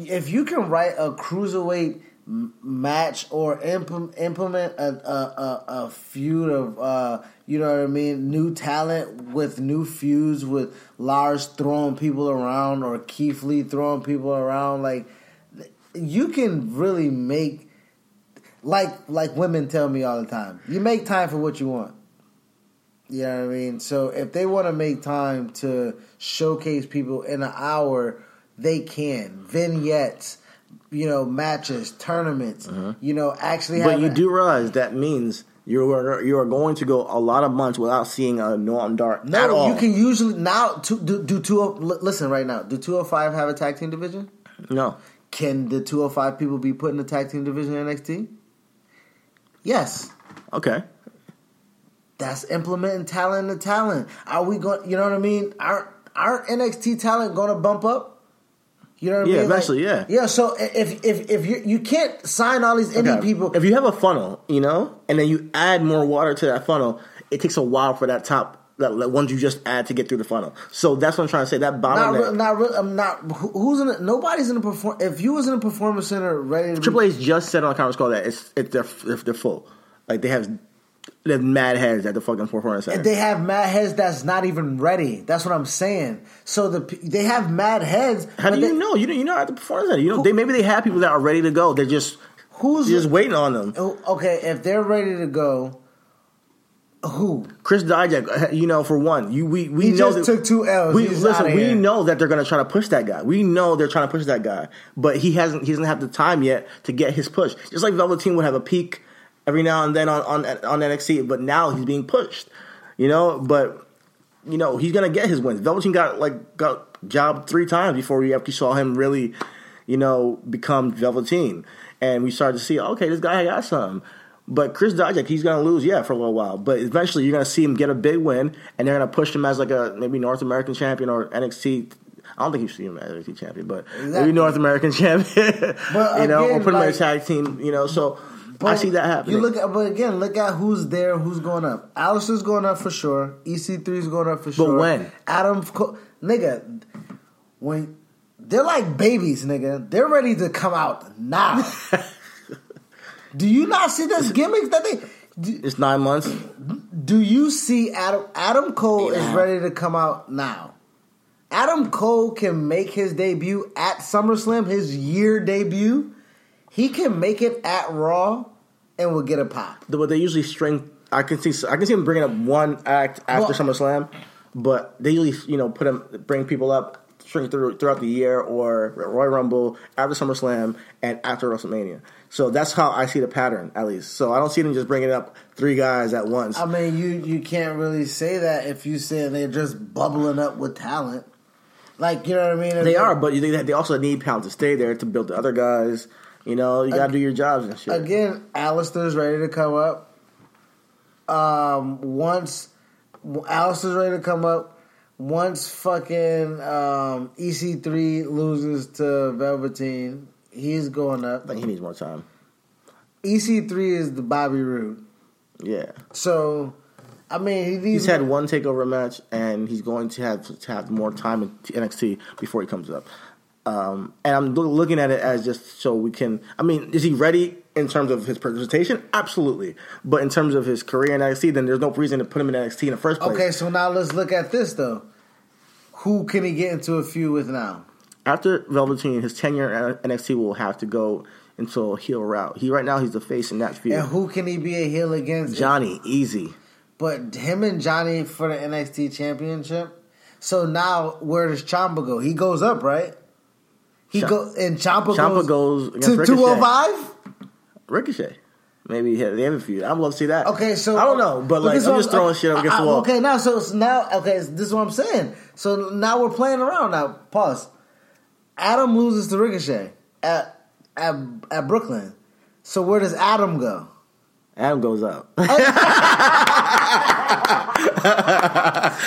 if you can write a cruiserweight match or implement, a, a, a, a feud of, uh, you know what I mean, new talent with new feuds with Lars throwing people around or Keith Lee throwing people around, like you can really make like like women tell me all the time. You make time for what you want. You know what I mean? So if they want to make time to showcase people in an hour, they can. Vignettes, you know, matches, tournaments, you know, actually Uh-huh. But you do realize that means you are you are going to go a lot of months without seeing a Noam Dar No, at all. you can usually now to, do do two oh- li- listen right now. Do 205 have a tag team division? no. Can the 205 people be put in the tag team division in NXT? Yes. Okay. That's implementing talent to talent. Are we going? You know what I mean? Aren't aren't NXT talent going to bump up? You know what I Yeah, mean? eventually, yeah. Yeah. So if if if you you can't sign all these indie Okay. people, If you have a funnel, you know, and then you add more water to that funnel, it takes a while for that top that, ones you just add to get through the funnel. So that's what I'm trying to say. That not re- not re- I'm not. Who's in? A, nobody's in a perform. If you was in a performance center ready to Triple be, H just said on a conference call that it's it's they're, if they're full, like they have they have mad heads at the fucking performance center. they have mad heads that's not even ready. That's what I'm saying. So the they have mad heads. How do you they- know? You know, you know at the performance center. You know, they maybe they have people that are ready to go. They're just Who's you're just waiting on them. Oh, Okay, if they're ready to go, who? Chris Dijak, you know, for one, you we we He know just that, took two Ls. We listen. We know that they're going to try to push that guy. We know they're trying to push that guy, but he hasn't. He doesn't have the time yet to get his push. Just like Velveteen would have a peak every now and then on on on NXT, but now he's being pushed. You know, but you know he's going to get his wins. Velveteen got like got jobbed three times before we actually saw him really, you know, become Velveteen, and we started to see okay, this guy got some. But Chris Dijak, he's going to lose, yeah, for a little while. But eventually, you're going to see him get a big win, and they're going to push him as like a maybe North American champion or NXT. I don't think you see him as NXT champion, but Exactly. maybe North American champion. But you know, or again, put him in a tag team. You know, so I see that happening. You look at, but again, look at who's there, who's going up. Aleister's going up for sure. EC3's going up for sure. But when? Adam, nigga, when they're like babies, nigga, they're ready to come out now. Do you not see this gimmicks that they? Do, it's nine months. do you see Adam? Adam Cole is ready to come out now. Adam Cole can make his debut at SummerSlam, his year debut. He can make it at Raw and will get a pop. but they usually string. I can see. I can see them bringing up one act after Well- SummerSlam, but they usually you know put them bring people up string through throughout the year or Royal Rumble after SummerSlam and after WrestleMania. So that's how I see the pattern at least. So I don't see them just bringing up three guys at once. I mean, you you can't really say that if you say they're just bubbling up with talent. Like you know what I mean? they are, but they, they also need talent to stay there to build the other guys. You know, you got to do your jobs and shit. again, Aleister's ready to come up. Um, once Aleister's ready to come up, once fucking um, EC3 loses to Velveteen, he's going up. I think he needs more time. EC3 is the Bobby Roode. Yeah. So, I mean, he needs He's had one takeover match, and he's going to have to have more time in NXT before he comes up. Um, and I'm loo- looking at it as just so we can. I mean, is he ready in terms of his presentation? Absolutely. But in terms of his career in NXT, then there's no reason to put him in NXT in the first place. Okay, so now let's look at this though. Who can he get into a feud with now? After Velveteen, his tenure at NXT will have to go into a heel route. He right now he's the face in that feud. And who can he be a heel against? Johnny, easy. But him and Johnny for the NXT championship. So now where does Ciampa go? He goes up, right? He Champ- go and Champa, Ciampa goes, goes against to two hundred five. Ricochet. Maybe yeah, they have a feud. I'd love to see that. Okay, so I don't know, but like I'm just throwing shit up against I- the wall. Okay, now so, so now okay, this is what I'm saying. So now we're playing around. Now pause. Adam loses to Ricochet at at at Brooklyn. So where does Adam go? Adam goes up.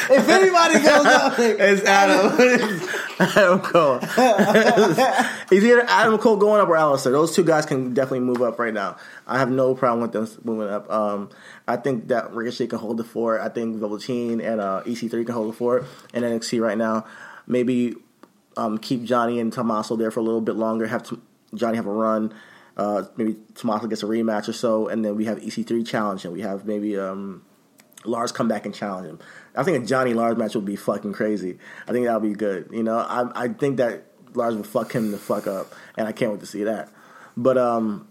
If anybody goes up, it's Adam. Adam Cole. It's either Adam Cole going up or Aleister. Those two guys can definitely move up right now. I have no problem with them moving up. Um, I think that Ricochet can hold the fort. I think Velveteen and uh, EC3 can hold the fort in NXT right now. Maybe um, keep Johnny and Tommaso there for a little bit longer. Have Tom- Johnny have a run. Uh, maybe Tommaso gets a rematch or so, and then we have EC3 challenge, and we have maybe um, Lars come back and challenge him. I think a Johnny Lars match would be fucking crazy. I think that would be good. You know, I I think that Lars would fuck him the fuck up, and I can't wait to see that. But um,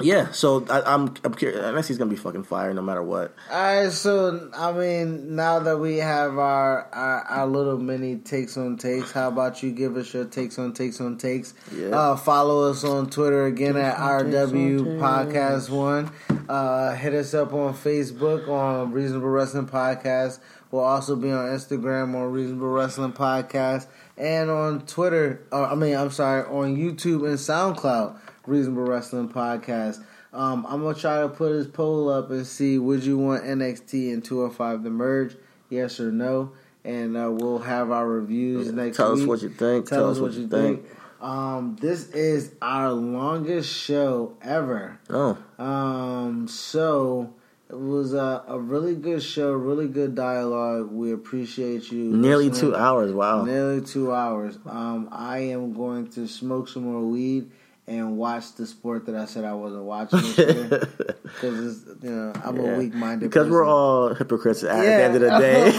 yeah. So I, I'm I'm curious. NXT's gonna be fucking fire no matter what. All right, so I mean, now that we have our, our our little mini takes on takes, how about you give us your takes on takes on takes? Yeah. Uh, follow us on Twitter again at RW Podcast One. Uh, hit us up on Facebook on Reasonable Wrestling Podcast. We'll also be on Instagram on Reasonable Wrestling Podcast and on Twitter. Or, I mean, I'm sorry, on YouTube and SoundCloud. Reasonable Wrestling Podcast. Um, I'm gonna try to put his poll up and see would you want NXT and 205 to merge? Yes or no? And uh, we'll have our reviews next Tell week. Tell us what you think. Tell, us what you think. Um, this is our longest show ever. Oh, Um, so it was a, a really good show, really good dialogue. We appreciate you. nearly listening. two hours. Wow. Nearly two hours. Um, I am going to smoke some more weed and watch the sport that I said I wasn't watching because you know I'm Yeah. a weak minded. Because we're all hypocrites at the end of the day.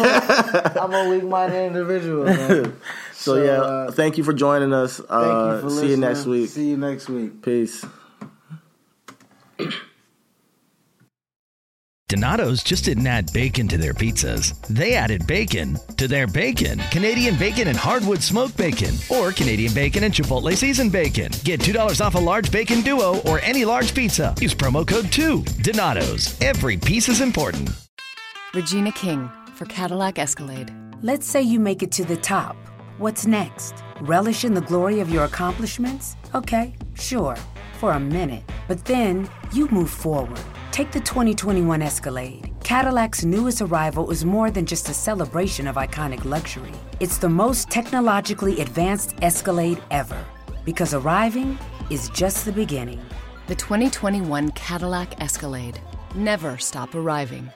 I'm a weak minded individual. Man. so, yeah, uh, thank you for joining us. thank Uh, you for see you next week. See you next week. Peace. Donato's just didn't add bacon to their pizzas. They added bacon to their bacon. Canadian bacon and hardwood smoked bacon, or Canadian bacon and Chipotle seasoned bacon. Get $2 off a large bacon duo or any large pizza. Use promo code 2. Donato's. Every piece is important. Regina King for Cadillac Escalade. Let's say you make it to the top. What's next? Relish in the glory of your accomplishments? Okay, sure, for a minute. But then you move forward. Take the 2021 Escalade. Cadillac's newest arrival is more than just a celebration of iconic luxury. It's the most technologically advanced Escalade ever. Because arriving is just the beginning. The 2021 Cadillac Escalade. Never stop arriving.